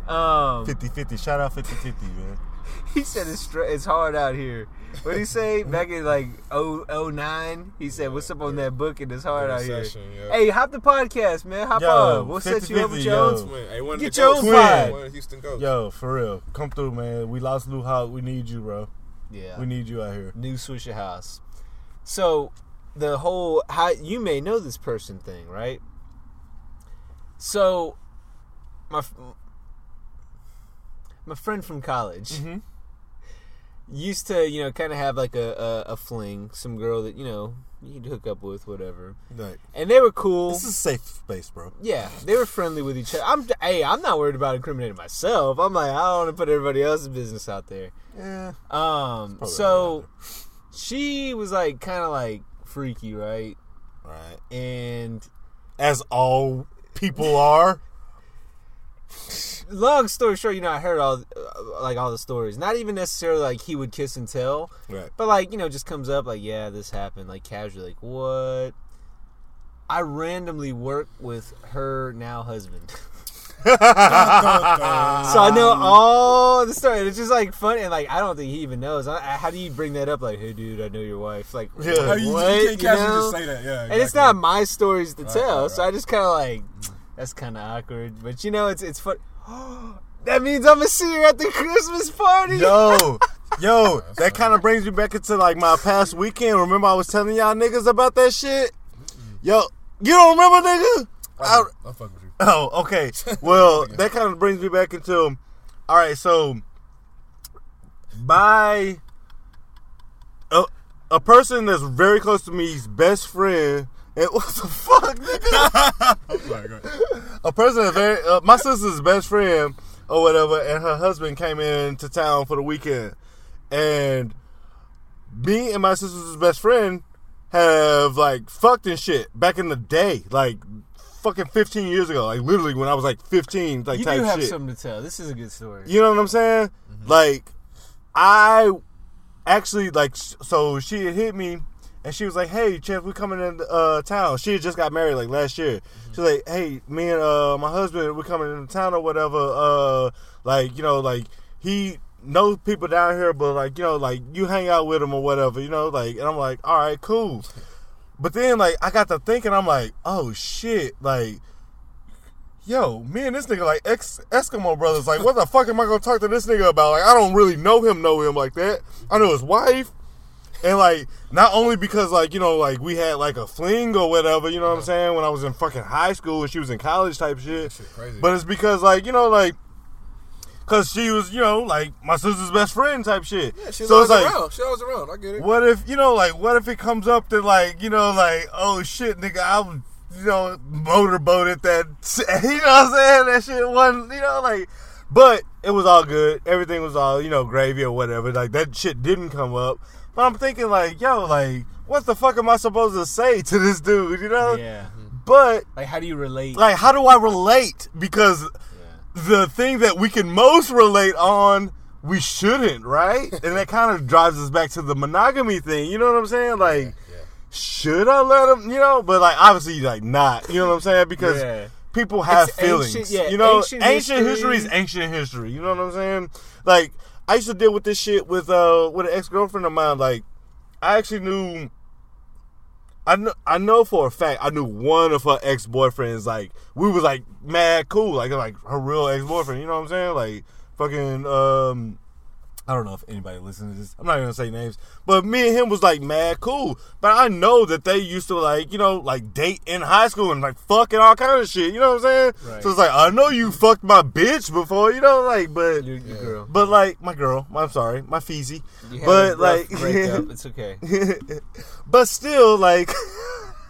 Um, 50-50. Shout out 50-50, man. he said it's str- it's hard out here. What did he say back in like oh oh nine? He said, "What's up on that book? And it's hard out here." Recession, yeah. Hey, hop the podcast, man. Hop Yo, on. We'll set you up 50-50, with yo. Jones. Twin. Hey, one of Get the your goats. own vibe. One of the Houston Goats. Yo, for real. Come through, man. We lost Lou Hawk. We need you, bro. Yeah. We need you out here. new Swisher House. So the whole how you may know this person thing, right? So my f- my friend from college mm-hmm. Used to, you know, kind of have like a, a a fling, some girl that you know you'd hook up with, whatever, Like, and they were cool. this is a safe space, bro. Yeah, they were friendly with each other. I'm hey, I'm not worried about incriminating myself. I'm like, I don't want to put everybody else's business out there. Yeah. Um, so she was like kind of like freaky, right? Right. And As all people are. long story short, you know, I heard all uh, like all the stories. Not even necessarily like he would kiss and tell, Right. but like you know, just comes up like, yeah, this happened, like casually, like what? I randomly work with her now husband. so I know all the story. It's just like funny, and like I don't think he even knows. I, I- how do you bring that up? Like, hey, dude, I know your wife. Like, Yeah. Oh, you, you what? can't You casually know? just say that. Yeah. and it's not my stories to tell, right, so I just kind of like that's kind of awkward. But you know, it's it's fun. that means I'm gonna see her at the Christmas party. Yo, yo, that kind of brings me back into like my past weekend. Remember I was telling y'all niggas about that shit? Yo, you don't remember, nigga? I, I'll fuck with you. oh, okay. Well, that kind of brings me back into. All right, so by a, a person that's very close to me's best friend. And what the fuck, nigga? I'm sorry, go ahead. a person very uh, my sister's best friend or whatever, and her husband came in to town for the weekend, and me and my sister's best friend have like fucked and shit back in the day, like fucking 15 years ago, like literally when I was like 15, like You type do have shit. something to tell. This is a good story. You know what I'm saying? Like, I actually like. So she had hit me, and she was like, "Hey, Chef, we coming in uh, town." She had just got married like last year. She's like, "Hey, me and uh, my husband, we coming into town or whatever. Uh, like, you know, like he." knows people down here, but like you know, like you hang out with him or whatever, you know, like, and I'm like, all right, cool. But then like I got to thinking, I'm like, oh shit, like yo, me and this nigga like ex Eskimo brothers. Like, what the fuck am I gonna talk to this nigga about? Like, I don't really know him, know him like that. I know his wife, and like not only because like you know like we had like a fling or whatever, you know what I'm saying? When I was in fucking high school and she was in college type shit. Shit crazy. But it's because like you know like. Cause she was, you know, like my sister's best friend type shit. yeah, she's so it's like, around. She's always around. I get it. what if you know, like, what if it comes up that like, you know, like, oh shit, nigga, I was, you know, motorboated that, you know what I'm saying? That shit wasn't, you know, like, but it was all good. Everything was all, you know, gravy or whatever. Like that shit didn't come up. But I'm thinking like, yo, like, what the fuck am I supposed to say to this dude? You know? Yeah. But Like, how do you relate? like, how do I relate? Because the thing that we can most relate on, we shouldn't, right? and that kind of drives us back to the monogamy thing. You know what I'm saying? Like, Yeah. should I let him? You know, but like obviously, like not. You know what I'm saying? Because Yeah. people have It's feelings. ancient- yeah, you know, ancient ancient, history. history is ancient history. You know what I'm saying? Like I used to deal with this shit with uh with an ex girlfriend of mine. Like I actually knew. I know, I know for a fact I knew one of her ex boyfriends. Like we was like mad cool, like like her real ex boyfriend. You know what I'm saying? Like fucking um, I don't know if anybody listens to this. I'm not even gonna say names, but me and him was like mad cool. But I know that they used to like you know like date in high school and like fucking all kind of shit. You know what I'm saying? Right. So it's like I know you fucked my bitch before. You know, like but Your, your girl. but like my girl. I'm sorry, my feezy. You had But rough like. It's okay. but still like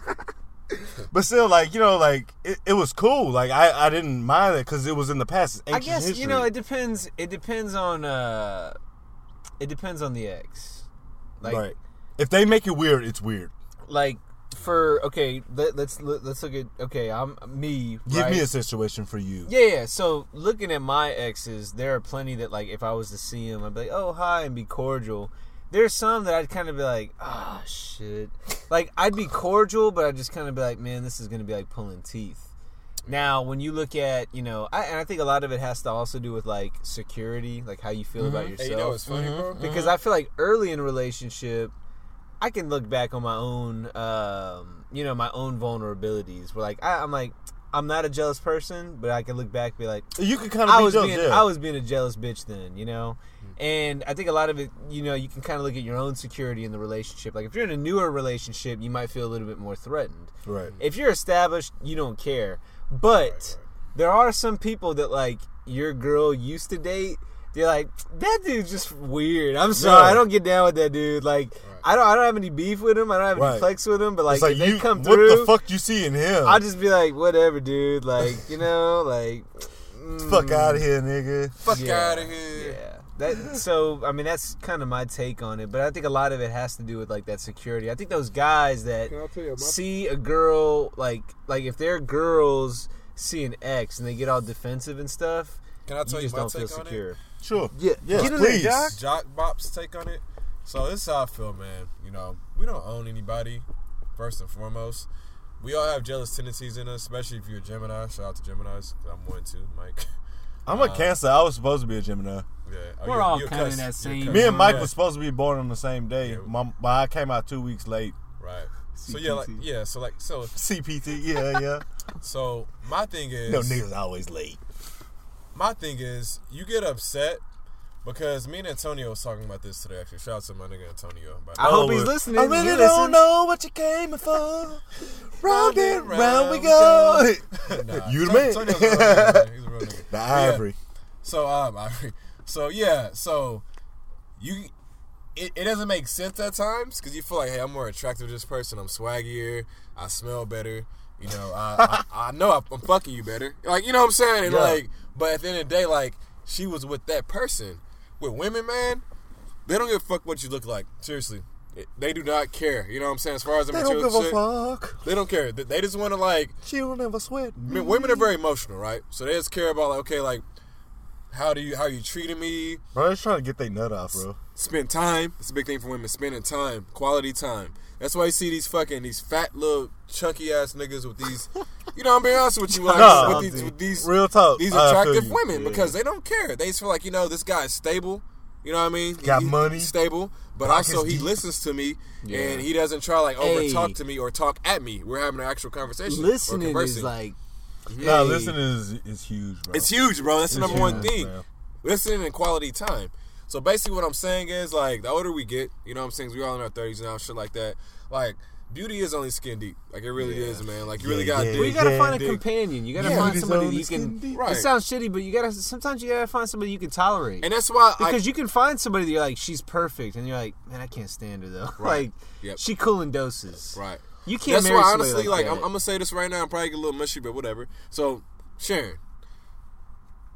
but still like you know like it, it was cool like i i didn't mind it because it was in the past it's I guess history. you know it depends. It depends on. uh It depends on the ex. Like, right if they make it weird it's weird like for okay. Let, let's let, let's look at okay. I'm me. give right? me a situation for you Yeah, yeah. So looking at my exes, there are plenty that like if I was to see them, I'd be like, "Oh, hi," and be cordial. There's some that I'd kind of be like, "Ah, shit." Like I'd be cordial, but I'd just kind of be like, "Man, this is gonna be like pulling teeth." Now, when you look at, you know, I, and I think a lot of it has to also do with like security, like how you feel about yourself. Hey, you know what's funny, Mm-hmm. bro? because I feel like early in a relationship, I can look back on my own, um, you know, my own vulnerabilities. Where like I, I'm like, I'm not a jealous person, but I can look back and be like, you can kind of I be was jealous, being yeah. I was being a jealous bitch then, you know. And I think a lot of it, you know, you can kind of look at your own security in the relationship. Like if you're in a newer relationship, you might feel a little bit more threatened. right If you're established, you don't care. But there are some people that like your girl used to date. They're like that dude's just weird. I'm sorry, Yeah. I don't get down with that dude. Like I don't, I don't have any beef with him. I don't have any Right. flex with him. But like, like if they you come what the fuck you see in him I'll just be like, whatever, dude. Like you know, like fuck mm, out of here nigga Fuck yeah, out of here. Yeah. That so I mean that's kind of my take on it, but I think a lot of it has to do with like that security. I think those guys that Can I tell you see a girl like like if they're girls see an ex and they get all defensive and stuff, Can I you tell you, just my don't feel take on secure. sure Yeah, yes get in there, please Jock. Jock Bop's take on it. So this is how I feel, man. You know, we don't own anybody. First and foremost, we all have jealous tendencies in us, especially if you're a Gemini. Shout out to Gemini's. I'm one too, Mike. i'm a cancer i was supposed to be a gemini Yeah, oh, We're you're- all you're kinda cuss- in that you're same- cuss. me and mike Yeah. was supposed to be born on the same day Yeah. my, but i came out two weeks late right. So yeah, like CPT. yeah, so like so cpt yeah yeah so my thing is no niggas always late my thing is you get upset because me and Antonio was talking about this today. Actually, shout out to my nigga Antonio. By I hope he's listening. I really listens. don't know what you came for. Round and Round round we we go. Nah, You the Ton- man. Antonio's a real nigga. He's a real nigga. The But yeah, ivory. So um, Ivory. So yeah, so you. It, it doesn't make sense at times because you feel like, hey, I'm more attractive to this person. I'm swaggier. I smell better. You know, I, I, I know I'm fucking you better. Like, you know what I'm saying? And Yeah. like, but at the end of the day, like, she was with that person. With women, man, they don't give a fuck what you look like. Seriously. They do not care. You know what I'm saying? As far as the They don't material give a fuck. they don't care. They- just want to like She don't ever sweat. Mean, women are very emotional, right? So they just care about like, okay, like how do you how you treating me? Bro, they're trying to get their nut off, bro. Spend time. It's a big thing for women. Spending time, quality time. That's why you see these fucking these fat little chunky ass niggas with these. You know, I'm being honest with you, like Nah, with these with these real talk. these attractive women Yeah. because they don't care. They just feel like you know this guy is stable. You know what I mean? Got He- money. he's stable, but Pockets also he deep. listens to me Yeah. and he doesn't try like over Hey. talk to me or talk at me. We're having an actual conversation. or Listening is conversing. like Nah, Hey. listening is is huge, bro. It's huge, bro. That's the It's number one thing. man. Listening and quality time. So basically, what I'm saying is like the older we get, you know, what I'm saying we all in our 30s now, shit like that. Like beauty is only skin deep. Like it really is, man. Like you really Yeah, got. yeah, to Well, you gotta Yeah, find a dig. companion. You gotta Yeah. find somebody only that you can. Right. It sounds shitty, but you gotta. Sometimes you gotta find somebody you can tolerate. And that's why I, because you can find somebody that you're like, she's perfect, and you're like, man, I can't stand her though. Right. like, Yep. she cool in doses. right. You can't. That's marry why somebody honestly, like, that. I'm, I'm gonna say this right now. I'm probably get a little mushy, but whatever. So Sharon,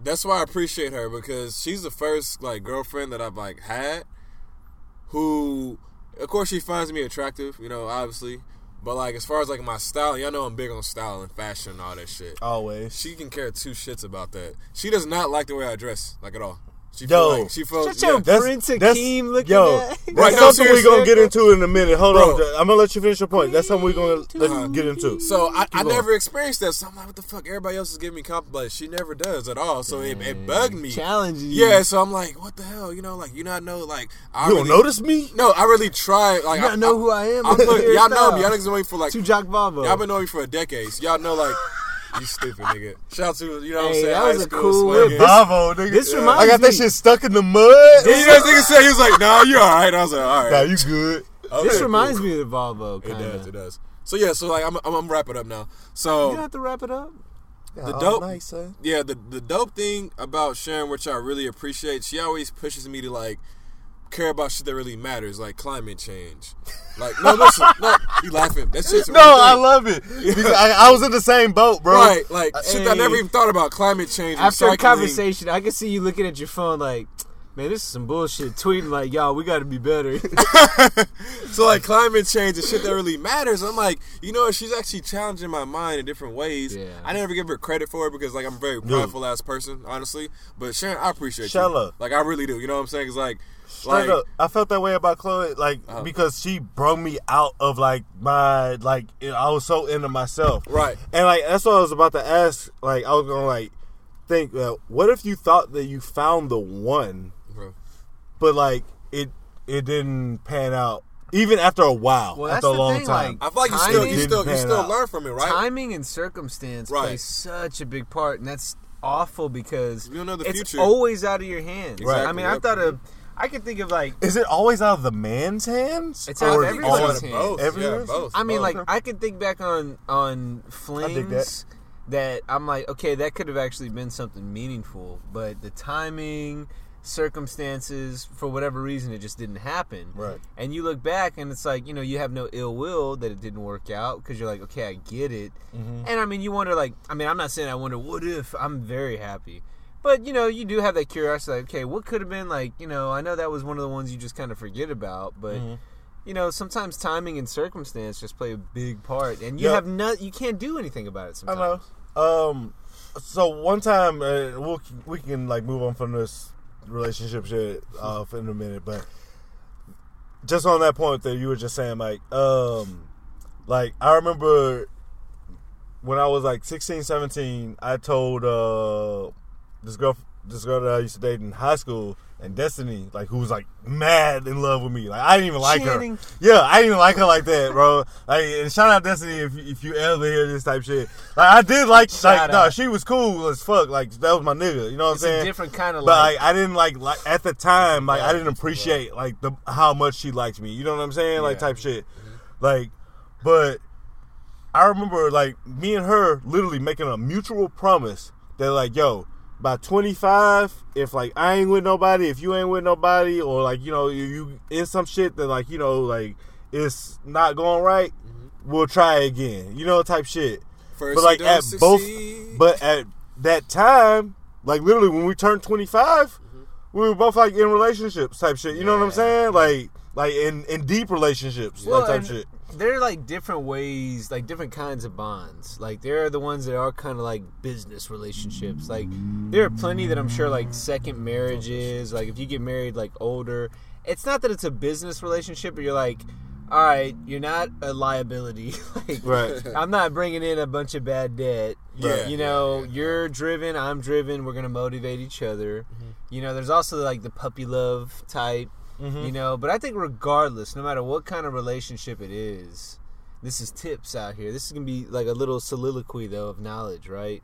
that's why I appreciate her because she's the first like girlfriend that I've like had who, of course, she finds me attractive. You know, obviously. But like as far as like my style, y'all know I'm big on style and fashion and all that shit. Always. She can care two shits about that. She does not like the way I dress, like at all. She Yo. feel like she feels Shut yeah. your That's- Prince that's- Akeem looking yo, at. That's Right, no, something we're gonna get into in a minute. Hold Bro. on, I'm gonna let you finish your point. That's something we're gonna let's get into. So I, I never experienced that. So I'm like, what the fuck? Everybody else is giving me compliments. She never does at all. So it, it bugged me. Challenging. Yeah. So I'm like, what the hell? You know, like you not know, like I You don't notice me? No, I really try. Like You I not know who I am. I Look at y'all know me. Y'all niggas know me for like To Jock Bobo. y'all been knowing me for a decade. So y'all know like you stupid nigga. Shout out to you know what I'm saying. that high was a school cool swinging. whip. Bravo, nigga. this I reminds got that me- shit stuck in the mud. Yeah, you know, this nigga said he was like, "No, you all right." I was like, "All right." Nah, you good. Okay, This cool. reminds me of the Volvo. It Kind does. of. It does. So yeah. So like, I'm I'm, I'm wrap it up now. You So don't have to wrap it up. The dope- nice, son. yeah, the the dope thing about Sharon, which I really appreciate, she always pushes me to like care about shit that really matters, like climate change. Like, no, listen, no, you laughing? That shit's No, I love it. I, I was in the same boat, bro. Right, like shit that I never even thought about climate change. After a conversation, I can see you looking at your phone like, man, this is some bullshit. Tweeting like, y'all, we got to be better. So like climate change and shit that really matters. I'm like, you know, she's actually challenging my mind in different ways. Yeah. I never give her credit for it because like I'm a very prideful ass person, honestly. But Sharon, I appreciate you. Shella. Like I really do. You know what I'm saying? Cause like, Straight like up, I felt that way about Chloe, like Uh-huh. because she brought me out of like my like I was so into myself, Right. And like that's what I was about to ask. Like I was gonna like think, uh, what if you thought that you found the one, Bro. but like it it didn't pan out, even after a while, Well, that's after a the long thing, time. like- I feel like you still you still you still out. learn from it, right? Timing and circumstance Right. play such a big part, and that's awful because You don't know the it's future. always out of your hands. Exactly, I mean, I thought of, I could think of like, Is it always out of the man's hands? It's out of Or is everybody's hands. both. Everyone's? Yeah, both. I mean, both. like I could think back on on dig flings that I'm like, okay, that could have actually been something meaningful, but the timing, circumstances, for whatever reason, it just didn't happen. Right. And you look back, and it's like, you know, you have no ill will that it didn't work out because you're like, okay, I get it. Mm-hmm. And I mean, you wonder, like, I mean, I'm not saying I wonder what if. I'm very happy. But you know, you do have that curiosity. Like, okay, what could have been? Like, you know, I know that was one of the ones you just kind of forget about, but Mm-hmm. you know, sometimes timing and circumstance just play a big part, and you Yep. have not, you can't do anything about it. I Sometimes. know. Um, so one time uh, we'll, we can like move on from this relationship shit off in a minute, but just on that point that you were just saying, like, um, like I remember when I was like 16, 17, I told uh this girl, this girl that I used to date in high school, and Destiny, like who was like mad in love with me. Like I didn't even like Channing. her. Yeah, I didn't even like her like that, bro. Like, and shout out Destiny if if you ever hear this type shit. Like I did like, like no, out. she was cool as fuck. Like that was my nigga. You know what I'm a saying? different kind of But like. like I didn't like like at the time like I didn't appreciate like the how much she liked me. You know what I'm saying? Like Yeah. type shit. Like, but I remember like me and her literally making a mutual promise that like yo by 25 if like I ain't with nobody if you ain't with nobody or like you know you, you in some shit that like you know like it's not going right mm-hmm. we'll try again you know type shit First but like at both but at that time Like literally, when we turned 25, mm-hmm. we were both like in relationships type shit. You know what I'm saying? Like like in in deep relationships Well, type and shit. There are like different ways, like different kinds of bonds. Like there are the ones that are kind of like business relationships. Like there are plenty that I'm sure like second marriages. Like if you get married like older, it's not that it's a business relationship, but you're like, all right, you're not a liability. like Right. I'm not bringing in a bunch of bad debt. Yeah, you know, you're driven, I'm driven. We're gonna motivate each other. Mm-hmm. You know, there's also like the puppy love type. You know, but I think regardless, no matter what kind of relationship it is, this is tips out here. This is gonna be like a little soliloquy though of knowledge, right?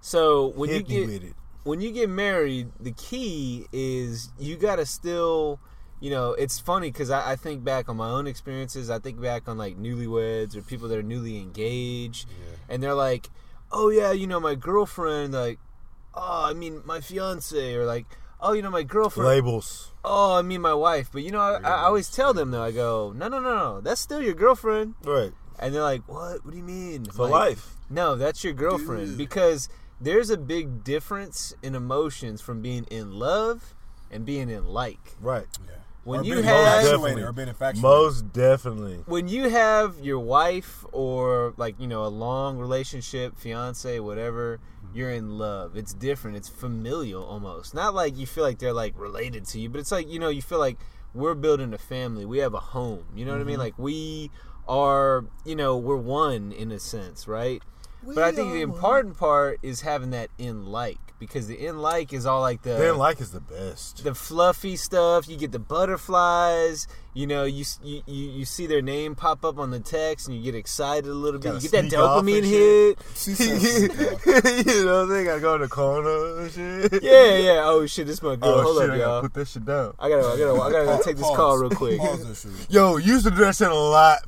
So when Hit you get when you get married, the key is you gotta still, you know, it's funny because I, I think back on my own experiences. I think back on like newlyweds or people that are newly engaged, and they're like, "Oh yeah, you know, my girlfriend." Like, "Oh, I mean, my fiance," or like, "Oh, you know, my girlfriend." Labels. Oh, I mean, my wife. But you know, I, I always tell them though. I go, "No, no, no, no. That's still your girlfriend." Right. And they're like, "What? What do you mean?" For Like, life. no, that's your girlfriend because there's a big difference in emotions from being in love and being in like. Right. Yeah. When or you have infatuated, or being infatuated. Most definitely. when you have your wife or like you know a long relationship, fiance, whatever, you're in love. It's different. It's familial almost. Not like you feel like they're like related to you, but it's like you know you feel like we're building a family. We have a home. You know what I mean? Mm-hmm. Like we are. You know we're one in a sense, right? We but I think the important part is having that in like because the in like is all like the Then like is the best. the fluffy stuff. You get the butterflies. You know, you you you see their name pop up on the text, and you get excited a little bit. Gotta You get that dopamine hit. You know, they gotta go in the corner and shit. Yeah, yeah. Oh shit, this my girl. Oh Hold shit, up, I y'all. put this shit down. I gotta, I gotta, I gotta take this Pause. call real quick. Pause that shit. Yo, you used to do that shit a lot.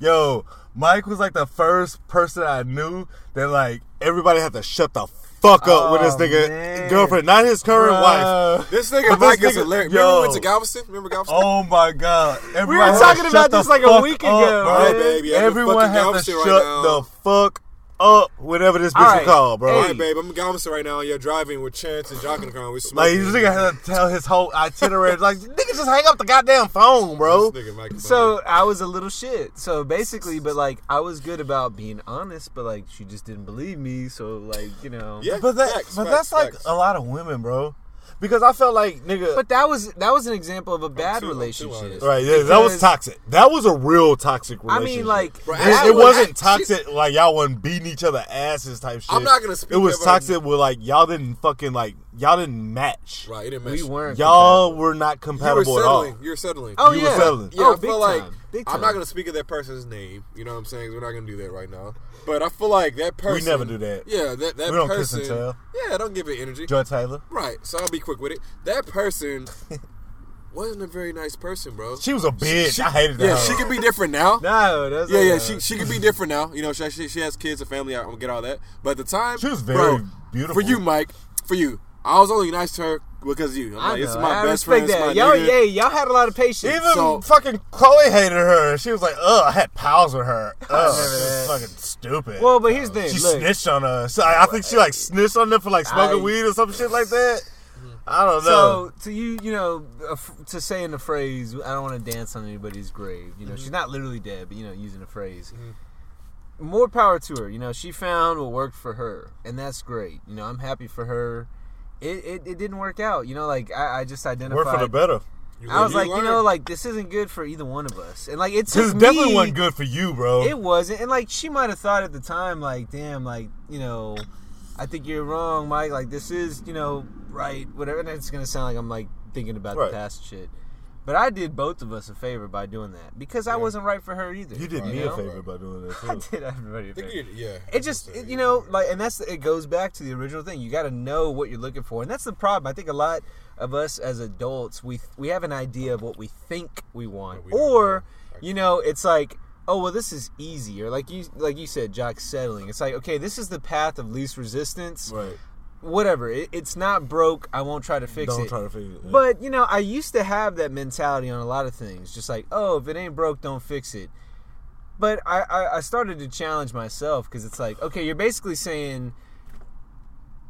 Yo, Mike was like the first person I knew that like everybody had to shut the fuck up with this Oh, nigga man. girlfriend, not his current wife. This nigga But Mike this is nigga- hilarious. yo. Remember we went to Galveston? Remember Galveston? Oh my god! Everybody we were talking about this like a week up, ago, Right, baby. Everyone fucking had to shut right the fuck up, whatever this bitch is right. called, bro. All Hey. right, babe. I'm in Galveston right now. You're driving with Chance and Jock in the car. We Like smoking. this nigga had to tell his whole itinerary. like nigga, just hang up the goddamn phone, bro. This nigga Mike is So I was a little shit. So basically, but like I was good about being honest, but like she just didn't believe me. So like you know. Yeah, But that, facts, but facts, that's like a lot of women, bro. Because I felt like nigga. But that was that was an example of a bad too- relationship. Right, yeah, that was toxic. That was a real toxic relationship. I mean, like Bro, it, it would- wasn't I- toxic like y'all wasn't beating each other asses type shit. I'm not gonna speak It was about- um, toxic with like y'all didn't fucking like y'all didn't match. Right, it didn't we weren't. Y'all were not You were compatible at all. You were settling. Oh You were yeah. settling. Oh, yeah, oh, I big feel like time. I'm not gonna speak of that person's name. You know what I'm saying? We're not gonna do that right now. But I feel like that person. We never do that. Yeah, that that We don't kiss person. and tell. Yeah, don't give it energy. Joy Taylor. Right. So I'll be quick with it. That person wasn't a very nice person, bro. She was a bitch. She- I hated that. Yeah, she could be different now. No, that's Yeah, yeah, she she could be different now. You know, she she, she has kids, a family. I'm gonna get all that. But at the time, She was very bro, beautiful. For you, Mike, for you, I was only nice to her because of you. I'm I like, know. this is my I best respect friend. This that. my Y'all, nigga. yeah, y'all had a lot of patience. Even So- fucking Chloe hated her. She was like, "Ugh, I had pals with her. Ugh, remember this is fucking stupid." well, but here's the thing. she Look, snitched on us. I, I think she like snitched on them for like smoking I- weed or some shit like that. I don't know. So to you, you know, to say in the phrase, I don't want to dance on anybody's grave. You know, Mm-hmm. she's not literally dead, but you know, using the phrase. More power to her. You know, she found what worked for her, and that's great. You know, I'm happy for her. It it, it didn't work out. You know, like I, I just identified. Work for the better. I was You like, you know, like this isn't good for either one of us, and like it's This definitely me- wasn't good for you, bro. It wasn't, and like she might have thought at the time, like, damn, like you know, I think you're wrong, Mike. Like this is, you know, right, whatever. And it's gonna sound like I'm like thinking about Right. the past shit. But I did both of us a favor by doing that because I wasn't right for her either. you did me know? a favor by doing that I did everybody a favor. you- yeah. It just, it, you know, like, and that's it goes back to the original thing. You got to know what you're looking for, and that's the problem. I think a lot of us as adults, we we have an idea of what we think we want, we or you know, it's like, oh well, this is easier like you like you said, Jock settling. It's like, okay, this is the path of least resistance. Right. Whatever, it, it's not broke. I won't try to fix Don't it. try to figure it. But you know, I used to have that mentality on a lot of things, just like, oh, if it ain't broke, don't fix it. But I, I, I started to challenge myself because it's like, okay, you're basically saying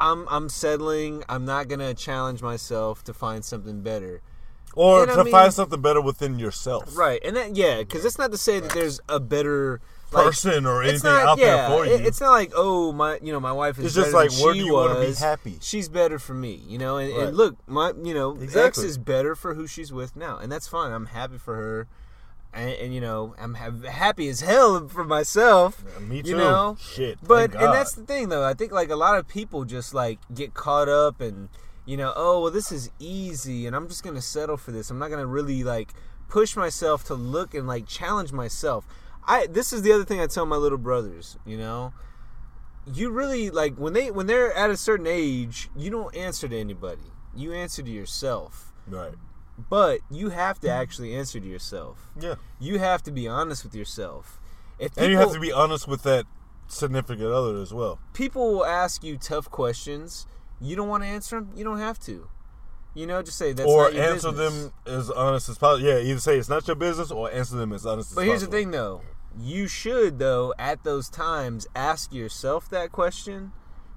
I'm I'm settling. I'm not gonna challenge myself to find something better. or And I to mean- find something better within yourself, Right, and that yeah, because it's not to say that there's a better like, person or it's anything not, out yeah, there for you. it- It's not like oh my, you know, my wife is. It's just like, where do you wanna be happy? She's better for me, you know. And, Right. and look, my, you know, X Exactly. is better for who she's with now, and that's fine. I'm happy for her, and, and you know, I'm ha- happy as hell for myself. Me You too. know, Shit. But and that's the thing, though. I think like a lot of people just like get caught up and you know, oh well, this is easy, and I'm just gonna settle for this. I'm not gonna really like push myself to look and like challenge myself. I this is the other thing I tell my little brothers. You know, you really like when they when they're at a certain age, you don't answer to anybody. You answer to yourself. right. But you have to actually answer to yourself. Yeah. You have to be honest with yourself. If And you have to be honest with that significant other as well. people will ask you tough questions. You don't want to answer them. You don't have to. You know, just say that's or answer business. them as honest as possible. Yeah, either say it's not your business or answer them as honest as possible. But as here's the thing, though. You should, though, at those times, ask yourself that question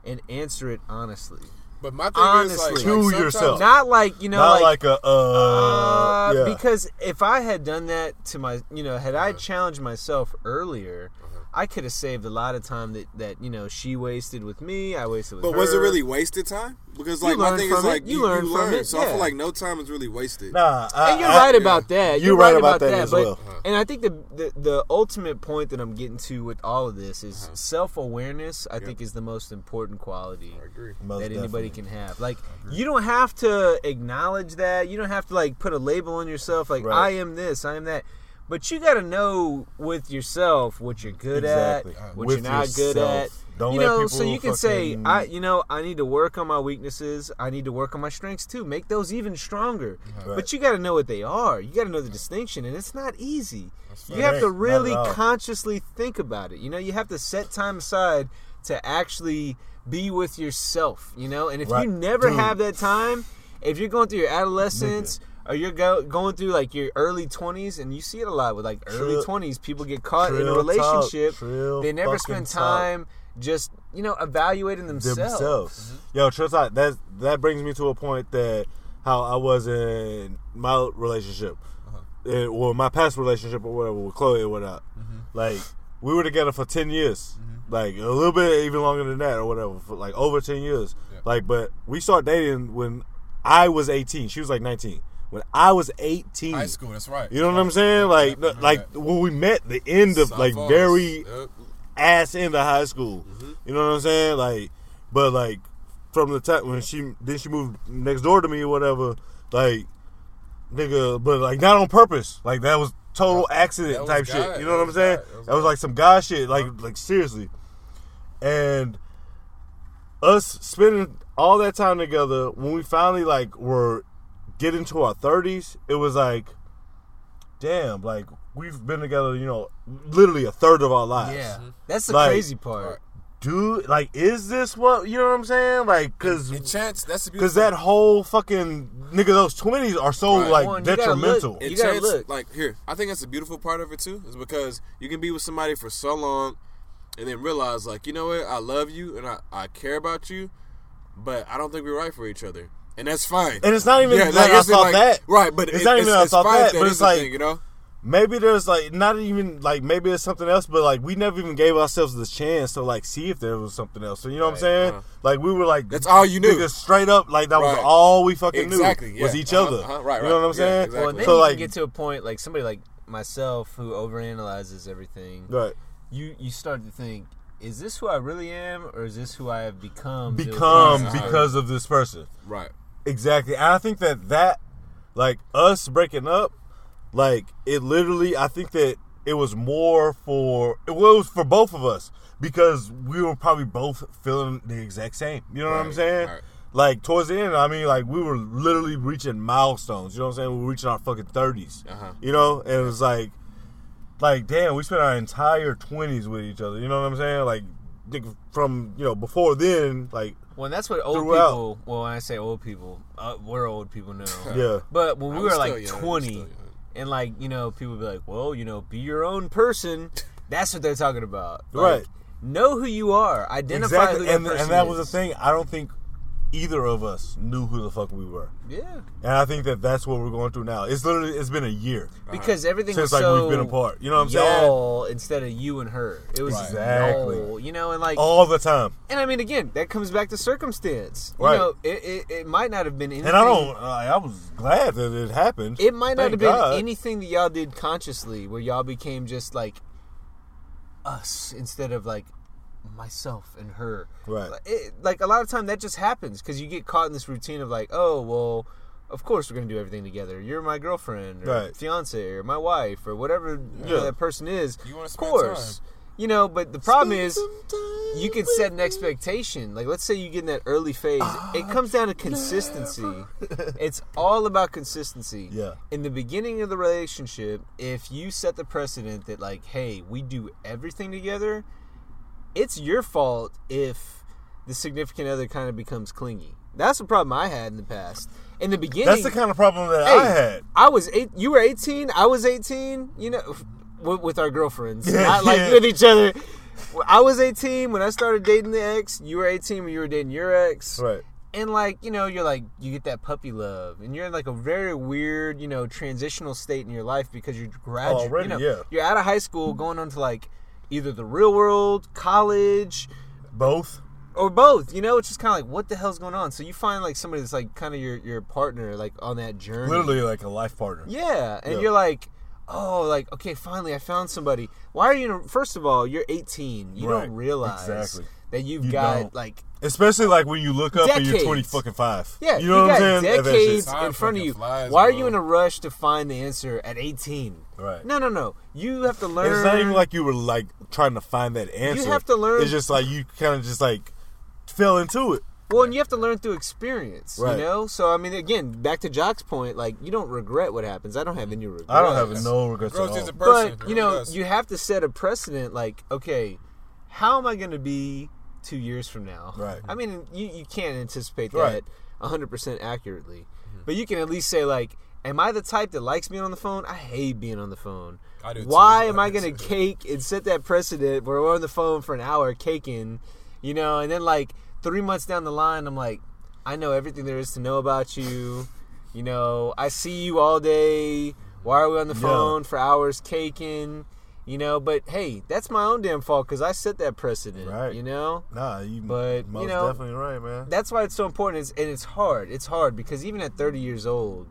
and answer it honestly. But my thing is Honestly. like, To like yourself. Not like you know, Not like, like, a uh, uh, yeah. because if I had done that to my, you know, had I challenged myself earlier, I could have saved a lot of time that that you know she wasted with me. I wasted with her. But her. was it really wasted time? Because like my learn thing is it. like You you, learn you from learn. it, So I feel like no time is really wasted. nah, I, and you're I- right about that. You're You're, right right, about about, that that. as but, well. And I think the, the the ultimate point that I'm getting to with all of this is Uh-huh. self awareness. I think is the most important quality I agree. Most that anybody definitely. can have. Like you don't have to acknowledge that. You don't have to like put a label on yourself. Like Right. I am this. I am that. But you got to know with yourself what you're good Exactly. at, what With you're not good at. Don't you know, so you can say, I, you know, I need to work on my weaknesses. I need to work on my strengths too. Make those even stronger. Right. But you got to know what they are. You got to know the distinction, and it's not easy. You have to really consciously think about it. You know, you have to set time aside to actually be with yourself. You know, and if Right. you never Dude. have that time, if you're going through your adolescence. Or you're go, going through like your early 20s, and you see it a lot with like early Trill- 20s. People get caught in a relationship. they never spend time just you know evaluating themselves. themselves. Mm-hmm. Yo, trust out. That that brings me to a point that how I was in my relationship, uh-huh. Eh, well, my past relationship or whatever with Chloe or whatnot. Mm-hmm. Like we were together for ten years, mm-hmm. like a little bit even longer than that or whatever, for like over ten years. Like, but we started dating when I was eighteen. She was like nineteen. When I was eighteen, High school. That's right. You know what I'm saying? Like, like that. when we met, the end of like Sophomores. very Yep. ass of high school. Mm-hmm. You know what I'm saying? Like, but like from the time when she then she moved next door to me or whatever, like nigga, but like not on purpose. Like that was total accident type God. shit. You know what I'm saying? That was That was like some guy shit. Like like seriously, and us spending all that time together when we finally like were getting into our 30s it was like damn like we've been together you know literally a third of our lives Yeah, mm-hmm. that's the Like- crazy part. Uh, dude like is this what you know what i'm saying like because And chance. That's because that whole fucking nigga those 20s are so Right. like Well, and you gotta detrimental look- And You gotta chance, look. like here, I think that's the beautiful part of it too, is because you can be with somebody for so long, and then realize like, you know what, I love you and I, I care about you, but I don't think we're right for each other, and that's fine. and it's not even Yeah, like, like, I it's thought like- that right, but it's it- not even I thought fine that, but it's like thing, you know, maybe there's like not even like maybe it's something else, but like we never even gave ourselves the chance to like see if there was something else. So you know what I'm saying? uh-huh. Like we were like That's all you knew. niggas straight up like that was all we fucking Exactly, knew was each Uh-huh, other. uh-huh, right, You know what I'm Yeah, saying? exactly. Well, then So you like get to a point like somebody like myself who overanalyzes everything. right. You you start to think, is this who I really am, or is this who I have become? become because of this person. right. Exactly. And I think that that, like us breaking up, like it literally, I think that it was more for it was for both of us because we were probably both feeling the exact same. You know what I'm saying? right. Like towards the end, I mean, like we were literally reaching milestones. You know what I'm saying? We were reaching our fucking 30s. Uh-huh. You know, and it was like, like damn, we spent our entire 20s with each other. You know what I'm saying? Like from you know before then, like Well, that's what old Throughout. people. Well, when I say old people, uh, we're old people now. yeah. But when we I were like young, 20, and like you know, people be like, "Well, you know, be your own person." That's what they're talking about. Like, Right. know who you are, identify who exactly, that and person and that was the thing. I don't think either of us knew who the fuck we were, Yeah, and I think that that's what we're going through now. It's literally it's been a year because everything since was like so we've been apart. You know what I'm saying? y'all instead of you and her. It was Exactly. y'all, you know, and like All the time, And I mean, again, that comes back to circumstance. Right. You know, it, it, it might not have been anything. and I don't. Uh, I was glad that it happened. It might not Thank have been God. anything that y'all did consciously, where y'all became just like us instead of like myself and her. Right. Like, It, like a lot of time that just happens because you get caught in this routine of like, oh well, of course we're gonna do everything together. You're my girlfriend or Right. fiance or my wife or whatever you know, that person is. You wanna of spend course. time. You know, but the problem is you can set an expectation. Like, let's say you get in that early phase. it comes down to consistency. it's all about consistency. Yeah. In the beginning of the relationship, if you set the precedent that, like, hey, we do everything together, it's your fault if the significant other kind of becomes clingy. That's the problem I had in the past. In the beginning, That's the kind of problem that Hey, I had. I was eight. You were eighteen. I was eighteen. You know, with, with our girlfriends, Yeah, not like yeah. with each other. I was eighteen when I started dating the ex. You were eighteen when you were dating your ex. Right. And like you know, you're like you get that puppy love, and you're in like a very weird, you know, transitional state in your life because you're graduating. Already, you know, yeah. You're out of high school, going on to like either the real world, college, Both. or both. You know, it's just kind of like what the hell's going on. So you find like somebody that's like kind of your your partner, like on that journey. Literally like a life partner. Yeah, and Yeah. you're like, oh, like okay, finally I found somebody. Why are you? First of all, you're 18. You Right, don't realize exactly. That you've You got don't. like Especially like when you look up and you're 20 fucking five. yeah, You know what got I'm saying? Decades in front of you. flies, Why are bro. you in a rush to find the answer at 18? Right. No, no, no. You have to learn. It's not even like you were like trying to find that answer. You have to learn- It's just like you kind of just like fell into it. Well, and you have to learn through experience, Right. you know. So I mean, again, back to Jock's point, like you don't regret what happens. I don't have any regrets. I don't have no regrets Grows at as all. person. But you know, you have to set a precedent. Like, okay, how am I going to be two years from now? Right. I mean, you you can't anticipate Right. that hundred percent accurately, mm-hmm. but you can at least say like, am I the type that likes being on the phone? I hate being on the phone. I do Why but am I I going to cake and set that precedent where we're on the phone for an hour caking, you know, and then like three months down the line, I'm like, I know everything there is to know about you. You know, I see you all day. Why are we on the Yeah. phone for hours caking? You know, but hey, that's my own damn fault because I set that precedent. Right. You know, Nah, you But, you most know- definitely right, man. that's why it's so important. It's, and it's hard. It's hard because even at 30 years old,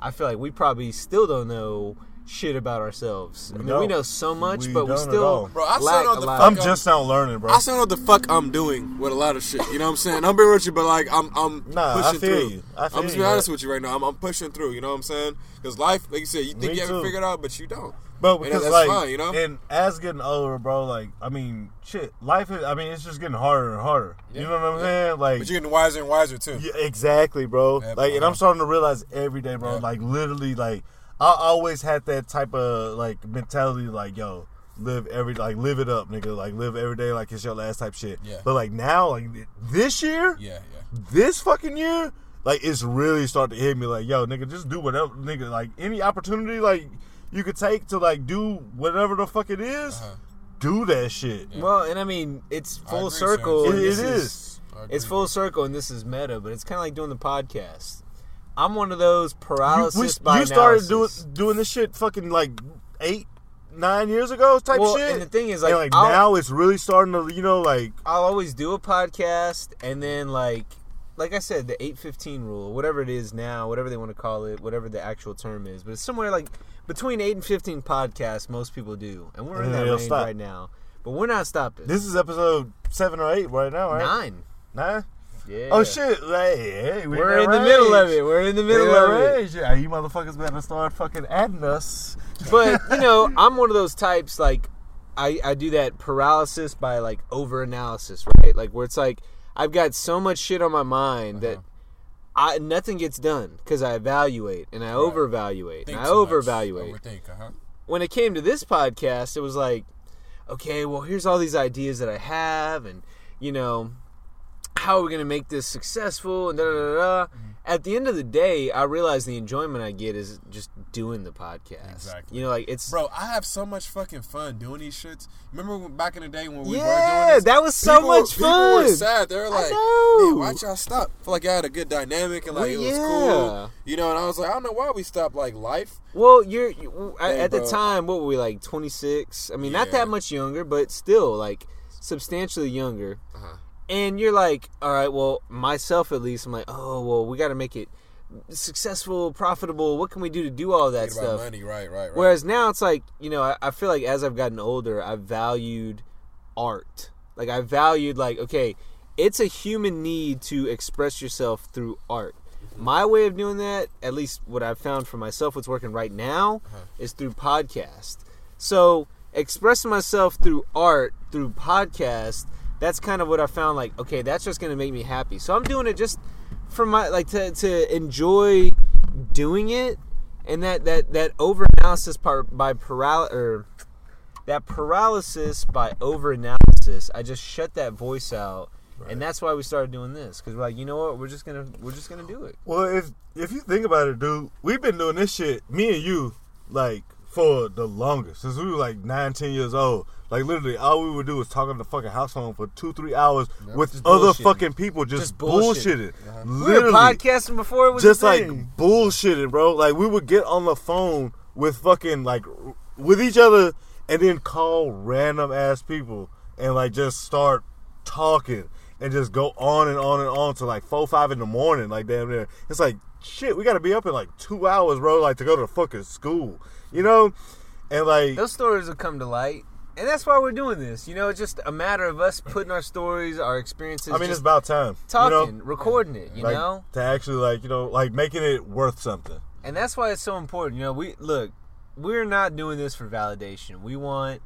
I feel like we probably still don't know shit about ourselves. I mean, we don't. know so much, We but we don't at still all. Bro, I still know the fuck I'm, just now learning, bro. I still don't know what the fuck I'm doing with a lot of shit. You know what I'm saying? I'm being with you, but like I'm I'm Nah, I pushing feel through. you. I feel am just being honest with you right now. I'm, I'm pushing through. You know what I'm saying? Because life, like you said, you think Me you have it too. figured out, but you don't. But because like, fine, you know? and as getting older, bro, like I mean, shit, life is. I mean, it's just getting harder and harder. you know what I'm saying? Like, But you're getting wiser and wiser too. yeah, exactly, bro. Yeah, like, and. I'm starting to realize every day, bro. Yeah. Like, literally, like I always had that type of like mentality, like, yo, live every like live it up, nigga. Like, live every day like it's your last type shit. Yeah. But like now, like this year, Yeah, yeah. this fucking year, like it's really starting to hit me like, yo, nigga, just do whatever, nigga, like any opportunity like you could take to like do whatever the fuck it is, Uh-huh. do that shit. Well, and I mean, it's full agree, circle. It- it is- is. It's full circle, and this is meta, but it's kind of like doing the podcast. I'm one of those You, paralysis we- by you started doing doing this shit fucking like eight, nine years ago type Well, shit. and the thing is, And, like, like now it's really starting to, you know, like I'll always do a podcast, and then like, like I said, the eight fifteen rule, whatever it is now, whatever they want to call it, whatever the actual term is, but it's somewhere like between eight and fifteen podcasts. Most people do, and we're in And that they'll range stop. right now. But we're not stopping. this is episode seven or eight right now, right? nine. Nine. Yeah. Oh shit! Like, hey, we We're in the middle of it. We're in the middle of it. Yeah, you motherfuckers better start fucking adding us. but you know, I'm one of those types like I I do that paralysis by like over analysis, right? Like where it's like I've got so much shit on my mind that uh-huh. I nothing gets done because I evaluate and I overevaluate Think and I too much. Overthink, uh-huh. When it came to this podcast, it was like, okay, well, here's all these ideas that I have, and you know, how are we gonna make this successful and da da da. da. At the end of the day, I realize the enjoyment I get is just doing the podcast. Exactly. You know, like it's Bro, I have so much fucking fun doing these shits. Remember when- back in the day when we were doing yeah, this? that was so People were- much People were fun. sad. They were like. "Man, why'd y'all stop?" I feel like I had a good dynamic and like Well, it was yeah. cool. You know, and I was like, I don't know why we stopped like life. Well, you're you, at- Hey, at the time. What were we like? Twenty six. I mean, not that much younger, but still like substantially younger. Uh-huh. And you're like, all right, well, myself at least, I'm like, oh, well, we got to make it successful, profitable. What can we do to do all that stuff? money, right, right, right. Whereas now it's like, you know, I, I feel like as I've gotten older, I've valued art. Like I valued like, okay, it's a human need to express yourself through art. Mm-hmm. My way of doing that, at least what I've found for myself, what's working right now, uh-huh. is through podcast. So expressing myself through art, through podcast, that's kind of what I found like, okay, that's just gonna make me happy. So I'm doing it just for my like to to enjoy doing it. And that that that over analysis part by paral or that paralysis by over analysis i just shut that voice out. And that's why we started doing this. Because we're like you know what? We're just gonna we're just gonna do it. Well, if if you think about it, dude, we've been doing this shit, me and you, like for the longest. Since we were like nine, ten years old. Like literally, all we would do was talk on the fucking house phone for two, three hours with other fucking people, just, Just bullshitting. bullshitting. we were Literally, podcasting before it was just a like thing. bullshitting, bro. Like we would get on the phone with fucking like with each other and then call random ass people and like just start talking and just go on and on and on to like four, five in the morning, like damn near. It's like shit, we gotta be up in like two hours, bro, like to go to fucking school. You know? And like those stories will come to light and that's why we're doing this you know it's just a matter of us putting our stories our experiences I mean it's about time. talking You know? recording it you like, know to actually like, you know, like making it worth something. and that's why it's so important. You know, we look, we're not doing this for validation. We want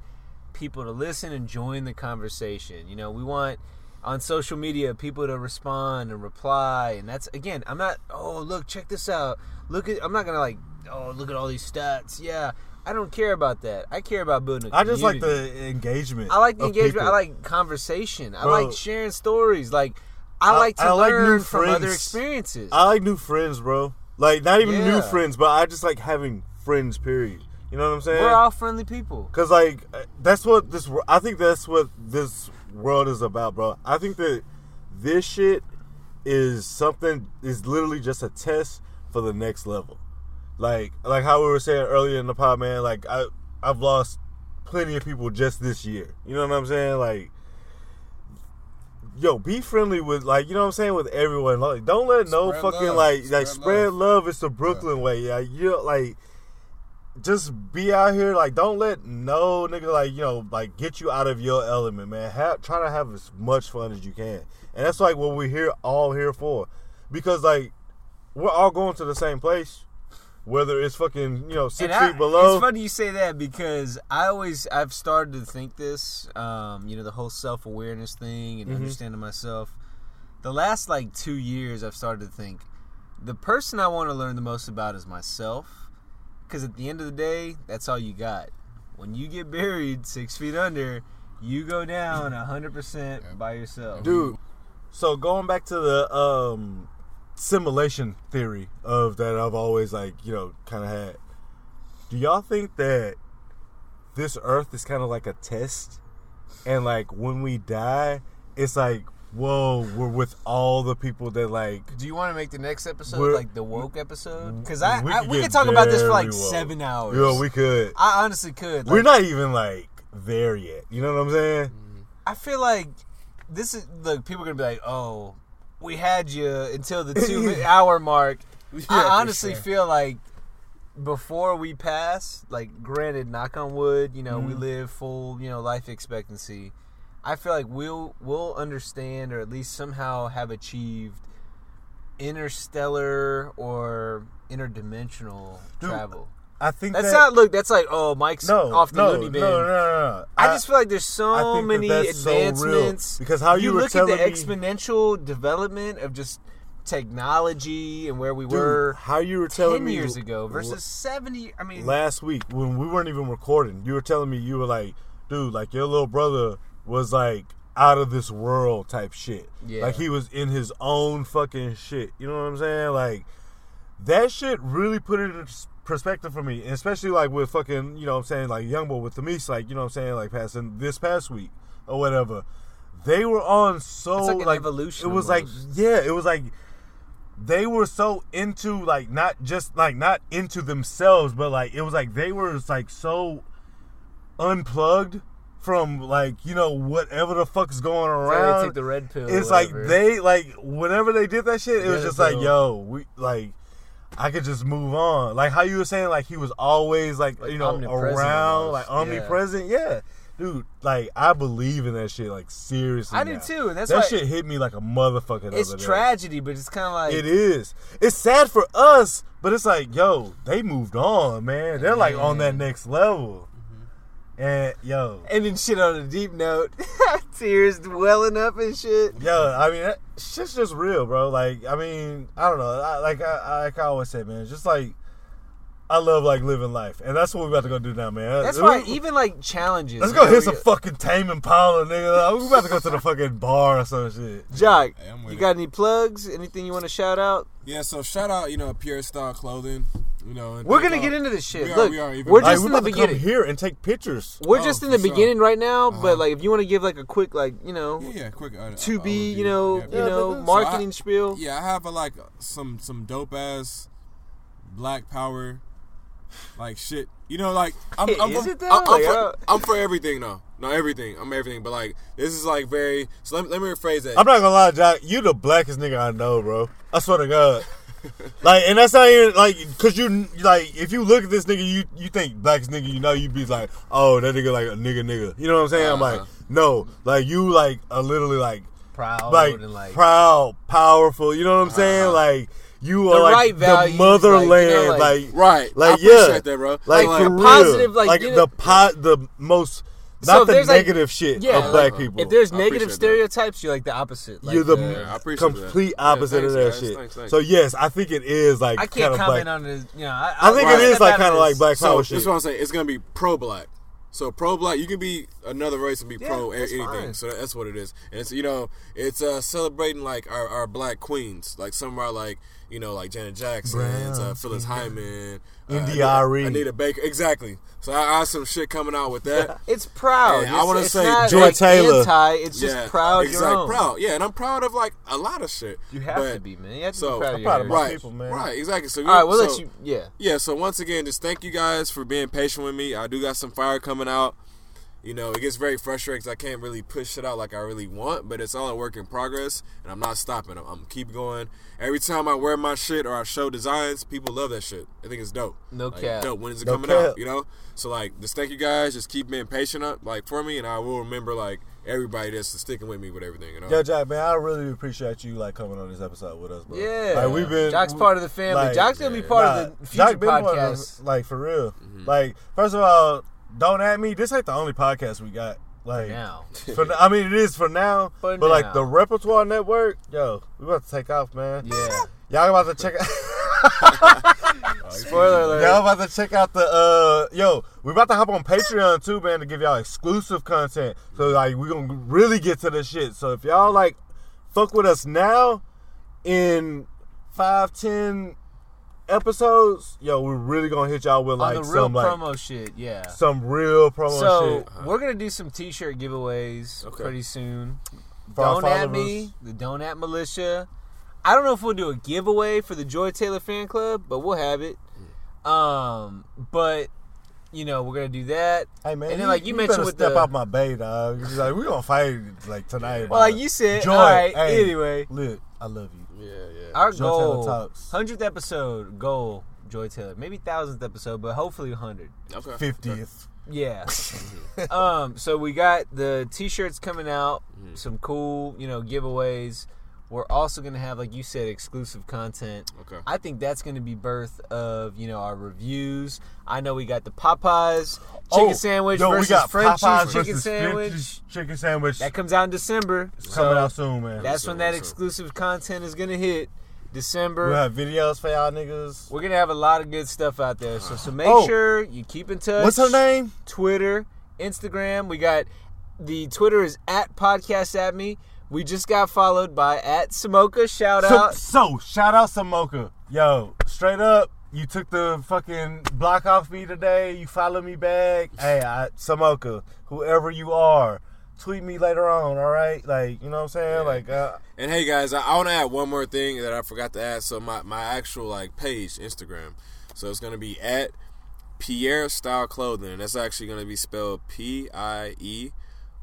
people to listen and join the conversation. You know, we want on social media people to respond and reply, and that's again, I'm not. Oh, look, check this out. Look at. I'm not gonna like. Oh, look at all these stats. Yeah, I don't care about that. I care about building. I just like the engagement. I like the engagement. people. I like conversation. I like sharing stories. Like I I- like to I like learn new from other friends. experiences. I like new friends, bro. Like not even new friends, but I just like having friends. Period. You know what I'm saying? We're all friendly people. Cause like uh, that's what this. I think that's what this world is about, bro. I think that this shit is something is literally just a test for the next level. Like like how we were saying earlier in the pod, man. Like I I've lost plenty of people just this year. You know what I'm saying? Like. Yo, be friendly with like you know what I'm saying with everyone. Like, don't let no Spread fucking love. like Spread like spread love. love. It's the Brooklyn way. Yeah, you know, like just be out here. Like, don't let no nigga like you know like get you out of your element, man. Have, try to have as much fun as you can, and that's like what we're here all here for, because like we're all going to the same place, whether it's fucking you know six And I- feet below. It's funny you say that because I always I've started to think this. Um, you know, the whole self awareness thing and Mhm. understanding myself. The last like two years, I've started to think the person I want to learn the most about is myself. Because at the end of the day, that's all you got. When you get buried six feet under, you go down hundred percent by yourself. dude. So going back to the um simulation theory of that I've always like, you know, kind of had. Do y'all think that this earth is kind of like a test and like when we die, it's like, whoa, we're with all the people that like Do you want to make the next episode like the woke episode? Because I We I, could we could talk about this for like woke. seven hours. Yo, we could. I honestly could. We're not even like there yet. You know what I'm saying? I feel like this is look. People are gonna be like, "Oh, we had you until the two hour mark." Yeah, I honestly sure. feel like before we pass, like, granted, knock on wood, you know, we Mm-hmm. live full, you know, life expectancy. I feel like we'll we'll understand or at least somehow have achieved interstellar or interdimensional Dude, travel. I think That's that, not look. That's like oh, Mike's no, off the no, loony bin. No, no, no, no. I, just feel like there's so that many that's so advancements. Because how you were look at the me- exponential development of just technology and where we Dude, were how you were telling ten me years ago versus seventy. I mean, last week when we weren't even recording, you were telling me you were like, dude, like your little brother was like out of this world type shit. Yeah. Like he was in his own fucking shit. You know what I'm saying? Like that shit really put it in perspective for me, and especially like with fucking, you know what I'm saying, like Youngboy with the Meese, like, you know what I'm saying, like passing this past week or whatever. They were on so It's like like evolution It was almost. like yeah, it was like they were so into like not just like not into themselves, but like it was like they were like so unplugged from like you know whatever the fuck's going around. take the red pill. it's like they like whenever they did that shit, it was just like yo, we like. I could just move on, like how you were saying, like he was always like, Like you know around, almost. like omnipresent. Yeah. dude, like I believe in that shit, like seriously. I do too, and that's that shit hit me like a motherfucker. the It's tragedy, but it's kind of like It is. It's sad for us, but it's like, yo, they moved on, man. They're like on that next level. And yo, And then shit on a deep note, tears welling up and shit. yo, I mean, that shit's just real, bro. Like, I mean, I don't know. I, like I, like I always say, man, just like I love like living life, and that's what we're about to go do now, man. That's We- why even like challenges. Let's go know, hit some we- fucking Tame Impala, nigga. We about to go to the fucking bar or some shit. Jock, Hey, I'm you it. got any plugs? Anything you want to shout out? Yeah, so shout out, you know, Pierre Style Clothing. You know, and We're gonna y'all. get into this shit. We are- Look, we are even- we're Like, just we in the about to come beginning. here and take pictures. We're Oh, just in for the sure. beginning right now, Uh-huh. but like if you want to give like a quick like you know Yeah, yeah, quick. Uh, to uh, be overview. you know Yeah, you yeah. know So I- marketing spiel. Yeah, I have a, like some some dope ass black power like shit. You know, like I'm, I'm, Is I'm, it though? I'm, I'm Like, for, uh, I'm for everything though. No, everything. I'm everything. But like this is like very. So let, me- let me rephrase that. I'm not gonna lie, Jack. You the blackest nigga I know, bro. I swear to God. like, and that's not even like, cause you like, if you look at this nigga, you you think blackest nigga, you know, you'd be like, oh, that nigga like a nigga, nigga. You know what I'm saying? I'm like, Uh-huh. no, like you like are literally like, Proud like, and like proud, powerful. You know what I'm saying? Uh-huh. Like you The are like right the values, motherland, like, you know, like, like- right. like, I yeah. that, bro. like, Like, for a real, positive, like, like you the know- pot, the most, So not if the there's, like- negative shit yeah, of black like, people. if there's I negative appreciate that. stereotypes, you're like the opposite. Like You're the Yeah, I appreciate that. complete Yeah, opposite of that guys. shit. Thanks, thanks. So yes, I think it is like I can't comment black. on it. You know, I, I think it is, like, kinda like this. black So power that's shit. what I'm saying. It's gonna be pro black. So pro black, you can be another race and be Yeah, pro anything. fine. So that's what it is. And it's you know, it's uh, celebrating like our, our black queens. Like some are like you know like Janet Jackson, uh, Phyllis Hyman, uh, India.Arie. Anita Baker. Exactly. So I, I have some shit coming out with that. It's proud. Yeah, I wanna it's say not, Joy like, Taylor. Anti, it's just yeah, proud. Exactly. Your own. Proud. Yeah, and I'm proud of like a lot of shit. You have But- to be, man. You have to so- be proud I'm of proud of my. Right, people, man. right, exactly. So All right, we'll so, let you. Yeah. yeah, so once again, just thank you guys for being patient with me. I do got some fire coming out. You know, it gets very frustrating because I can't really push it out like I really want, but it's all a work in progress, and I'm not stopping. I'm, I'm keep going. Every time I wear my shit or I show designs, people love that shit. I think it's dope. No Like, cap. Dope. When is it No coming cap. out? You know. So like, just thank you guys. Just keep being patient up, like for me, and I will remember like everybody that's sticking with me with everything. You know. Yeah, Jack, man, I really appreciate you like coming on this episode with us, bro. Yeah. like we've been. Jock's part of the family. like, Jock's gonna be part Nah, of the future Jock been part of podcast. the- like for real. Mm-hmm. Like first of all, don't at me. This ain't the only podcast we got. Like now. For, I mean, it is for now. For but like the repertoire network, yo, we about to take off, man. Yeah. Y'all about to check out. Spoiler alert. Y'all about to check out the uh yo, we about to hop on Patreon too, man, to give y'all exclusive content. So like we gonna really get to the shit. So if y'all like fuck with us now in five, ten episodes, yo, we're really gonna hit y'all with like on the real some like promo shit. Yeah. some real promo So shit. we're gonna do some T-shirt giveaways Okay. pretty soon. For our Don't at followers. me, the Don't at Militia. I don't know if we'll do a giveaway for the Joy Taylor fan club, but we'll have it. Um, but you know we're gonna do that. Hey man, and then like you, mentioned better with step the out my bay, dog. It's like we gonna fight like tonight. well, like you said, Joy, all right. hey, Anyway, look, I love you. Yeah, yeah. Our Joy Taylor goal, Talks. hundredth episode goal, Joy Taylor, maybe thousandth episode, but hopefully hundred. Okay. Fiftieth. Yeah. um. So we got the t-shirts coming out. Some cool, you know, giveaways. We're also gonna have, like you said, exclusive content. Okay. I think that's gonna be birth of you know our reviews. I know we got the Popeyes chicken sandwich Oh, yo, we versus got Frenchie's Popeyes chicken versus sandwich. Frenchie's chicken sandwich. That comes out in December. coming So out soon, man. that's when that So- exclusive content is gonna hit. December. we'll have videos for y'all niggas. We're gonna have a lot of good stuff out there. So so make Oh. sure you keep in touch. What's her name? Twitter, Instagram. We got the Twitter is at podcast at me. We just got followed by at Samoka. Shout So, out. so shout out Samoka. Yo, straight up, you took the fucking block off me today. You follow me back. Hey, I, Samoka, whoever you are, tweet me later on. All right, like you know what I'm saying. Like, uh, And hey guys, I, I want to add one more thing that I forgot to add. So my, my actual like page, Instagram. So it's gonna be at Pierre Style Clothing. And that's actually gonna be spelled P I E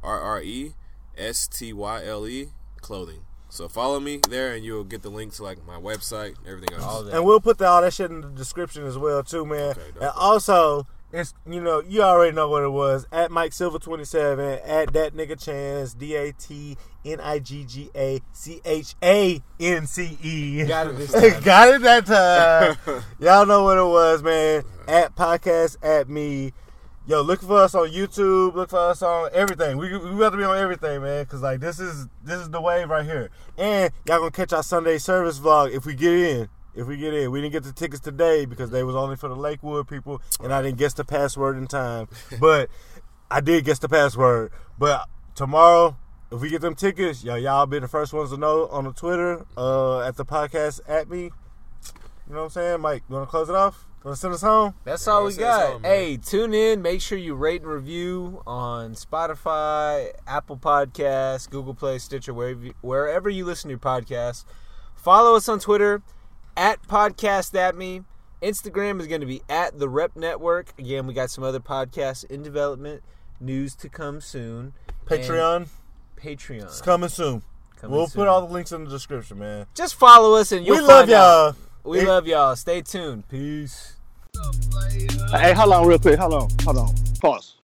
R R E S T Y L E Clothing. So follow me there, and you'll get the link to like my website and everything else. All that. and we'll put the, all that shit in the description as well too, man. Okay, and also, it's you know you already know what it was at Mike Silver twenty seven at that nigga Chance D A T N I G G A C H A N C E. Got it this time. Got it that time. Y'all know what it was, man. At podcast at me. Yo, look for us on YouTube. Look for us on everything. We we got to be on everything, man. Cause like this is this is the wave right here. And y'all gonna catch our Sunday service vlog if we get in. If we get in, we didn't get the tickets today because they was only for the Lakewood people, and I didn't guess the password in time. But I did guess the password. But tomorrow, if we get them tickets, y'all y'all be the first ones to know on the Twitter, uh, at the podcast at me. You know what I'm saying, Mike? You wanna close it off? You wanna send us home? That's all we That's- that's got. all, man. hey, tune in. Make sure you rate and review on Spotify, Apple Podcasts, Google Play, Stitcher, wherever you, wherever you listen to your podcast. Follow us on Twitter at podcast at me. Instagram is going to be at the Rep Network. Again, we got some other podcasts in development. News to come soon. Patreon, And Patreon. it's coming soon. coming we'll soon. put all the links in the description, man. Just follow us and you'll we love find out. y'all. We It- love y'all. Stay tuned. Peace. Hey, hold on real quick. Hold on. Hold on. Pause.